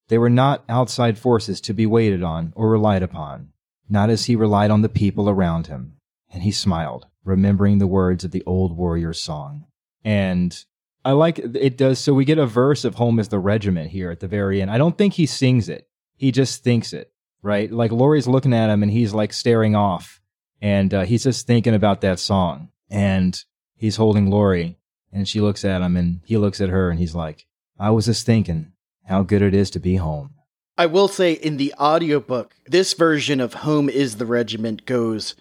They were not outside forces to be waited on or relied upon, not as he relied on the people around him. And he smiled, remembering the words of the old warrior's song. And I like it does so we get a verse of home is the regiment here at the very end. I don't think he sings it. He just thinks it, right? Like Lori's looking at him and he's like staring off and uh, he's just thinking about that song and he's holding Laurie and she looks at him and he looks at her and he's like, I was just thinking how good it is to be home. I will say in the audiobook, this version of Home is the Regiment goes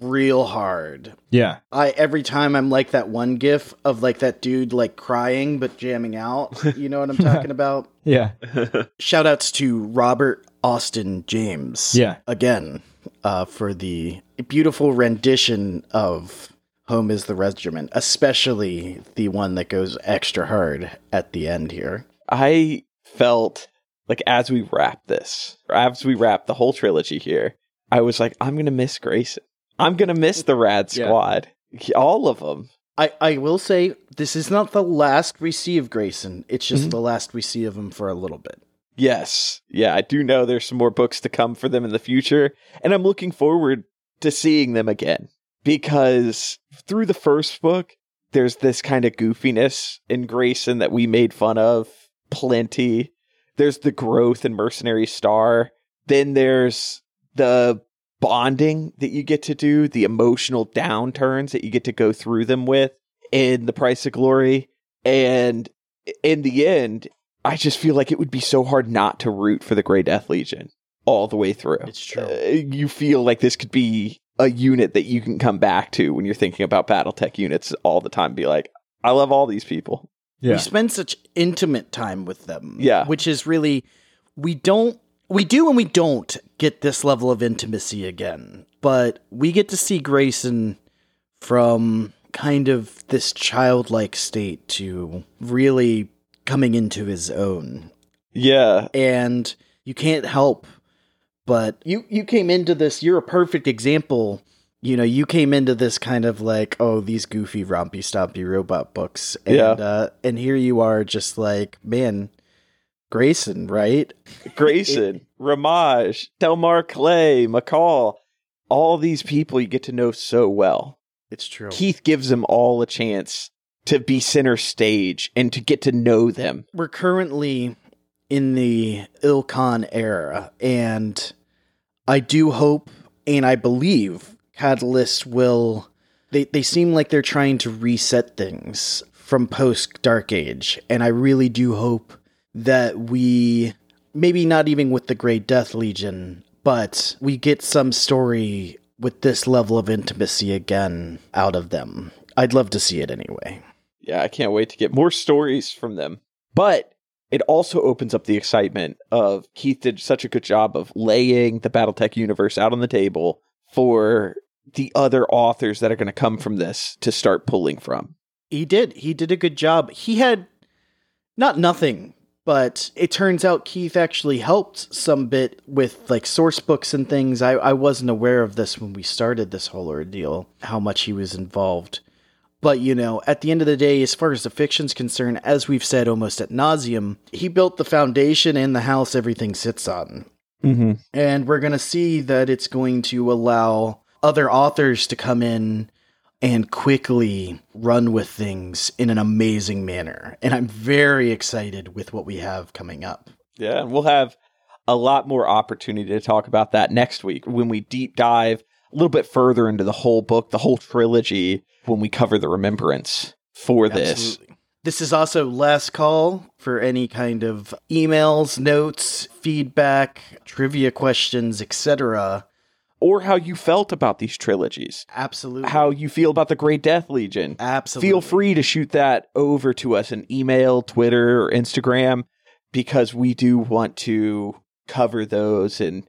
real hard. Yeah. I every time I'm like that one gif of like that dude like crying but jamming out. You know what I'm talking about? Yeah. Shout outs to Robert Austin James. Yeah. Again, uh, for the beautiful rendition of Home is the Regiment, especially the one that goes extra hard at the end here. I felt like as we wrap this, or as we wrap the whole trilogy here, I was like, I'm gonna miss Grayson. I'm gonna miss the Rad Yeah. Squad, all of them. I, I will say this is not the last we see of Grayson. It's just Mhm. the last we see of him for a little bit. Yes, yeah, I do know there's some more books to come for them in the future, and I'm looking forward to seeing them again because through the first book, there's this kind of goofiness in Grayson that we made fun of plenty. There's the growth in Mercenary Star. Then there's the bonding that you get to do, the emotional downturns that you get to go through them with in The Price of Glory. And in the end, I just feel like it would be so hard not to root for the Grey Death Legion all the way through. It's true. Uh, you feel like this could be a unit that you can come back to when you're thinking about BattleTech units all the time. Be like, I love all these people. Yeah. We spend such intimate time with them. Yeah. Which is really we don't we do and we don't get this level of intimacy again. But we get to see Grayson from kind of this childlike state to really coming into his own. Yeah, And you can't help but you you came into this you're a perfect example you know you came into this kind of like oh these goofy rompy stompy robot books and Yeah. uh and here you are just like man grayson right Grayson, Ramage, Delmar Clay, McCall, all these people you get to know so well. it's true Keith gives them all a chance to be center stage and to get to know them. we're currently in the ilClan era and i do hope and i believe catalyst will they, they seem like they're trying to reset things from post dark age and i really do hope that we maybe not even with the Grey Death Legion but we get some story with this level of intimacy again out of them i'd love to see it anyway Yeah, I can't wait to get more stories from them. But it also opens up the excitement of Keith did such a good job of laying the Battletech universe out on the table for the other authors that are going to come from this to start pulling from. He did. He did a good job. He had not nothing, but it turns out Keith actually helped some bit with like source books and things. I, I wasn't aware of this when we started this whole ordeal, how much he was involved. But you know, at the end of the day, as far as the fiction's concerned, as we've said almost at nauseum, he built the foundation and the house everything sits on. Mm-hmm. And we're going to see that it's going to allow other authors to come in and quickly run with things in an amazing manner. And I'm very excited with what we have coming up. Yeah, and we'll have a lot more opportunity to talk about that next week when we deep dive a little bit further into the whole book, the whole trilogy, when we cover the remembrance for this. Absolutely. This is also last call for any kind of emails, notes, feedback, trivia questions, etc. or how you felt about these trilogies, Absolutely. how you feel about the Grey Death Legion. Absolutely. Feel free to shoot that over to us in email, Twitter, or Instagram because we do want to cover those and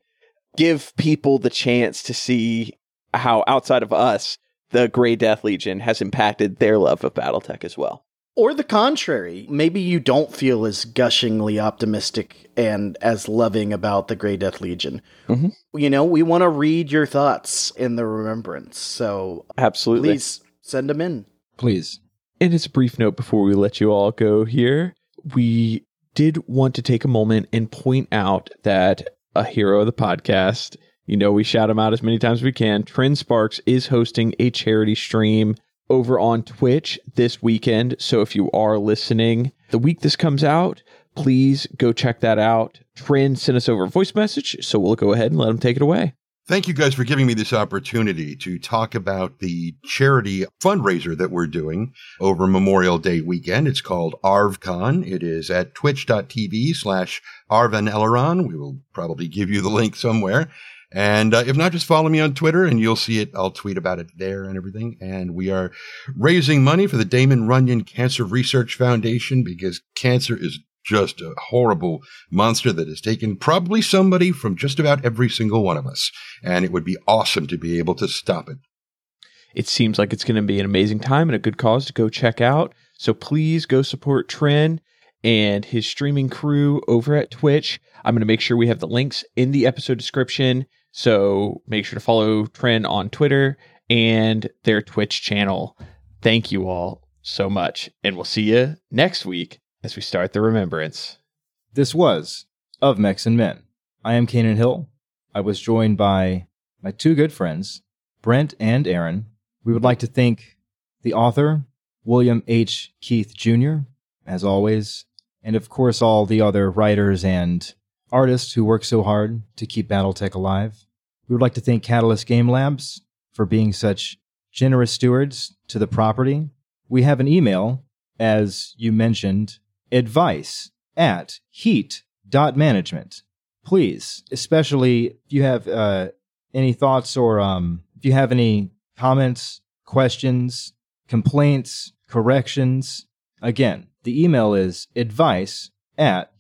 give people the chance to see how outside of us the Grey Death Legion has impacted their love of BattleTech as well. Or the contrary. Maybe you don't feel as gushingly optimistic and as loving about the Grey Death Legion. Mhm. You know, we want to read your thoughts in the remembrance. So Absolutely. please send them in. Please. And as a brief note before we let you all go here, we did want to take a moment and point out that a hero of the podcast, you know, we shout him out as many times as we can. Tren Sparks is hosting a charity stream over on Twitch this weekend. So if you are listening the week this comes out, please go check that out. Tren sent us over a voice message, so we'll go ahead and let him take it away. Thank you guys for giving me this opportunity to talk about the charity fundraiser that we're doing over Memorial Day weekend. It's called ArvCon. It is at twitch.tv slash ArvanEleron. We will probably give you the link somewhere. And uh, if not, just follow me on Twitter and you'll see it. I'll tweet about it there and everything. And we are raising money for the Damon Runyon Cancer Research Foundation because cancer is just a horrible monster that has taken probably somebody from just about every single one of us. And it would be awesome to be able to stop it. It seems like it's going to be an amazing time and a good cause to go check out. So please go support Tren and his streaming crew over at Twitch. I'm going to make sure we have the links in the episode description. So make sure to follow Tren on Twitter and their Twitch channel. Thank you all so much. And we'll see you next week as we start the remembrance. This was Of Mechs and Men. I am Canaan Hill. I was joined by my two good friends, Brent and Aaron. We would like to thank the author, William H. Keith Jr., as always, and of course all the other writers and artists who work so hard to keep Battletech alive. We would like to thank Catalyst Game Labs for being such generous stewards to the property. We have an email, as you mentioned, advice at heat.management. Please, especially if you have uh, any thoughts or um, if you have any comments, questions, complaints, corrections, again, the email is advice at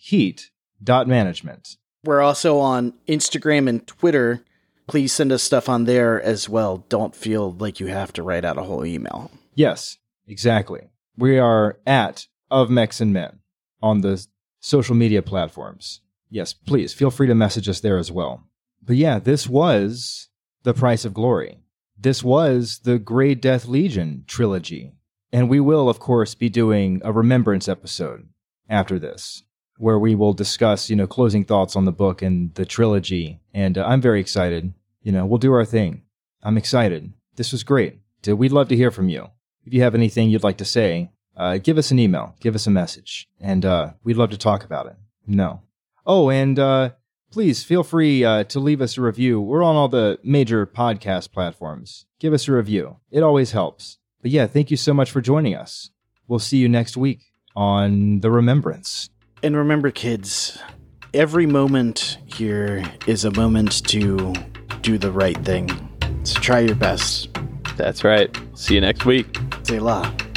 heat.management. We're also on Instagram and Twitter. Please send us stuff on there as well. Don't feel like you have to write out a whole email. Yes, exactly. We are at of Mechs and Men on the social media platforms. Yes, please feel free to message us there as well. But yeah, this was the price of glory. This was the Grey Death Legion trilogy. And we will, of course, be doing a remembrance episode after this, where we will discuss, you know, closing thoughts on the book and the trilogy. And uh, I'm very excited. You know, we'll do our thing. I'm excited. This was great. We'd love to hear from you. If you have anything you'd like to say, uh, give us an email, give us a message, and uh, we'd love to talk about it. No. Oh, and uh, please feel free uh, to leave us a review. We're on all the major podcast platforms. Give us a review, it always helps. But yeah, thank you so much for joining us. We'll see you next week on The Remembrance. And remember, kids, every moment here is a moment to do the right thing. So try your best. That's right. See you next week. Seyla.